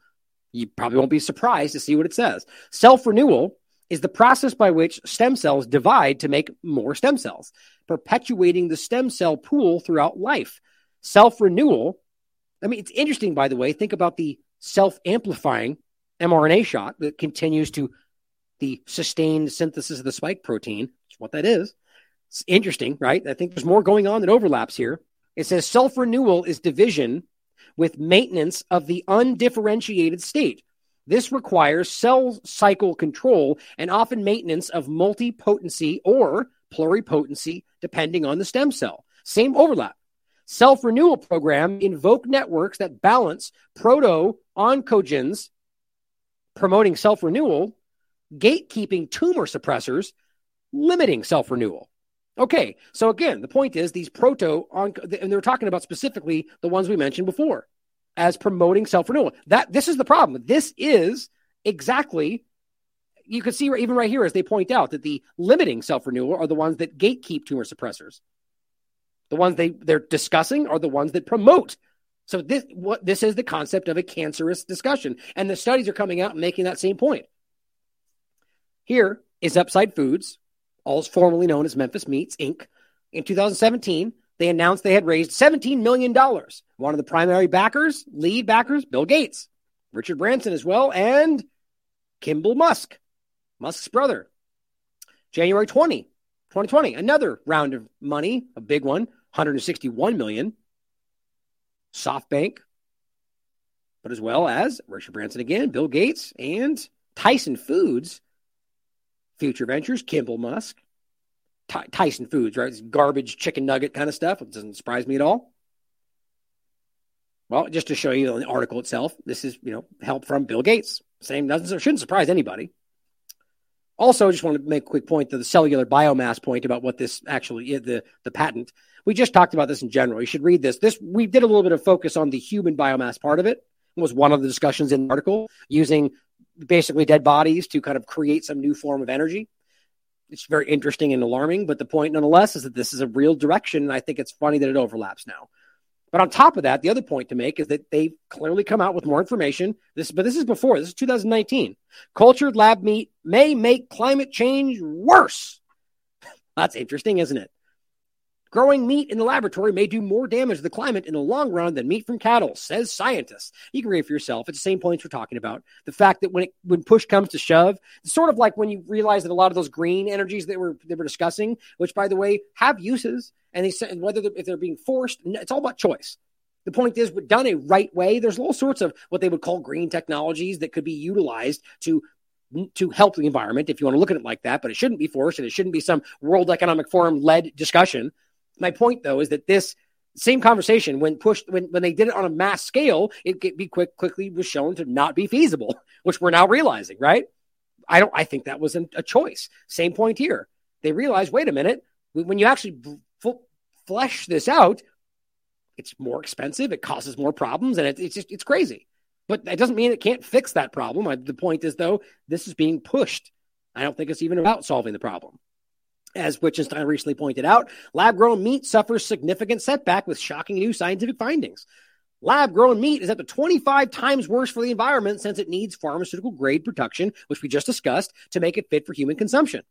You probably won't be surprised to see what it says. Self renewal is the process by which stem cells divide to make more stem cells, perpetuating the stem cell pool throughout life. Self renewal, I mean, it's interesting, by the way. Think about the self amplifying mRNA shot that continues to the sustained synthesis of the spike protein. What that is. It's interesting, right? I think there's more going on that overlaps here. It says self renewal is division with maintenance of the undifferentiated state. This requires cell cycle control and often maintenance of multipotency or pluripotency, depending on the stem cell. Same overlap. Self renewal program invoke networks that balance proto oncogenes, promoting self renewal, gatekeeping tumor suppressors, limiting self renewal. Okay, so again, the point is these proto, and they're talking about specifically the ones we mentioned before as promoting self renewal. That this is the problem. This is exactly you can see even right here as they point out that the limiting self renewal are the ones that gatekeep tumor suppressors. The ones they they're discussing are the ones that promote. So this what this is the concept of a cancerous discussion, and the studies are coming out and making that same point. Here is Upside Foods, all formerly known as Memphis Meats Inc. In 2017, they announced they had raised $17 million. One of the primary backers, lead backers, Bill Gates, Richard Branson as well, and Kimball Musk, Musk's brother. January 20, 2020, another round of money, a big one, 161 million. SoftBank, but as well as Richard Branson again, Bill Gates, and Tyson Foods, Future Ventures, Kimball Musk, Tyson Foods, right? It's garbage chicken nugget kind of stuff. It doesn't surprise me at all. Well, just to show you the article itself, this is you know help from Bill Gates. Same doesn't shouldn't surprise anybody. Also, just want to make a quick point to the cellular biomass point about what this actually is, the the patent. We just talked about this in general. You should read this. This we did a little bit of focus on the human biomass part of it. it was one of the discussions in the article using basically dead bodies to kind of create some new form of energy it's very interesting and alarming. But the point, nonetheless, is that this is a real direction, and I think it's funny that it overlaps now. But on top of that, the other point to make is that they've clearly come out with more information. This, but this is before. This is 2019. Cultured lab meat may make climate change worse. [laughs] That's interesting, isn't it? Growing meat in the laboratory may do more damage to the climate in the long run than meat from cattle, says scientists. You can read it for yourself. It's the same points we're talking about. The fact that when it, when push comes to shove, it's sort of like when you realize that a lot of those green energies that we're they were discussing, which by the way have uses, and they said whether they're, if they're being forced, it's all about choice. The point is, done a right way, there's all sorts of what they would call green technologies that could be utilized to to help the environment, if you want to look at it like that. But it shouldn't be forced, and it shouldn't be some World Economic Forum led discussion my point though is that this same conversation when pushed when, when they did it on a mass scale, it be quick quickly was shown to not be feasible, [laughs] which we're now realizing, right? I don't I think that was a choice. Same point here. They realized, wait a minute, when you actually flesh this out, it's more expensive, it causes more problems, and it, it's just it's crazy. But that doesn't mean it can't fix that problem. I, the point is, though, this is being pushed. I don't think it's even about solving the problem. As Wittgenstein recently pointed out, lab grown meat suffers significant setback with shocking new scientific findings. Lab grown meat is up to 25 times worse for the environment since it needs pharmaceutical grade production, which we just discussed, to make it fit for human consumption.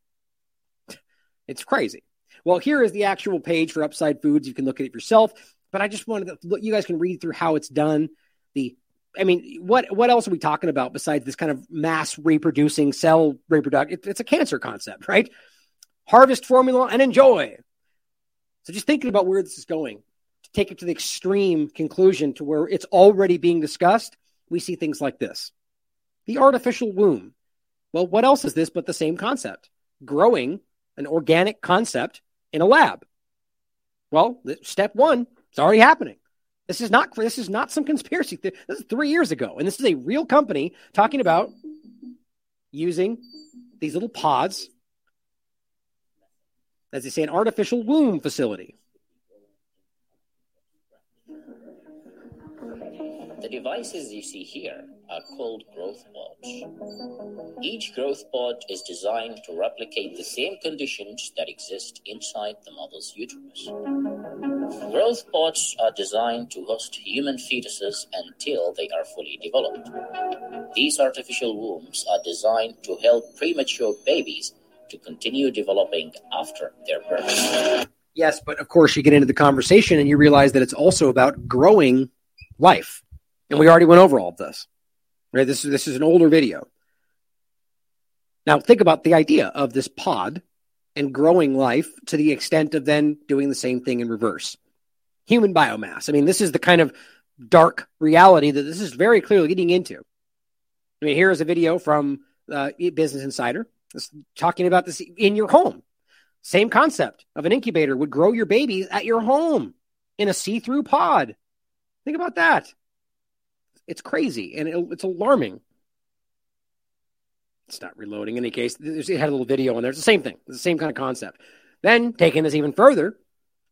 It's crazy. Well, here is the actual page for Upside Foods. You can look at it yourself, but I just wanted to you guys can read through how it's done. The I mean, what what else are we talking about besides this kind of mass reproducing cell reproduction? It, it's a cancer concept, right? Harvest formula and enjoy. So just thinking about where this is going, to take it to the extreme conclusion to where it's already being discussed, we see things like this. The artificial womb. Well, what else is this but the same concept? Growing an organic concept in a lab. Well, step one, it's already happening. This is not this is not some conspiracy. This is three years ago, and this is a real company talking about using these little pods, as they say, an artificial womb facility. The devices you see here are called growth pods. Each growth pod is designed to replicate the same conditions that exist inside the mother's uterus. Growth pods are designed to host human fetuses until they are fully developed. These artificial wombs are designed to help premature babies to continue developing after their birth. Yes, but of course, you get into the conversation and you realize that it's also about growing life. And we already went over all of this. Right? This is this is an older video. Now think about the idea of this pod and growing life to the extent of then doing the same thing in reverse. Human biomass. I mean, this is the kind of dark reality that this is very clearly getting into. I mean, here is a video from uh, Business Insider talking about this in your home. Same concept of an incubator would grow your babies at your home in a see through pod. Think about that. It's crazy and it, it's alarming. It's not reloading in any case. It had a little video in there. It's the same thing. It's the same kind of concept. Then taking this even further,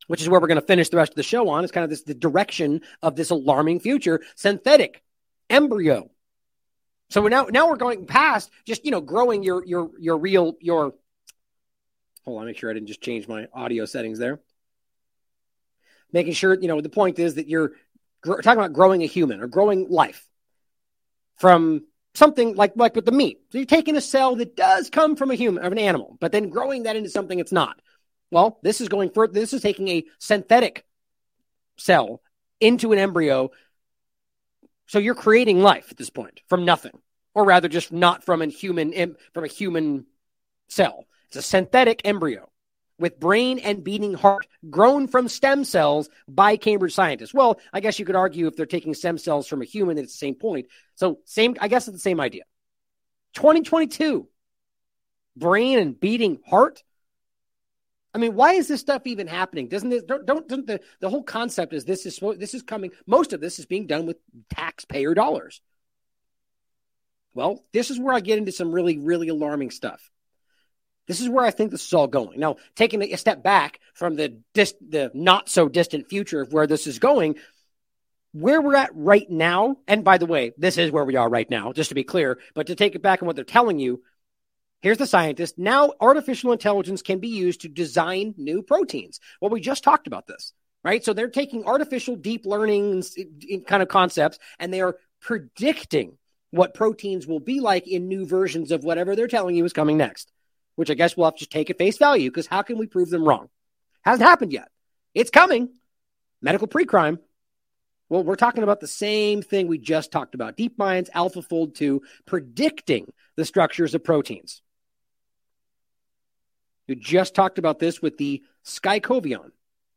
which is where we're going to finish the rest of the show on, is kind of this the direction of this alarming future: synthetic embryo. So we're now now we're going past just you know growing your your your real your. Hold on, make sure I didn't just change my audio settings there. Making sure you know the point is that you're gr- talking about growing a human or growing life from something like like with the meat. So you're taking a cell that does come from a human of an animal, but then growing that into something it's not. Well, this is going for this is taking a synthetic cell into an embryo. So you're creating life at this point from nothing, or rather, just not from a human from a human cell. It's a synthetic embryo with brain and beating heart grown from stem cells by Cambridge scientists. Well, I guess you could argue if they're taking stem cells from a human, it's the same point. So, same, I guess it's the same idea. 2022, brain and beating heart. I mean, why is this stuff even happening? Doesn't this don't, don't, not the, the whole concept is this is this is coming most of this is being done with taxpayer dollars. Well, this is where I get into some really really alarming stuff. This is where I think this is all going. Now, taking a step back from the dis- the not so distant future of where this is going, where we're at right now, and by the way, this is where we are right now, just to be clear, but to take it back on what they're telling you, here's the scientist. Now, artificial intelligence can be used to design new proteins. Well, we just talked about this, right? So they're taking artificial deep learning kind of concepts and they are predicting what proteins will be like in new versions of whatever they're telling you is coming next which I guess we'll have to take at face value because how can we prove them wrong? Hasn't happened yet. It's coming. Medical pre crime. Well, we're talking about the same thing we just talked about DeepMind's AlphaFold 2 predicting the structures of proteins. You just talked about this with the Skycovione.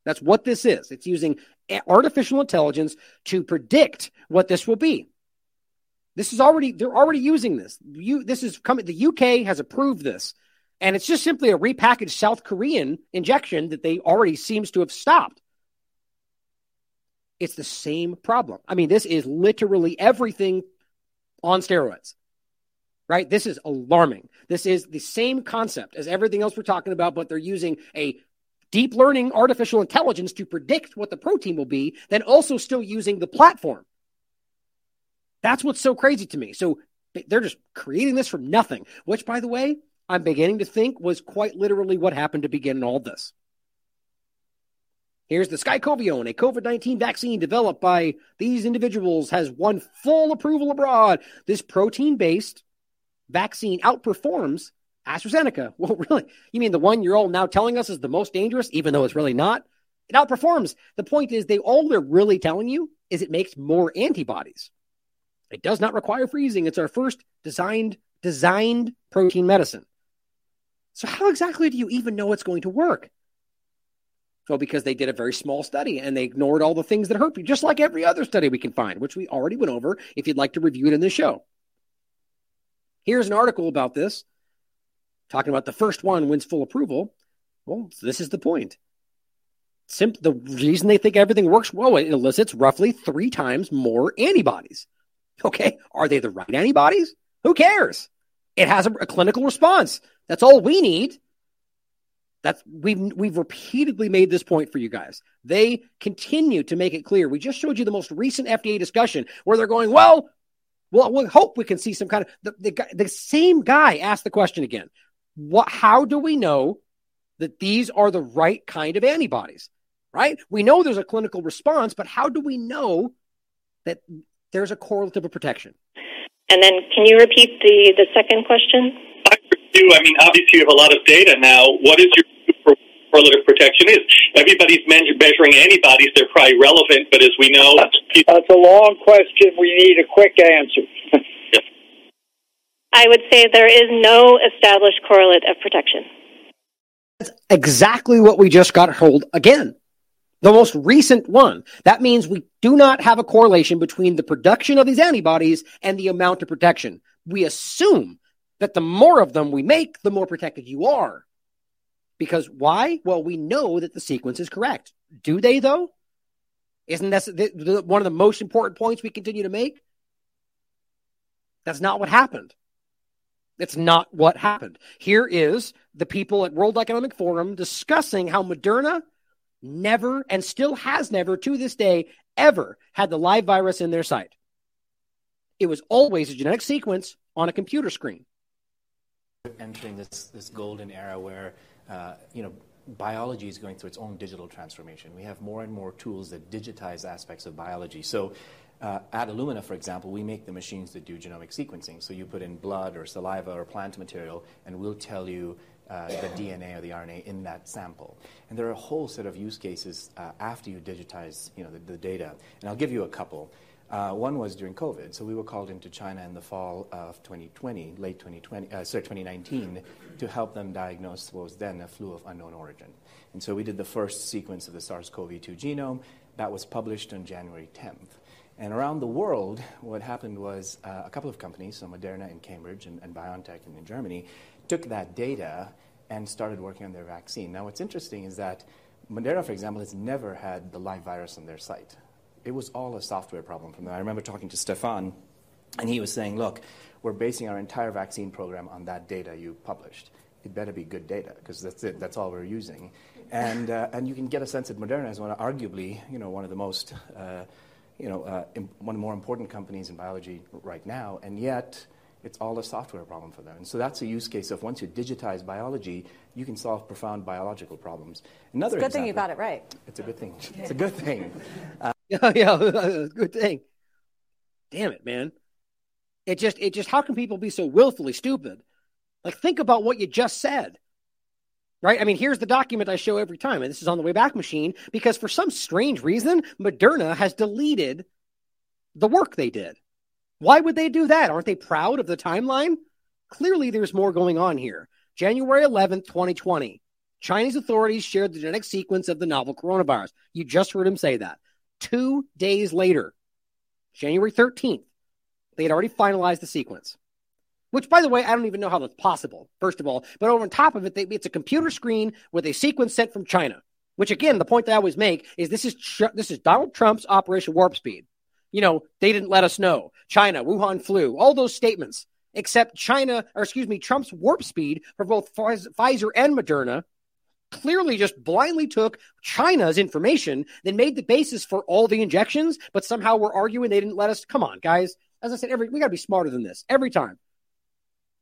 That's what this is. It's using artificial intelligence to predict what this will be. This is already, they're already using this. You, this is coming, the UK has approved this and it's just simply a repackaged South Korean injection that they already seems to have stopped. It's the same problem. I mean, this is literally everything on steroids. Right? This is alarming. This is the same concept as everything else we're talking about, but they're using a deep learning artificial intelligence to predict what the protein will be, then also still using the platform. That's what's so crazy to me. So they're just creating this from nothing, which, by the way, I'm beginning to think was quite literally what happened to begin all this. Here's the Skycovione, a COVID 19 vaccine developed by these individuals, has won full approval abroad. This protein based vaccine outperforms AstraZeneca. [laughs] Well, really? You mean the one you're all now telling us is the most dangerous, even though it's really not? It outperforms. The point is, they all they're really telling you is it makes more antibodies. It does not require freezing. It's our first designed designed protein medicine. So how exactly do you even know it's going to work? Well, because they did a very small study and they ignored all the things that hurt you, just like every other study we can find, which we already went over if you'd like to review it in the show. Here's an article about this, talking about the first one wins full approval. Well, this is the point. Sim- the reason they think everything works well, it elicits roughly three times more antibodies. Okay, are they the right antibodies? Who cares? It has a, a clinical response. That's all we need. That's we've we've repeatedly made this point for you guys. They continue to make it clear. We just showed you the most recent FDA discussion where they're going, well, well, we hope we can see some kind of the, the, the same guy asked the question again. What how do we know that these are the right kind of antibodies? Right? We know there's a clinical response, but how do we know that there's a correlative of protection? And then can you repeat the, the second question? I do. I mean, obviously you have a lot of data now. What is your correlative protection is? Everybody's measuring antibodies. They're probably relevant, but as we know... That's a long question. We need a quick answer. [laughs] I would say there is no established correlate of protection. That's exactly what we just got hold again. The most recent one. That means we do not have a correlation between the production of these antibodies and the amount of protection. We assume that the more of them we make, the more protected you are. Because why? Well, we know that the sequence is correct. Do they, though? Isn't that the, the, one of the most important points we continue to make? That's not what happened. It's not what happened. Here is the people at World Economic Forum discussing how Moderna never and still has never to this day ever had the live virus in their site. It was always a genetic sequence on a computer screen. Entering this, this golden era where, you know, biology is going through its own digital transformation. We have more and more tools that digitize aspects of biology. So uh, at Illumina, for example, we make the machines that do genomic sequencing. So you put in blood or saliva or plant material, and we'll tell you uh, the DNA or the RNA in that sample. And there are a whole set of use cases uh, after you digitize you know, the, the, data. And I'll give you a couple. Uh, one was during COVID. So we were called into China in the fall of 2020, late 2020, uh, sorry, 2019, to help them diagnose what was then a flu of unknown origin. And so we did the first sequence of the SARS-CoV-2 genome. That was published on January 10th. And around the world, what happened was uh, a couple of companies, so Moderna in Cambridge and, and BioNTech in, in Germany, took that data and started working on their vaccine. Now, what's interesting is that Moderna, for example, has never had the live virus on their site. It was all a software problem from them. I remember talking to Stefan, and he was saying, look, we're basing our entire vaccine program on that data you published. It better be good data, because that's it. That's all we're using. And, uh, and you can get a sense that Moderna is one of, arguably, you know, one of the most, uh, you know, uh, one of the more important companies in biology right now, and yet it's all a software problem for them. And so that's a use case of once you digitize biology, you can solve profound biological problems. Another it's a good example, thing you got it right. It's a good thing. It's a good thing. [laughs] [laughs] Yeah, yeah, [laughs] good thing. Damn it, man. It just, it just, how can people be so willfully stupid? Like, think about what you just said. Right? I mean, here's the document I show every time, and this is on the Wayback Machine because for some strange reason, Moderna has deleted the work they did. Why would they do that? Aren't they proud of the timeline? Clearly, there's more going on here. January 11th, 2020. Chinese authorities shared the genetic sequence of the novel coronavirus. You just heard him say that. Two days later, January 13th, they had already finalized the sequence. Which, by the way, I don't even know how that's possible, first of all. But over on top of it, they, it's a computer screen with a sequence sent from China. Which, again, the point that I always make is this is this is Donald Trump's Operation Warp Speed you know, they didn't let us know. China, Wuhan flu, all those statements, except China, or excuse me, Trump's warp speed for both Pfizer and Moderna clearly just blindly took China's information, then made the basis for all the injections, but somehow we're arguing they didn't let us. Come on, guys. As I said, every we got to be smarter than this every time.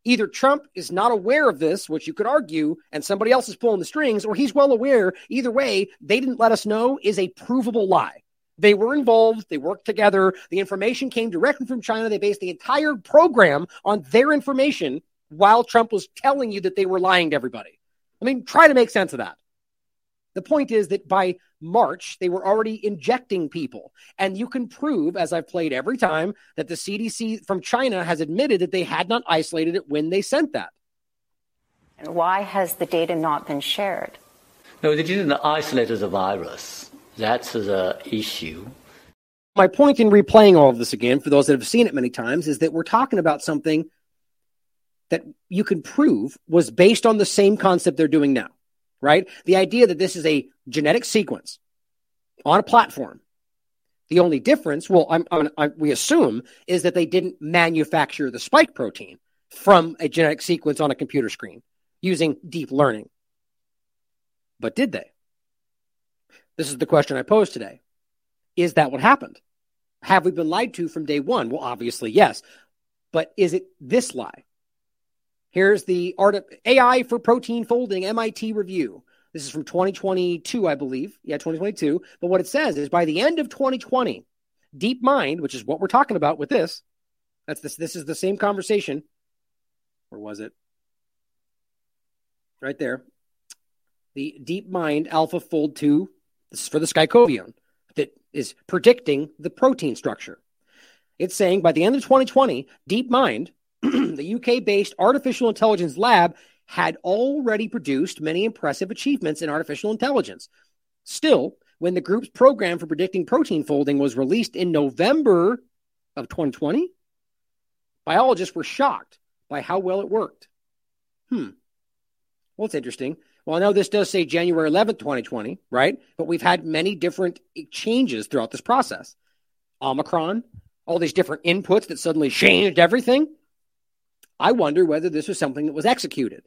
Either Trump is not aware of this, which you could argue, and somebody else is pulling the strings, or he's well aware. Either way, they didn't let us know is a provable lie. They were involved. They worked together. The information came directly from China. They based the entire program on their information while Trump was telling you that they were lying to everybody. I mean, try to make sense of that. The point is that by March, they were already injecting people. And you can prove, as I've played every time, that the CDC from China has admitted that they had not isolated it when they sent that. And why has the data not been shared? No, they didn't isolate the virus. That's the issue. My point in replaying all of this again, for those that have seen it many times, is that we're talking about something that you can prove was based on the same concept they're doing now, right? The idea that this is a genetic sequence on a platform. The only difference, well, I'm, I'm, I, we assume, is that they didn't manufacture the spike protein from a genetic sequence on a computer screen using deep learning. But did they? This is the question I pose today. Is that what happened? Have we been lied to from day one? Well, obviously, yes. But is it this lie? Here's the art AI for protein folding MIT review. This is from 2022, I believe. Yeah, 2022. But what it says is by the end of 2020, DeepMind, which is what we're talking about with this, that's this. This is the same conversation. Or was it? Right there. The DeepMind AlphaFold 2 this is for the Skycovione that is predicting the protein structure. It's saying by the end of 2020, DeepMind, the UK based artificial intelligence lab, had already produced many impressive achievements in artificial intelligence. Still, when the group's program for predicting protein folding was released in November of 2020, biologists were shocked by how well it worked. Hmm. Well, it's interesting. Well, I know this does say January 11th, 2020, right? But we've had many different changes throughout this process. Omicron, all these different inputs that suddenly changed everything. I wonder whether this was something that was executed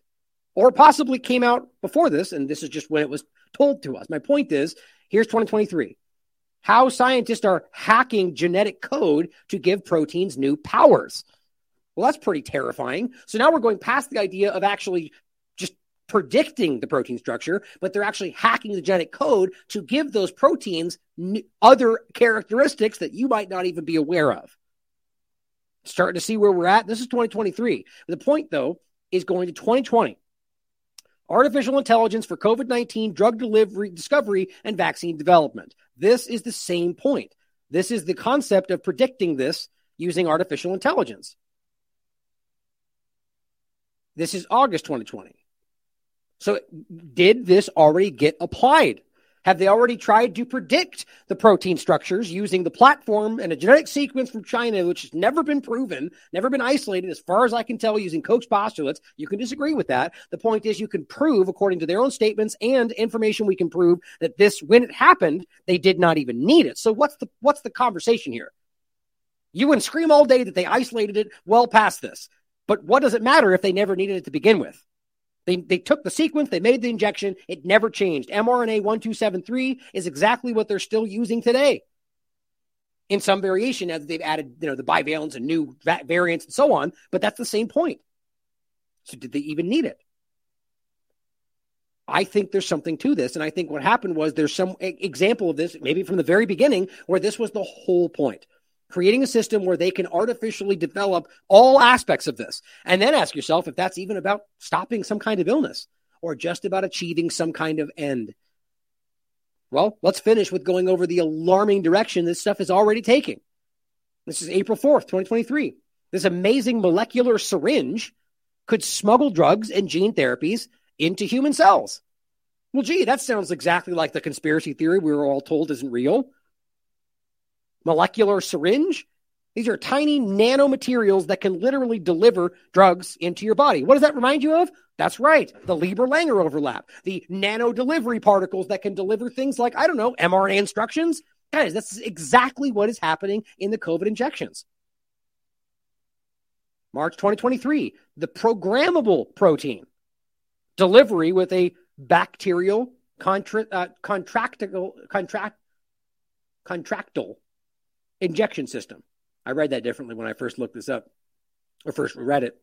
or possibly came out before this, and this is just when it was told to us. My point is here's 2023 how scientists are hacking genetic code to give proteins new powers. Well, that's pretty terrifying. So now we're going past the idea of actually just predicting the protein structure, but they're actually hacking the genetic code to give those proteins other characteristics that you might not even be aware of. Starting to see where we're at. This is 2023. The point, though, is going to 2020. Artificial intelligence for COVID 19 drug delivery, discovery, and vaccine development. This is the same point. This is the concept of predicting this using artificial intelligence. This is August 2020. So, did this already get applied? Have they already tried to predict the protein structures using the platform and a genetic sequence from China, which has never been proven, never been isolated, as far as I can tell, using Koch's postulates? You can disagree with that. The point is, you can prove, according to their own statements and information we can prove, that this, when it happened, they did not even need it. So, what's the what's the conversation here? You can scream all day that they isolated it well past this, but what does it matter if they never needed it to begin with? They, they took the sequence, they made the injection, it never changed. mRNA 1273 is exactly what they're still using today. In some variation, as they've added, you know, the bivalents and new variants and so on, but that's the same point. So did they even need it? I think there's something to this. And I think what happened was there's some example of this, maybe from the very beginning, where this was the whole point creating a system where they can artificially develop all aspects of this. And then ask yourself if that's even about stopping some kind of illness or just about achieving some kind of end. Well, let's finish with going over the alarming direction this stuff is already taking. This is April 4th, 2023. This amazing molecular syringe could smuggle drugs and gene therapies into human cells. Well, gee, that sounds exactly like the conspiracy theory we were all told isn't real molecular syringe. These are tiny nanomaterials that can literally deliver drugs into your body. What does that remind you of? That's right, the Lieber Langer overlap, the nano delivery particles that can deliver things like, I don't know, mRNA instructions. Guys, that's exactly what is happening in the COVID injections. March 2023, the programmable protein delivery with a bacterial contra- uh, contract contractile injection system. I read that differently when I first looked this up or first read it.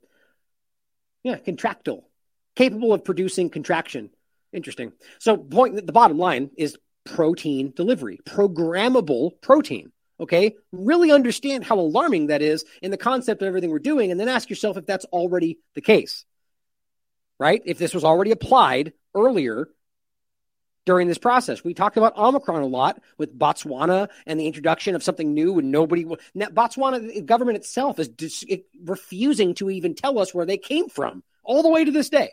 Yeah, contractile, capable of producing contraction. Interesting. So, point the bottom line is protein delivery, programmable protein. Okay, really understand how alarming that is in the concept of everything we're doing, and then ask yourself if that's already the case. Right? If this was already applied earlier during this process. We talked about Omicron a lot with Botswana and the introduction of something new, and nobody. Now, Botswana, the government itself is dis, it, refusing to even tell us where they came from, all the way to this day,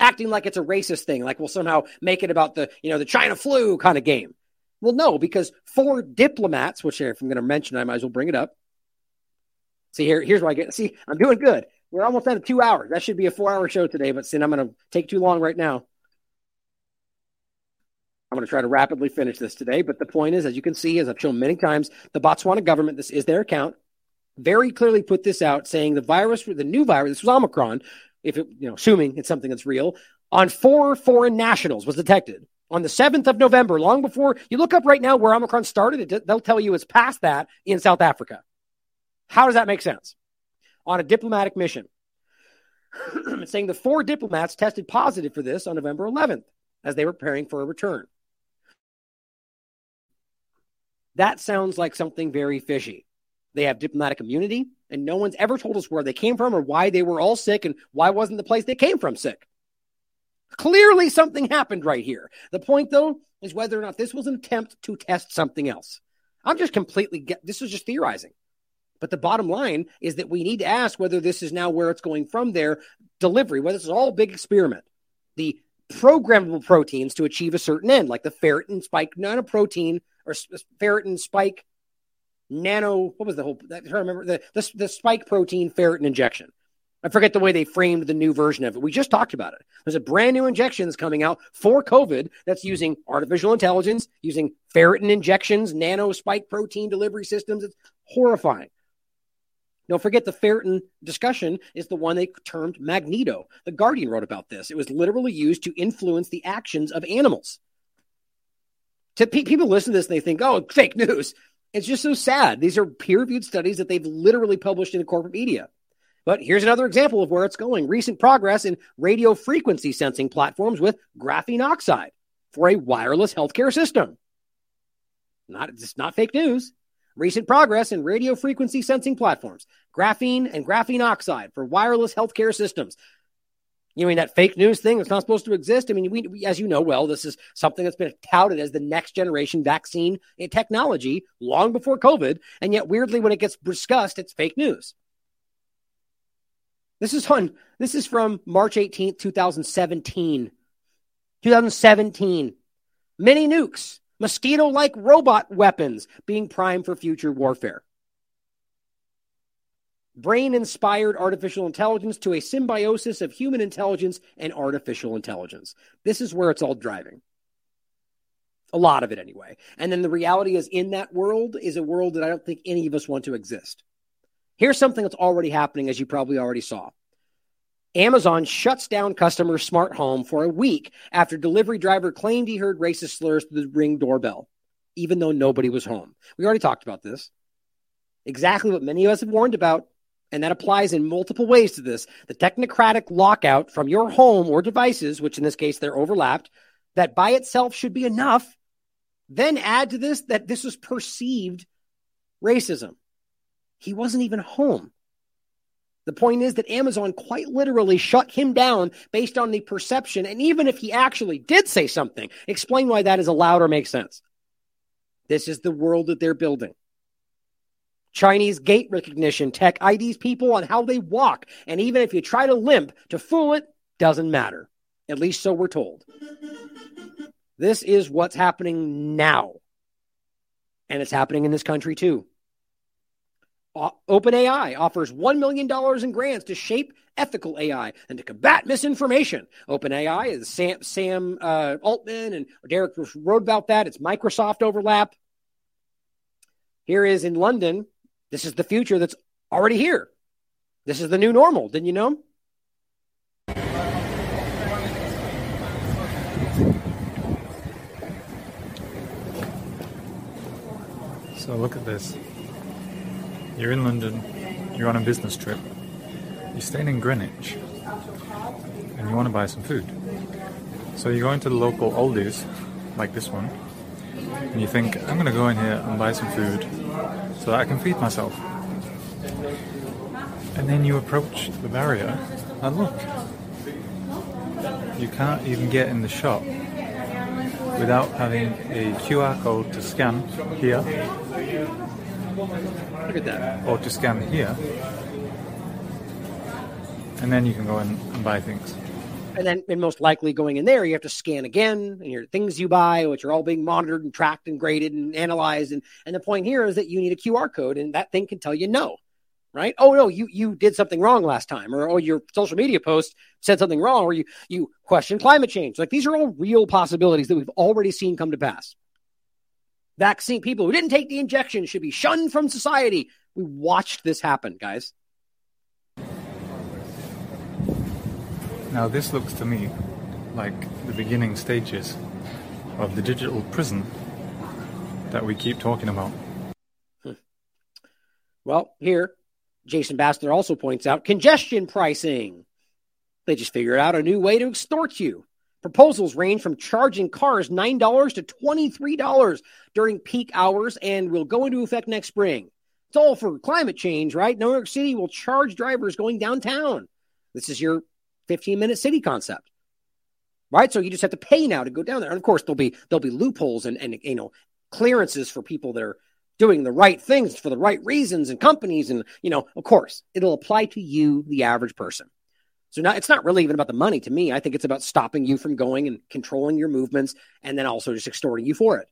acting like it's a racist thing, like we'll somehow make it about the you know the China flu kind of game. Well, no, because four diplomats, which if I'm going to mention, I might as well bring it up. See here, here's where I get. See, I'm doing good. We're almost at two hours. That should be a four-hour show today, but sin, I'm going to take too long right now. I'm going to try to rapidly finish this today, but the point is, as you can see, as I've shown many times, the Botswana government, this is their account, very clearly put this out, saying the virus, the new virus, this was Omicron, if it, you know, assuming it's something that's real, on four foreign nationals was detected on the 7th of November, long before you look up right now where Omicron started, it, they'll tell you it's past that in South Africa. How does that make sense? On a diplomatic mission. [clears throat] saying the four diplomats tested positive for this on November 11th as they were preparing for a return. That sounds like something very fishy. They have diplomatic immunity, and no one's ever told us where they came from or why they were all sick and why wasn't the place they came from sick. Clearly, something happened right here. The point, though, is whether or not this was an attempt to test something else. I'm just completely get this is just theorizing. But the bottom line is that we need to ask whether this is now where it's going from there delivery, whether this is all a big experiment. The programmable proteins to achieve a certain end, like the ferritin spike nanoprotein or ferritin spike nano. What was the whole? I remember the, the the spike protein ferritin injection. I forget the way they framed the new version of it. We just talked about it. There's a brand new injection that's coming out for COVID that's using artificial intelligence, using ferritin injections, nano spike protein delivery systems. It's horrifying. Don't forget the ferritin discussion is the one they termed magneto. The Guardian wrote about this. It was literally used to influence the actions of animals. To pe- people listen to this and they think, oh, fake news. It's just so sad. These are peer reviewed studies that they've literally published in the corporate media. But here's another example of where it's going recent progress in radio frequency sensing platforms with graphene oxide for a wireless healthcare system. Not, it's not fake news. Recent progress in radio frequency sensing platforms, graphene and graphene oxide for wireless healthcare systems. You mean that fake news thing that's not supposed to exist? I mean, we, we, as you know well, this is something that's been touted as the next generation vaccine technology long before COVID. And yet, weirdly, when it gets discussed, it's fake news. This is on this is from March 18th, 2017. 2017. Mini nukes, mosquito-like robot weapons being primed for future warfare. Brain-inspired artificial intelligence to a symbiosis of human intelligence and artificial intelligence. This is where it's all driving. A lot of it anyway. And then the reality is in that world is a world that I don't think any of us want to exist. Here's something that's already happening, as you probably already saw. Amazon shuts down customer smart home for a week after delivery driver claimed he heard racist slurs through the ring doorbell, even though nobody was home. We already talked about this. Exactly what many of us have warned about, and that applies in multiple ways to this. The technocratic lockout from your home or devices, which in this case they're overlapped, that by itself should be enough. Then add to this that this was perceived racism. He wasn't even home. The point is that Amazon quite literally shut him down based on the perception. And even if he actually did say something, explain why that is allowed or makes sense. This is the world that they're building. Chinese gait recognition tech IDs people on how they walk. And even if you try to limp to fool it, doesn't matter. At least so we're told. This is what's happening now. And it's happening in this country too. OpenAI offers $1 million in grants to shape ethical AI and to combat misinformation. OpenAI is Sam, Sam uh, Altman and Derek wrote about that. It's Microsoft overlap. Here is in London. This is the future that's already here. This is the new normal. Didn't you know? So look at this. You're in London, you're on a business trip, you're staying in Greenwich, and you want to buy some food. So you go into the local Aldi's, like this one, and you think, I'm going to go in here and buy some food so that I can feed myself. And then you approach the barrier, and look, you can't even get in the shop without having a QR code to scan here. Look at that. Or to scan here. And then you can go in and buy things. And then, and most likely going in there, you have to scan again, and your things you buy, which are all being monitored and tracked and graded and analyzed. And, and the point here is that you need a QR code, and that thing can tell you no, right? Oh no, you you did something wrong last time, or oh your social media post said something wrong, or you you question climate change. Like these are all real possibilities that we've already seen come to pass. Vaccine people who didn't take the injection should be shunned from society. We watched this happen, guys. Now, this looks to me like the beginning stages of the digital prison that we keep talking about. Well, here, Jason Bassler also points out congestion pricing. They just figured out a new way to extort you. Proposals range from charging cars $9 to $23 during peak hours and will go into effect next spring. It's all for climate change, right? New York City will charge drivers going downtown. This is your 15 minute city concept. Right? So you just have to pay now to go down there. And of course there'll be there'll be loopholes and, and you know clearances for people that are doing the right things for the right reasons and companies and you know, of course, it'll apply to you, the average person. So now it's not really even about the money to me. I think it's about stopping you from going and controlling your movements and then also just extorting you for it.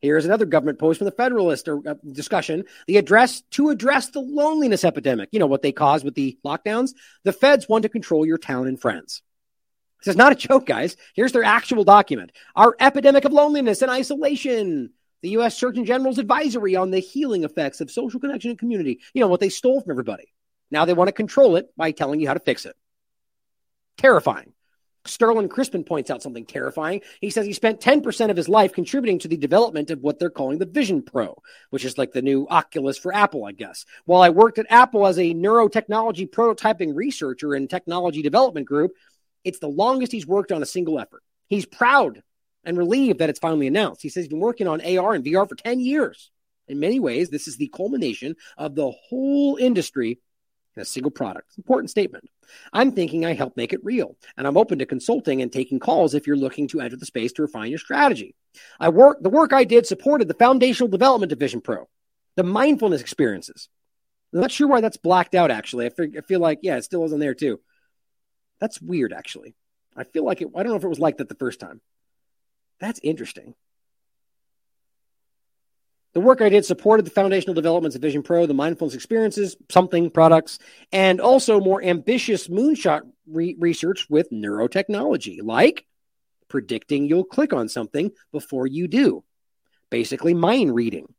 Here's another government post from the Federalist or uh, discussion. The address to address the loneliness epidemic. You know what they caused with the lockdowns? The feds want to control your town and friends. This is not a joke, guys. Here's their actual document. Our epidemic of loneliness and isolation. The U.S. Surgeon General's advisory on the healing effects of social connection and community. You know what they stole from everybody. Now they want to control it by telling you how to fix it. Terrifying. Sterling Crispin points out something terrifying. He says he spent 10% of his life contributing to the development of what they're calling the Vision Pro, which is like the new Oculus for Apple, I guess. While I worked at Apple as a neurotechnology prototyping researcher and technology development group, it's the longest he's worked on a single effort. He's proud and relieved that it's finally announced. He says he's been working on AR and VR for 10 years. In many ways, this is the culmination of the whole industry a single product. Important statement. I'm thinking I help make it real, and I'm open to consulting and taking calls if you're looking to enter the space to refine your strategy. I work the work I did supported the foundational development division pro, the mindfulness experiences. I'm not sure why that's blacked out. Actually, I feel, I feel like yeah, it still isn't there too. That's weird. Actually, I feel like it. I don't know if it was like that the first time. That's interesting. The work I did supported the foundational developments of Vision Pro, the mindfulness experiences, something products, and also more ambitious moonshot re- research with neurotechnology, like predicting you'll click on something before you do. Basically, mind reading.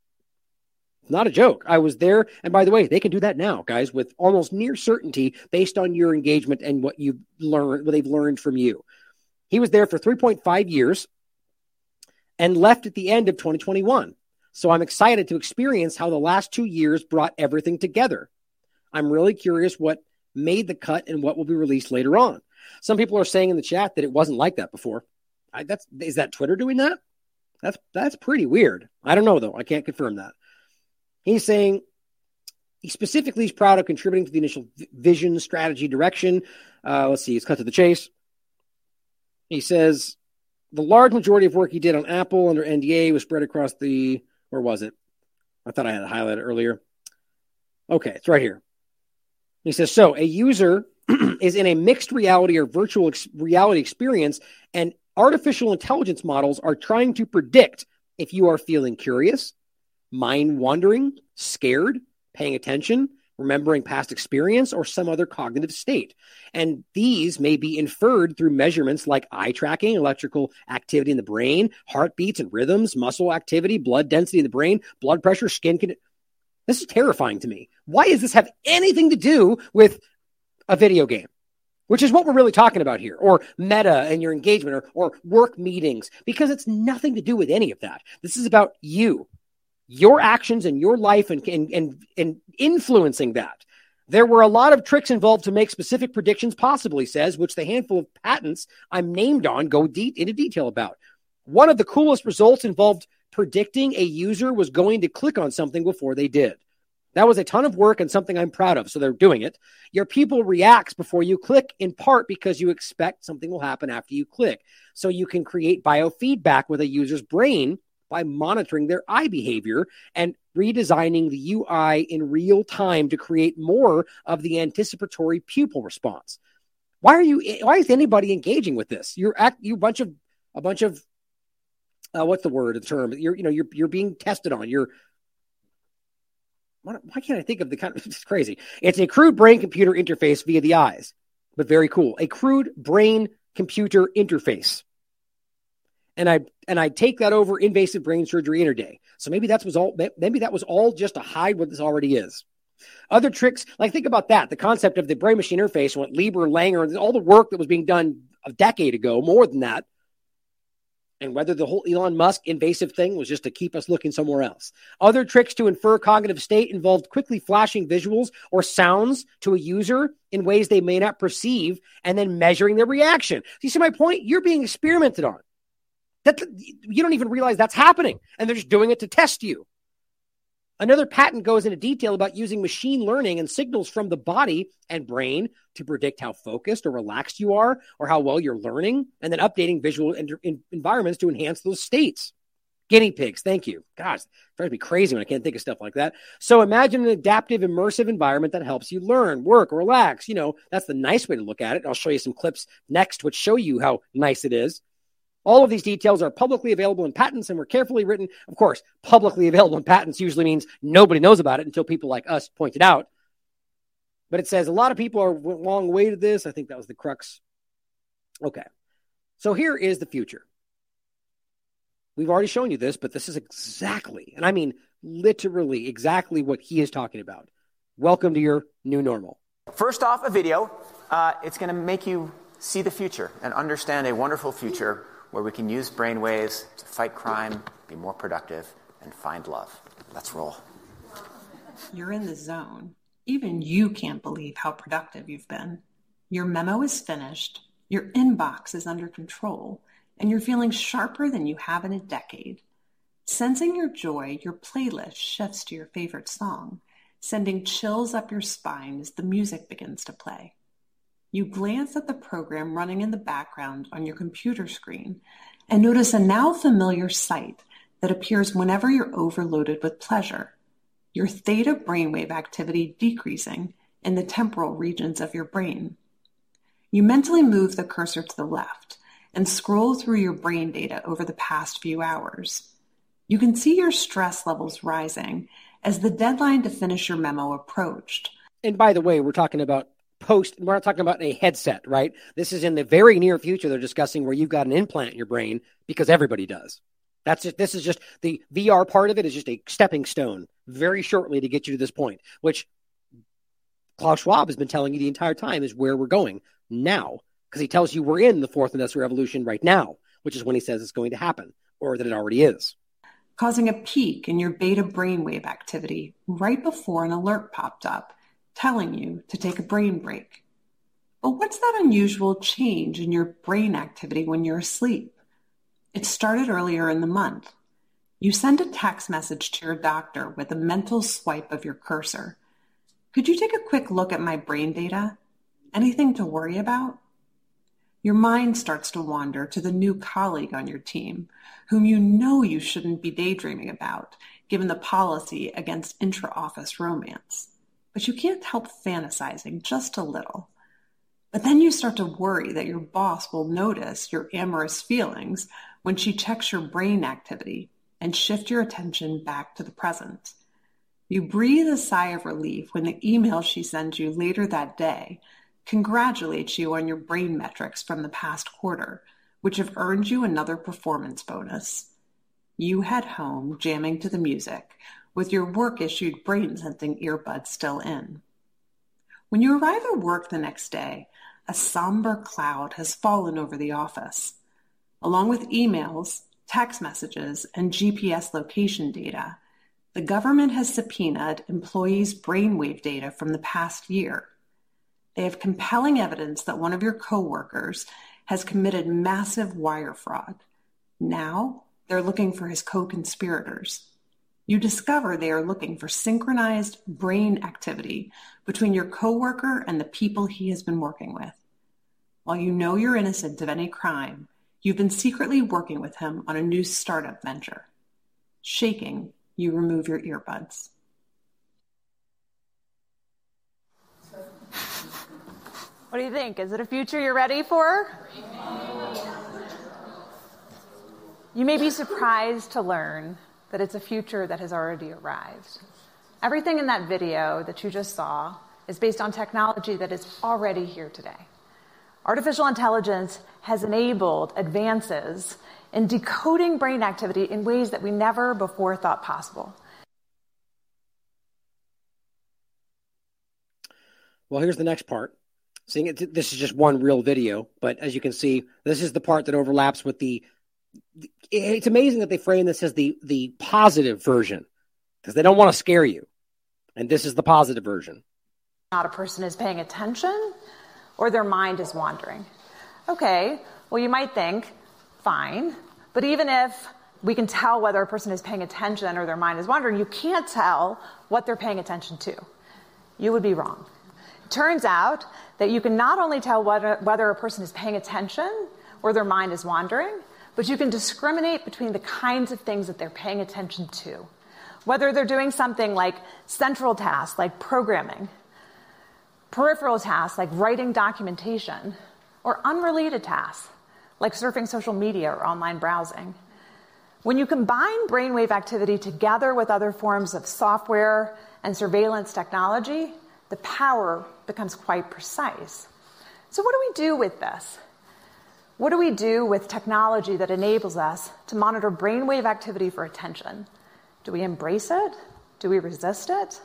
Not a joke. I was there. And by the way, they can do that now, guys, with almost near certainty based on your engagement and what you've learned, what they've learned from you. He was there for 3.5 years and left at the end of 2021. So I'm excited to experience how the last two years brought everything together. I'm really curious what made the cut and what will be released later on. Some people are saying in the chat that it wasn't like that before. I, that's is that Twitter doing that? That's that's pretty weird. I don't know though. I can't confirm that. He's saying he specifically is proud of contributing to the initial vision, strategy, direction. Uh, let's see. He's cut to the chase. He says the large majority of work he did on Apple under NDA was spread across the where was it? I thought I had it highlighted earlier. Okay, it's right here. He says so a user [clears throat] is in a mixed reality or virtual ex- reality experience, and artificial intelligence models are trying to predict if you are feeling curious, mind wandering, scared, paying attention, remembering past experience, or some other cognitive state. And these may be inferred through measurements like eye tracking, electrical activity in the brain, heartbeats and rhythms, muscle activity, blood density in the brain, blood pressure, skin. Con- this is terrifying to me. Why does this have anything to do with a video game? Which is what we're really talking about here, or meta and your engagement, or, or work meetings, because it's nothing to do with any of that. This is about you, your actions and your life and, and, and, and influencing that. There were a lot of tricks involved to make specific predictions possible, he says, which the handful of patents I'm named on go deep into detail about. One of the coolest results involved predicting a user was going to click on something before they did. That was a ton of work and something I'm proud of. So they're doing it. Your people reacts before you click in part because you expect something will happen after you click. So you can create biofeedback with a user's brain by monitoring their eye behavior and redesigning the UI in real time to create more of the anticipatory pupil response. Why are you why is anybody engaging with this? You're act you bunch of a bunch of uh, what's the word the term you're you know you're you're being tested on you're why can't I think of the kind of [laughs] it's crazy? It's a crude brain computer interface via the eyes, but very cool. A crude brain computer interface. And I and I take that over invasive brain surgery interday. So maybe that was all maybe that was all just to hide what this already is. Other tricks, like think about that, the concept of the brain machine interface, what Lieber, Langer, all the work that was being done a decade ago, more than that, and whether the whole Elon Musk invasive thing was just to keep us looking somewhere else. Other tricks to infer cognitive state involved quickly flashing visuals or sounds to a user in ways they may not perceive and then measuring their reaction. you see my point? You're being experimented on. That you don't even realize that's happening and they're just doing it to test you. Another patent goes into detail about using machine learning and signals from the body and brain to predict how focused or relaxed you are or how well you're learning, and then updating visual environments to enhance those states. Guinea pigs, thank you. Gosh, drives me crazy when I can't think of stuff like that. So imagine an adaptive, immersive environment that helps you learn, work, relax. You know, that's the nice way to look at it. I'll show you some clips next which show you how nice it is. All of these details are publicly available in patents and were carefully written. Of course, publicly available in patents usually means nobody knows about it until people like us point it out. But it says a lot of people are a long way to this. I think that was the crux. Okay. So here is the future. We've already shown you this, but this is exactly, and I mean literally exactly what he is talking about. Welcome to your new normal. First off, a video. Uh, it's going to make you see the future and understand a wonderful future where we can use brainwaves to fight crime, be more productive, and find love. Let's roll. You're in the zone. Even you can't believe how productive you've been. Your memo is finished, your inbox is under control, and you're feeling sharper than you have in a decade. Sensing your joy, your playlist shifts to your favorite song, sending chills up your spine as the music begins to play. You glance at the program running in the background on your computer screen and notice a now familiar sight that appears whenever you're overloaded with pleasure. Your theta brainwave activity decreasing in the temporal regions of your brain. You mentally move the cursor to the left and scroll through your brain data over the past few hours. You can see your stress levels rising as the deadline to finish your memo approached. And by the way, we're talking about post we're not talking about a headset right? This is in the very near future they're discussing where you've got an implant in your brain because everybody does. That's just this is just the vr part of it is just a stepping stone very shortly to get you to this point which klaus schwab has been telling you the entire time is where we're going now because he tells you we're in the fourth industrial revolution right now which is when he says it's going to happen or that it already is. Causing a peak in your beta brainwave activity right before an alert popped up telling you to take a brain break. But what's that unusual change in your brain activity when you're asleep? It started earlier in the month. You send a text message to your doctor with a mental swipe of your cursor. Could you take a quick look at my brain data? Anything to worry about? Your mind starts to wander to the new colleague on your team, whom you know you shouldn't be daydreaming about, given the policy against intra office romance but you can't help fantasizing just a little. But then you start to worry that your boss will notice your amorous feelings when she checks your brain activity and shift your attention back to the present. You breathe a sigh of relief when the email she sends you later that day congratulates you on your brain metrics from the past quarter, which have earned you another performance bonus. You head home jamming to the music with your work issued brain sensing earbuds still in. When you arrive at work the next day, a somber cloud has fallen over the office. Along with emails, text messages, and GPS location data, the government has subpoenaed employees' brainwave data from the past year. They have compelling evidence that one of your coworkers has committed massive wire fraud. Now they're looking for his co conspirators. You discover they are looking for synchronized brain activity between your coworker and the people he has been working with. While you know you're innocent of any crime, you've been secretly working with him on a new startup venture. Shaking, you remove your earbuds. What do you think? Is it a future you're ready for? You may be surprised to learn that it's a future that has already arrived. Everything in that video that you just saw is based on technology that is already here today. Artificial intelligence has enabled advances in decoding brain activity in ways that we never before thought possible. Well, here's the next part. Seeing it, this is just one real video, but as you can see, this is the part that overlaps with the. It's amazing that they frame this as the the positive version because they don't want to scare you, and this is the positive version. Not a person is paying attention, or their mind is wandering. Okay, well, you might think, fine, but even if we can tell whether a person is paying attention or their mind is wandering, you can't tell what they're paying attention to. You would be wrong. It turns out that you can not only tell whether, whether a person is paying attention or their mind is wandering, but you can discriminate between the kinds of things that they're paying attention to. Whether they're doing something like central tasks, like programming, peripheral tasks, like writing documentation, or unrelated tasks, like surfing social media or online browsing. When you combine brainwave activity together with other forms of software and surveillance technology, the power becomes quite precise. So, what do we do with this? What do we do with technology that enables us to monitor brainwave activity for attention? Do we embrace it? Do we resist it?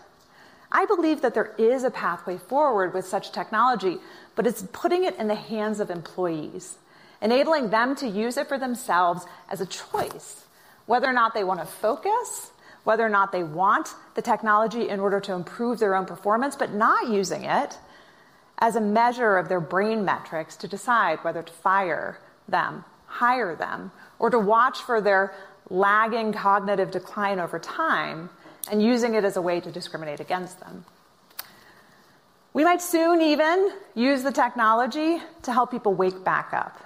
I believe that there is a pathway forward with such technology, but it's putting it in the hands of employees, enabling them to use it for themselves as a choice, whether or not they want to focus, whether or not they want the technology in order to improve their own performance, but not using it as a measure of their brain metrics to decide whether to fire them, hire them, or to watch for their lagging cognitive decline over time and using it as a way to discriminate against them. We might soon even use the technology to help people wake back up.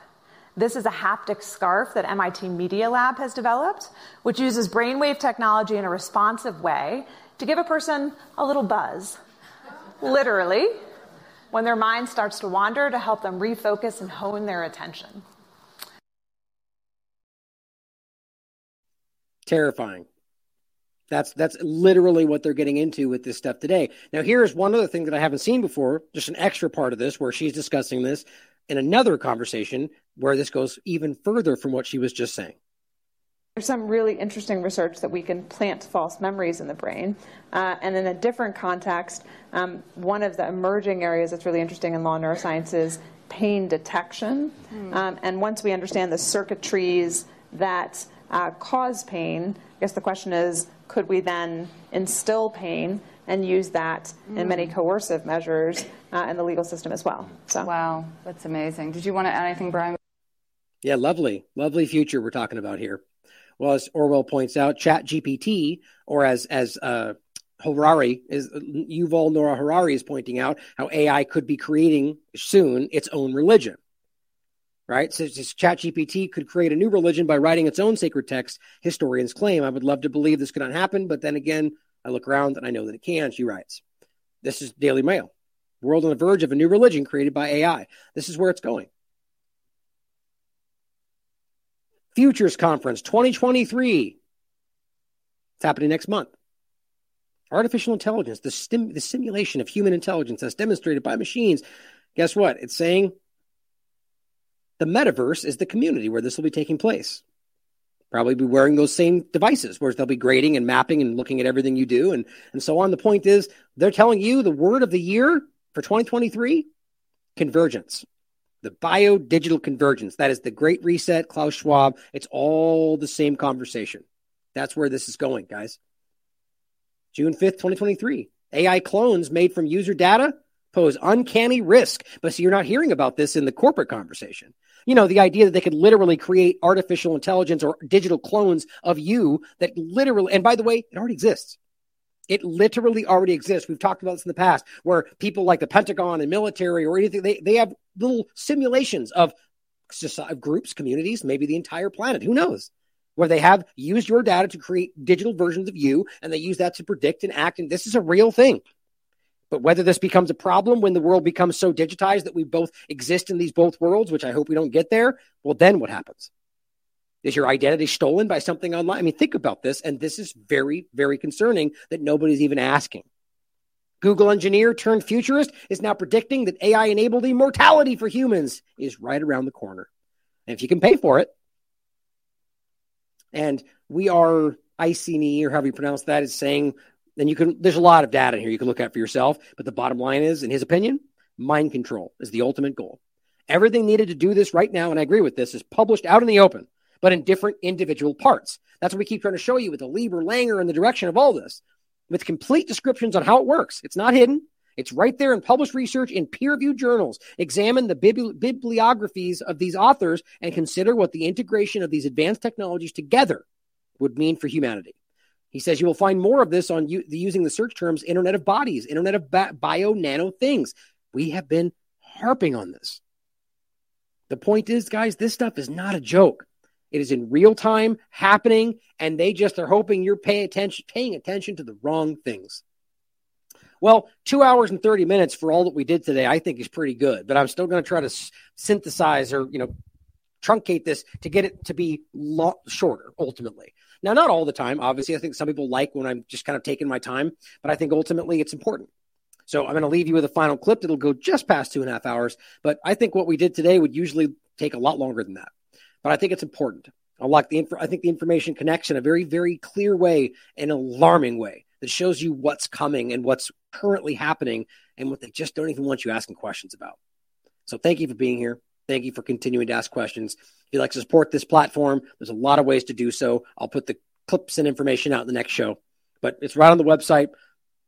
This is a haptic scarf that MIT Media Lab has developed, which uses brainwave technology in a responsive way to give a person a little buzz. Literally, when their mind starts to wander to help them refocus and hone their attention. Terrifying. That's that's literally what they're getting into with this stuff today. Now, here's one other thing that I haven't seen before, just an extra part of this where she's discussing this in another conversation where this goes even further from what she was just saying. There's some really interesting research that we can plant false memories in the brain. Uh, and in a different context, um, one of the emerging areas that's really interesting in law neuroscience is pain detection. Mm. Um, and once we understand the circuitries that uh, cause pain, I guess the question is could we then instill pain and use that mm. in many hmm. coercive measures uh, in the legal system as well? So. Wow, that's amazing. Did you want to add anything, Brian? Yeah, lovely, lovely future we're talking about here. Well, as Orwell points out, Chat GPT, or as as uh, Harari is Yuval Noah Harari is pointing out, how AI could be creating soon its own religion. Right, so Chat GPT could create a new religion by writing its own sacred text. Historians claim. I would love to believe this could not happen, but then again, I look around and I know that it can. She writes, "This is Daily Mail. World on the verge of a new religion created by AI. This is where it's going." Futures Conference 2023. It's happening next month. Artificial intelligence, the, stim- the simulation of human intelligence as demonstrated by machines. Guess what? It's saying the metaverse is the community where this will be taking place. Probably be wearing those same devices, where they'll be grading and mapping and looking at everything you do and, and so on. The point is, they're telling you the word of the year for 2023 convergence the bio digital convergence. That is the great reset, Klaus Schwab. It's all the same conversation. That's where this is going, guys. June 5th, 2023. AI clones made from user data pose uncanny risk. But see, you're not hearing about this in the corporate conversation. You know, the idea that they could literally create artificial intelligence or digital clones of you that literally, and by the way, it already exists. It literally already exists. We've talked about this in the past where people like the Pentagon and military or anything, they, they have little simulations of, of groups, communities, maybe the entire planet. Who knows? Where they have used your data to create digital versions of you and they use that to predict and act. And this is a real thing. But whether this becomes a problem when the world becomes so digitized that we both exist in these both worlds, which I hope we don't get there, well, then what happens? Is your identity stolen by something online? I mean, think about this. And this is very, very concerning that nobody's even asking. Google engineer turned futurist is now predicting that AI enabled immortality for humans is right around the corner. And if you can pay for it, and we are ICNE, or however you pronounce that, is saying then you can there's a lot of data in here you can look at for yourself but the bottom line is in his opinion mind control is the ultimate goal everything needed to do this right now and i agree with this is published out in the open but in different individual parts that's what we keep trying to show you with the lieber langer and the direction of all this with complete descriptions on how it works it's not hidden it's right there in published research in peer-reviewed journals examine the bibli- bibliographies of these authors and consider what the integration of these advanced technologies together would mean for humanity he says you will find more of this on u- using the search terms Internet of Bodies, Internet of ba- Bio Nano Things. We have been harping on this. The point is, guys, this stuff is not a joke. It is in real time happening, and they just are hoping you're paying attention, paying attention to the wrong things. Well, two hours and 30 minutes for all that we did today, I think is pretty good, but I'm still going to try to s- synthesize or, you know, truncate this to get it to be lo- shorter ultimately. Now, not all the time. Obviously, I think some people like when I'm just kind of taking my time, but I think ultimately it's important. So I'm going to leave you with a final clip that'll go just past two and a half hours. But I think what we did today would usually take a lot longer than that. But I think it's important. I like the inf- I think the information connects in a very, very clear way, an alarming way that shows you what's coming and what's currently happening and what they just don't even want you asking questions about. So thank you for being here. Thank you for continuing to ask questions. If you'd like to support this platform, there's a lot of ways to do so. I'll put the clips and information out in the next show, but it's right on the website.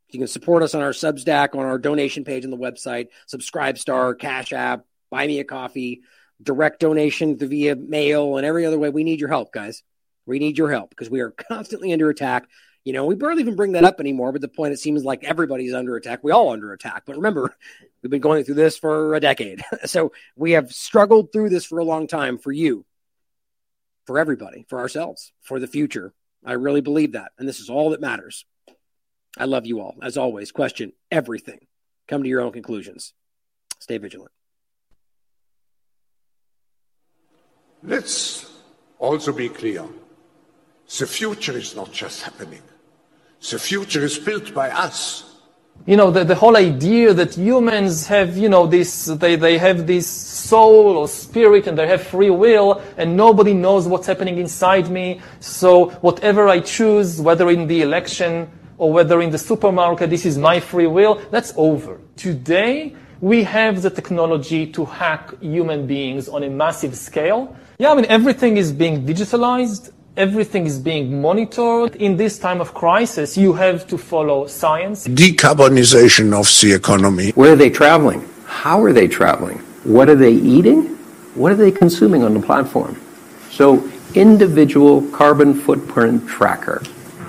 You can support us on our Substack, on our donation page on the website, Subscribe Star, Cash App, Buy Me a Coffee, direct donation via mail, and every other way. We need your help, guys. We need your help because we are constantly under attack. You know, we barely even bring that up anymore, but the point it seems like everybody's under attack. We all under attack. But remember, [laughs] we've been going through this for a decade. [laughs] so we have struggled through this for a long time for you, for everybody, for ourselves, for the future. I really believe that. And this is all that matters. I love you all. As always, question everything. Come to your own conclusions. Stay vigilant. Let's also be clear. The future is not just happening. The future is built by us. You know, the, the whole idea that humans have, you know, this, they, they have this soul or spirit and they have free will and nobody knows what's happening inside me. So whatever I choose, whether in the election or whether in the supermarket, this is my free will, that's over. Today, we have the technology to hack human beings on a massive scale. Yeah, I mean, everything is being digitalized everything is being monitored. In this time of crisis, you have to follow science. Decarbonization of the economy. Where are they traveling? How are they traveling? What are they eating? What are they consuming on the platform? So, individual carbon footprint tracker.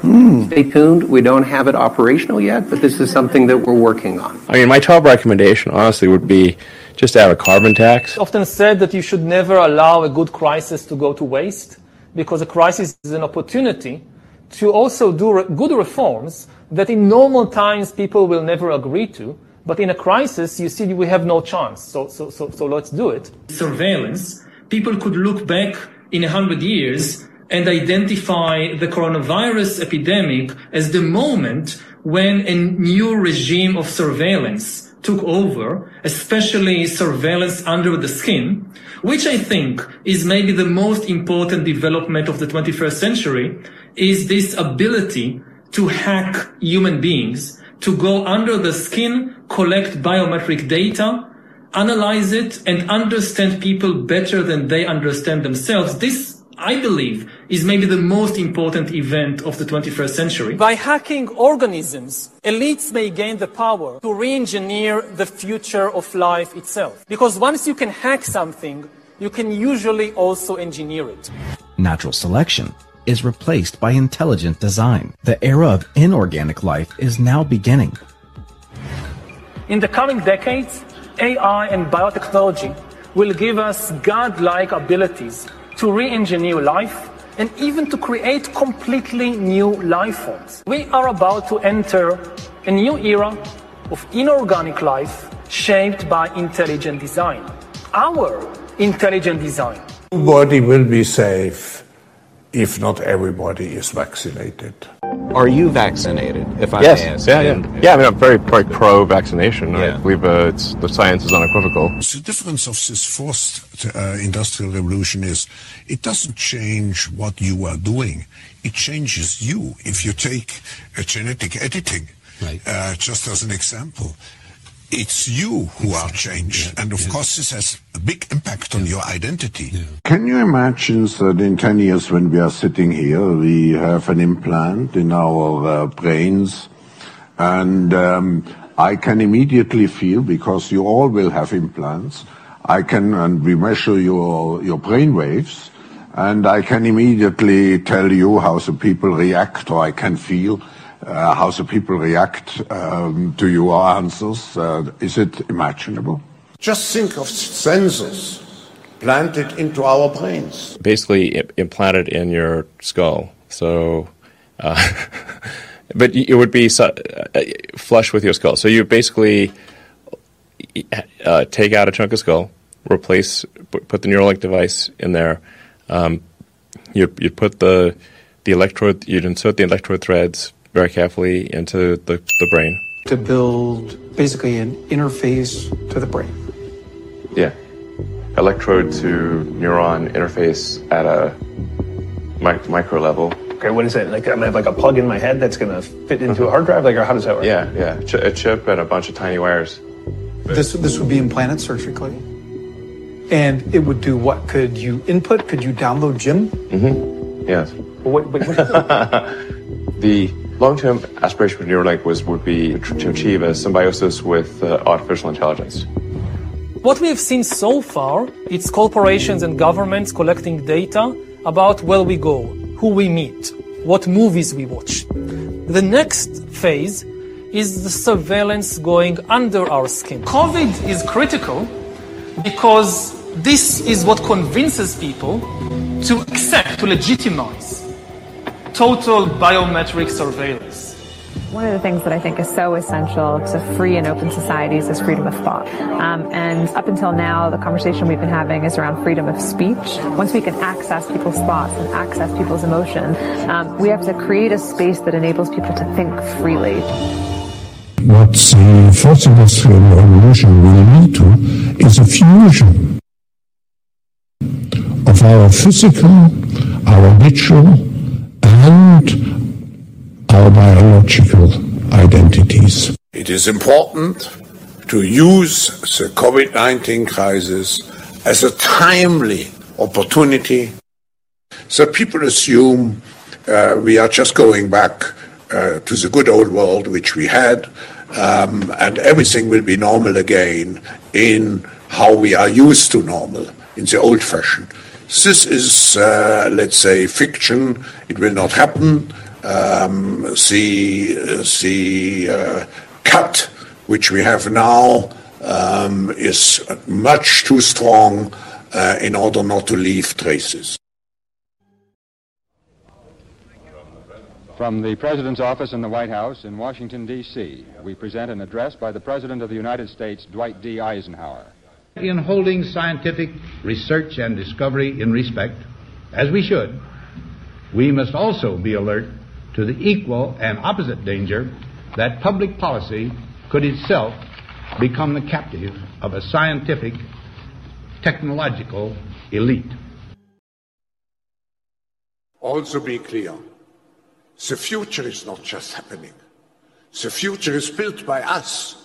Hmm. Stay tuned. We don't have it operational yet, but this is something that we're working on. I mean, my top recommendation, honestly, would be just to have a carbon tax. Often said that you should never allow a good crisis to go to waste because a crisis is an opportunity to also do re- good reforms that in normal times people will never agree to. But in a crisis, you see, we have no chance. So, so, so, so let's do it. Surveillance. People could look back in a hundred years and identify the coronavirus epidemic as the moment when a new regime of surveillance took over, especially surveillance under the skin, which I think is maybe the most important development of the 21st century, is this ability to hack human beings, to go under the skin, collect biometric data, analyze it, and understand people better than they understand themselves. This I believe, is maybe the most important event of the 21st century. By hacking organisms, elites may gain the power to re-engineer the future of life itself. Because once you can hack something, you can usually also engineer it. Natural selection is replaced by intelligent design. The era of inorganic life is now beginning. In the coming decades, AI and biotechnology will give us godlike abilities to re-engineer life and even to create completely new life forms. We are about to enter a new era of inorganic life shaped by intelligent design. Our intelligent design. Nobody will be safe if not everybody is vaccinated. Are you vaccinated? If I yes. may ask. Yeah, yeah, yeah. I mean, I'm very, very pro-vaccination. Yeah. I believe uh, it's, the science is unequivocal. The difference of this fourth uh, industrial revolution is it doesn't change what you are doing; it changes you. If you take a genetic editing, right. uh, just as an example, it's you who are changed. Yeah, and of yeah. course, this has a big impact on your identity. Yeah. Can you imagine that in 10 years, when we are sitting here, we have an implant in our uh, brains, and um, I can immediately feel, because you all will have implants, I can, and we measure your, your brain waves, and I can immediately tell you how the people react, or I can feel how the people react um, to your answers. Uh, is it imaginable? Just think of sensors planted into our brains. Basically, implanted in your skull. So, uh, [laughs] but it would be uh, flush with your skull. So you basically uh, take out a chunk of skull, replace, put the Neuralink device in there. Um, you you put the the electrode, you'd insert the electrode threads very carefully into the, the brain. To build basically an interface to the brain. Yeah. Electrode to neuron interface at a mi- micro level. Okay, what is it? Like I'm gonna have like a plug in my head that's gonna fit into a hard drive? Like, or how does that work? Yeah, yeah. Ch- a chip and a bunch of tiny wires. This this would be implanted surgically, and it would do what? Could you input? Could you download Jim? Mm-hmm. Yes. What, what, what? [laughs] the long-term aspiration for Neuralink was would be to achieve a symbiosis with uh, artificial intelligence. What we have seen so far, it's corporations and governments collecting data about where we go, who we meet, what movies we watch. The next phase is the surveillance going under our skin. COVID is critical because this is what convinces people to accept, to legitimize total biometric surveillance. One of the things that I think is so essential to free and open societies is freedom of thought. Um, and up until now, the conversation we've been having is around freedom of speech. Once we can access people's thoughts and access people's emotions, um, we have to create a space that enables people to think freely. What the fourth industrial revolution will lead to is a fusion of our physical, our digital, and our biological identities. It is important to use the COVID 19 crisis as a timely opportunity. So people assume uh, we are just going back uh, to the good old world which we had, um, and everything will be normal again in how we are used to normal, in the old fashion. This is, uh, let's say, fiction. It will not happen. Um, the the uh, cut which we have now um, is much too strong uh, in order not to leave traces. From the President's office in the White House in Washington, D.C., we present an address by the President of the United States, Dwight D. Eisenhower in holding scientific research and discovery in respect, as we should, we must also be alert to the equal and opposite danger that public policy could itself become the captive of a scientific, technological elite. Also, be clear the future is not just happening, the future is built by us